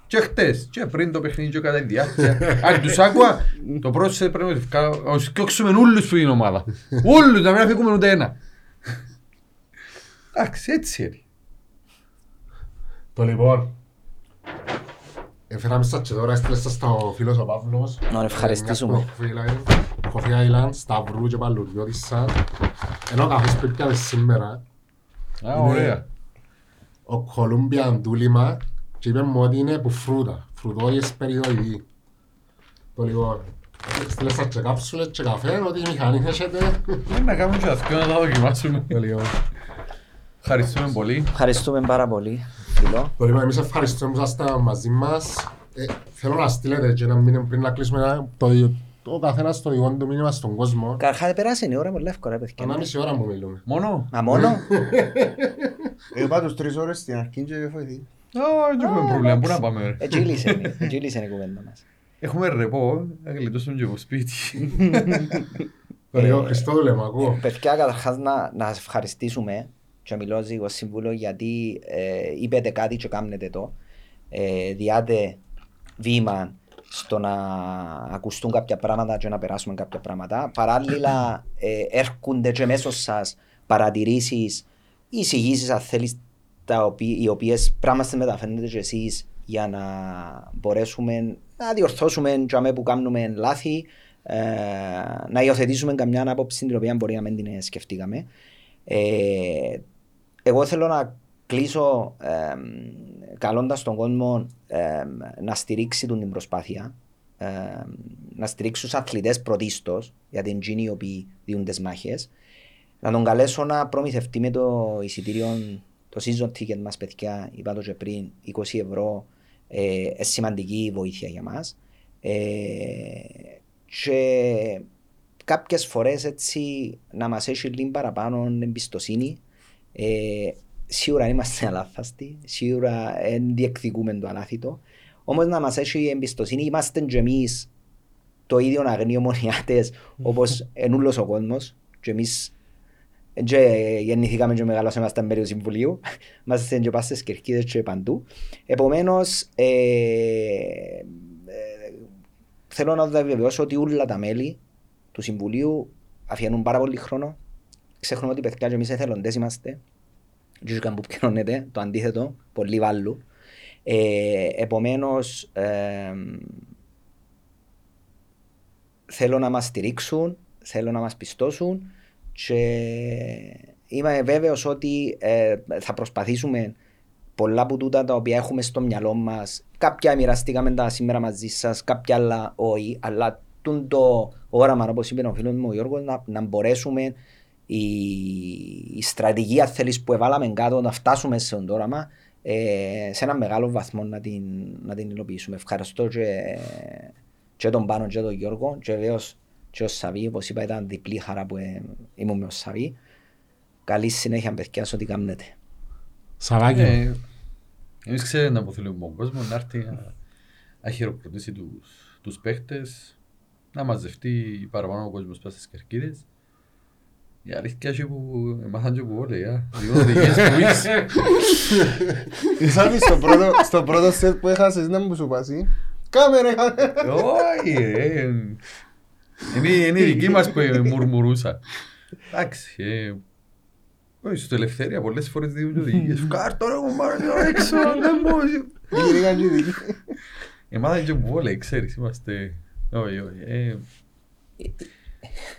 Και χτες, και πριν το παιχνίδι και κατά τη διάρκεια. Αν τους άκουα, το πρώτο σε πρέπει να τους κάνω, να τους κόξουμε όλους που είναι ομάδα. Όλους, να μην αφήκουμε ούτε ένα. Εντάξει, έτσι είναι. Το λοιπόν. Έφεραμε σας και τώρα έστειλες σας το φίλος ο Παύλος. Να ευχαριστήσουμε. Coffee Island, Σταυρού και Παλουριώτησα. Ενώ καφές που έπιαμε σήμερα, Α, Είναι- ωραία. ο Colombian δούλημα και είπε μου ότι είναι που φρούτα, φρουτόριες περιδοειδή. Το λοιπόν, Στείλες σας και κάψουλες και καφέ, ότι η μηχανή έχετε. Ε, Να κάνουμε και αυτό να τα δοκιμάσουμε. Λίγο. Ευχαριστούμε πολύ. Ευχαριστούμε πάρα πολύ, φίλο. Λοιπόν, εμείς ευχαριστούμε που ήσασταν μαζί μας. Ε, Θέλω να στείλετε και ένα μήνυμα πριν να κλείσουμε ένα- το, το καθένας το δικό του μήνυμα στον κόσμο. Καρχά, περάσει η ώρα πολύ εύκολα, παιδιά. Ανά μισή ώρα που μιλούμε. Μόνο; Μα μόνο; Εγώ πάντως τρεις ώρες στην αρχή και φοηθεί. Α, δεν έχουμε πρόβλημα. Πού να πάμε. ρε; Έτσι λύσε, έτσι λύσε η κουβέντα μας. Έχουμε ρεπό. Να γλιτώσουμε και από σπίτι. Εγώ Χριστόδουλε, μ' ακούω. Παιδιά, καταρχάς να, να σας ευχαριστήσουμε και μιλώ λίγο σύμβουλο γιατί ε, είπετε κάτι και κάνετε το. Ε, διάτε βήμα στο να ακουστούν κάποια πράγματα και να περάσουμε κάποια πράγματα. Παράλληλα ε, έρχονται και μέσω σας παρατηρήσεις ή εισηγήσεις αν θέλεις τα οποί- οι οποίες πράγματι μεταφέρετε και εσείς για να μπορέσουμε να διορθώσουμε και αμέ που κάνουμε λάθη ε, να υιοθετήσουμε καμιά άποψη την οποία μπορεί να μην την σκεφτήκαμε. Ε, εγώ θέλω να κλείσω ε, καλώντας τον κόσμο ε, να στηρίξει τον την προσπάθεια, ε, να στηρίξει τους αθλητές πρωτίστως, γιατί είναι εκείνοι οι οποίοι διούν τις μάχες, να τον καλέσω να προμηθευτεί με το εισιτήριο, το season ticket μας παιδιά, είπα το και πριν, 20 ευρώ, ε, ε, σημαντική βοήθεια για μας. Ε, και κάποιες φορές έτσι να μας έχει λίγο παραπάνω εμπιστοσύνη. Ε, σίγουρα είμαστε αλάθαστοι, σίγουρα δεν διεκδικούμε το αλάθητο. Όμως να μας έχει εμπιστοσύνη, είμαστε και εμείς το ίδιο αγνίο μονιάτες όπως εν ούλος ο κόσμος και εμείς και γεννηθήκαμε και μεγαλώσαμε στα μέρη του Συμβουλίου. Είμαστε και πάσες στις κερκίδες και παντού. Επομένως, ε, ε, θέλω να διαβεβαιώσω ότι όλα τα μέλη του Συμβουλίου αφιένουν πάρα πολύ χρόνο. Ξεχνούμε ότι παιδιά και εμείς εθελοντές είμαστε. Και καν που πιένονται, το αντίθετο, πολύ βάλου. Ε, επομένως, ε, θέλω να μας στηρίξουν, θέλω να μας πιστώσουν και είμαι βέβαιος ότι ε, θα προσπαθήσουμε πολλά από τούτα τα οποία έχουμε στο μυαλό μας. Κάποια μοιραστήκαμε τα σήμερα μαζί σας, κάποια άλλα όχι, αλλά τούν το όραμα, όπως είπε ο φίλος μου ο Γιώργος, να, να μπορέσουμε η, η στρατηγική αν θέλεις, που εβάλαμε κάτω να φτάσουμε σε αυτό το όραμα ε, σε ένα μεγάλο βαθμό να την, να την υλοποιήσουμε. Ευχαριστώ και, και τον Πάνο και τον Γιώργο και βέβαιως και ο Σαβί, όπως είπα ήταν διπλή χαρά που ε, ήμουν με ο Σαβί. Καλή συνέχεια παιδιά σε ό,τι κάνετε. Σαβάκι. Ε, Εμείς ξέρετε να θέλουμε τον κόσμο να έρθει να, να χειροκροτήσει τους, τους παίχτες, να μαζευτεί παραπάνω ο κόσμος πας στις κερκίδες. Η αλήθεια είναι που έμαθαν και που όλοι, α. Λίγο οδηγίες που είσαι. Ήσαν στο πρώτο, στο πρώτο σετ που έχασες να μου σου πάσει. Κάμε ρε, κάμε. Όχι ρε. Είναι, είναι η δική μας που μουρμουρούσα. Εντάξει. ε, Όχι, στο ελευθερία πολλές φορές δίνουν και οδηγίες. Κάρτο ρε κομπάρε εδώ έξω, δεν μπορεί. Γυρίγαν και οι δικοί. Εμάθαν και που όλοι, ξέρεις, είμαστε... Όχι, όχι.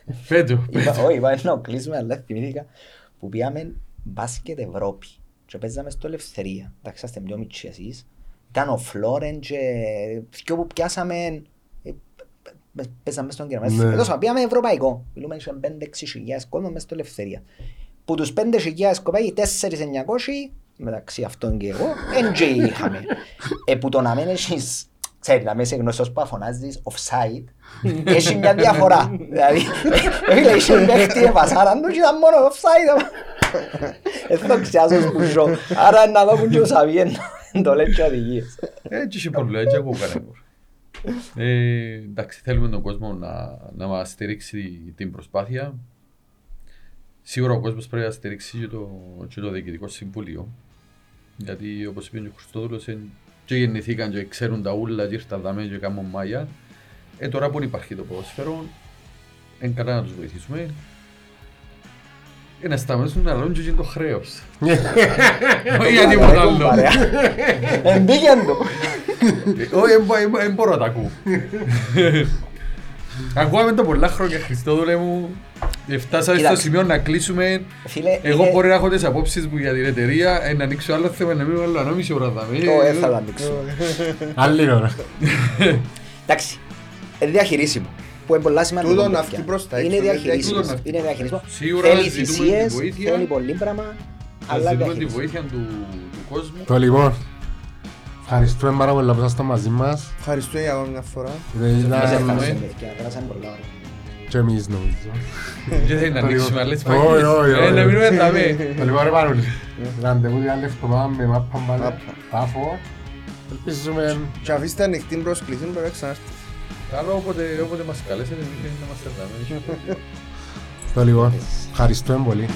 Ε, Πέτω, Είπα, πέτω. όχι, είπα να κλείσουμε, αλλά θυμήθηκα που πήγαμε μπάσκετ Ευρώπη και παίζαμε στο Ελευθερία. Εντάξει, είστε πιο μητσί εσείς. Ήταν ο Φλόρεν και δυο που πιάσαμε ε, π- παίζαμε στον Ναι. Κερμές. Εδώ σαν πήγαμε ευρωπαϊκό. Μιλούμε σε 5-6 χιλιάδες κόσμος μες στο Ελευθερία. Που τους 5 χιλιάδες κοπάγει 4-900 μεταξύ αυτών και εγώ, εν και είχαμε. Ε, που το να μην έχεις, ξέρεις, να μην είσαι γνωστός που αφωνάζεις offside, έχει μια διαφορά. Δηλαδή, ε, φίλε, είχε παίχτη επασάραν τους και ήταν μόνο offside. Δεν το ξιάζω που ζω. Άρα να δω που και ο Σαβιέν το λέει και οδηγίες. Έτσι είχε πολλά, έτσι ακούω κανένας. Ε, εντάξει, θέλουμε τον κόσμο να, να μας στηρίξει την προσπάθεια. Σίγουρα ο κόσμος πρέπει να στηρίξει και το, και το Διοικητικό Συμβούλιο. Γιατί όπως είπε και ο Χριστόδουλος, εν- και γεννηθήκαν και ξέρουν τα ούλα και ήρθαν δαμέ και κάνουν μάγια. Ε, τώρα που υπάρχει το ποδόσφαιρο, είναι καλά να τους βοηθήσουμε. Ε, να σταματήσουν να λένε και εκείνο το χρέος. Όχι για τίποτα άλλο. Εμπήκεν το. Ε, Όχι, δεν μπο- δεν μπο- δεν μπορώ να τα ακούω. Ακούγαμε το πολλά χρόνια, Χριστόδουλε μου. Ε, Φτάσαμε στο Κοίταξε. σημείο να κλείσουμε. Φίλε, Εγώ είναι- μπορεί να έχω τις απόψεις μου για την εταιρεία, ε, να ανοίξω άλλο θέμα, να μην βάλω ανάμιση ώρα δαμέ. Το δεν θα το ανοίξω. Άλλη ώρα. Εντάξει, είναι διαχειρίσιμο. που είναι πολλά σημαντικό. Τούτο να παιδιά. βγει προς τα Είναι έξω, δεν διαχειρίσιμο. τούτο να- Είναι διαχειρίσιμο. Σίγουρα Θέλει να ζητούμε τη θυσίες, βοήθεια. θέλει πολύ πράγμα, Θα αλλά ζητούμε τη διαχειρίσιμο. βοήθεια του, του κόσμου. Το λοιπόν, ευχαριστούμε πάρα πολύ που ήσασταν μαζί μας. Ευχαριστώ για ακόμα μια φορά. Δεν Εμείς ήταν ευχαριστούμε, ναι. παιδιά, πέρασαν πολλά ωραία. και εμείς νομίζω. Και θέλει να Το ανοίξουμε λοιπόν. άλλες Όχι, παγίδες. όχι, Ε, όχι. Να μείνουμε δαμέ. Το λοιπόν ρε Πανούλη, ραντεβού την άλλη εβδομάδα με μάπα μπάλε, Μάπα. πάφο. Ελπίζουμε Και αφήστε ανοιχτή πρόσκληση, πρέπει να ξανάρθεις. Καλό όποτε, όποτε μας καλέσετε, εμείς να είμαστε δαμέ. το λοιπόν, ευχαριστούμε πολύ.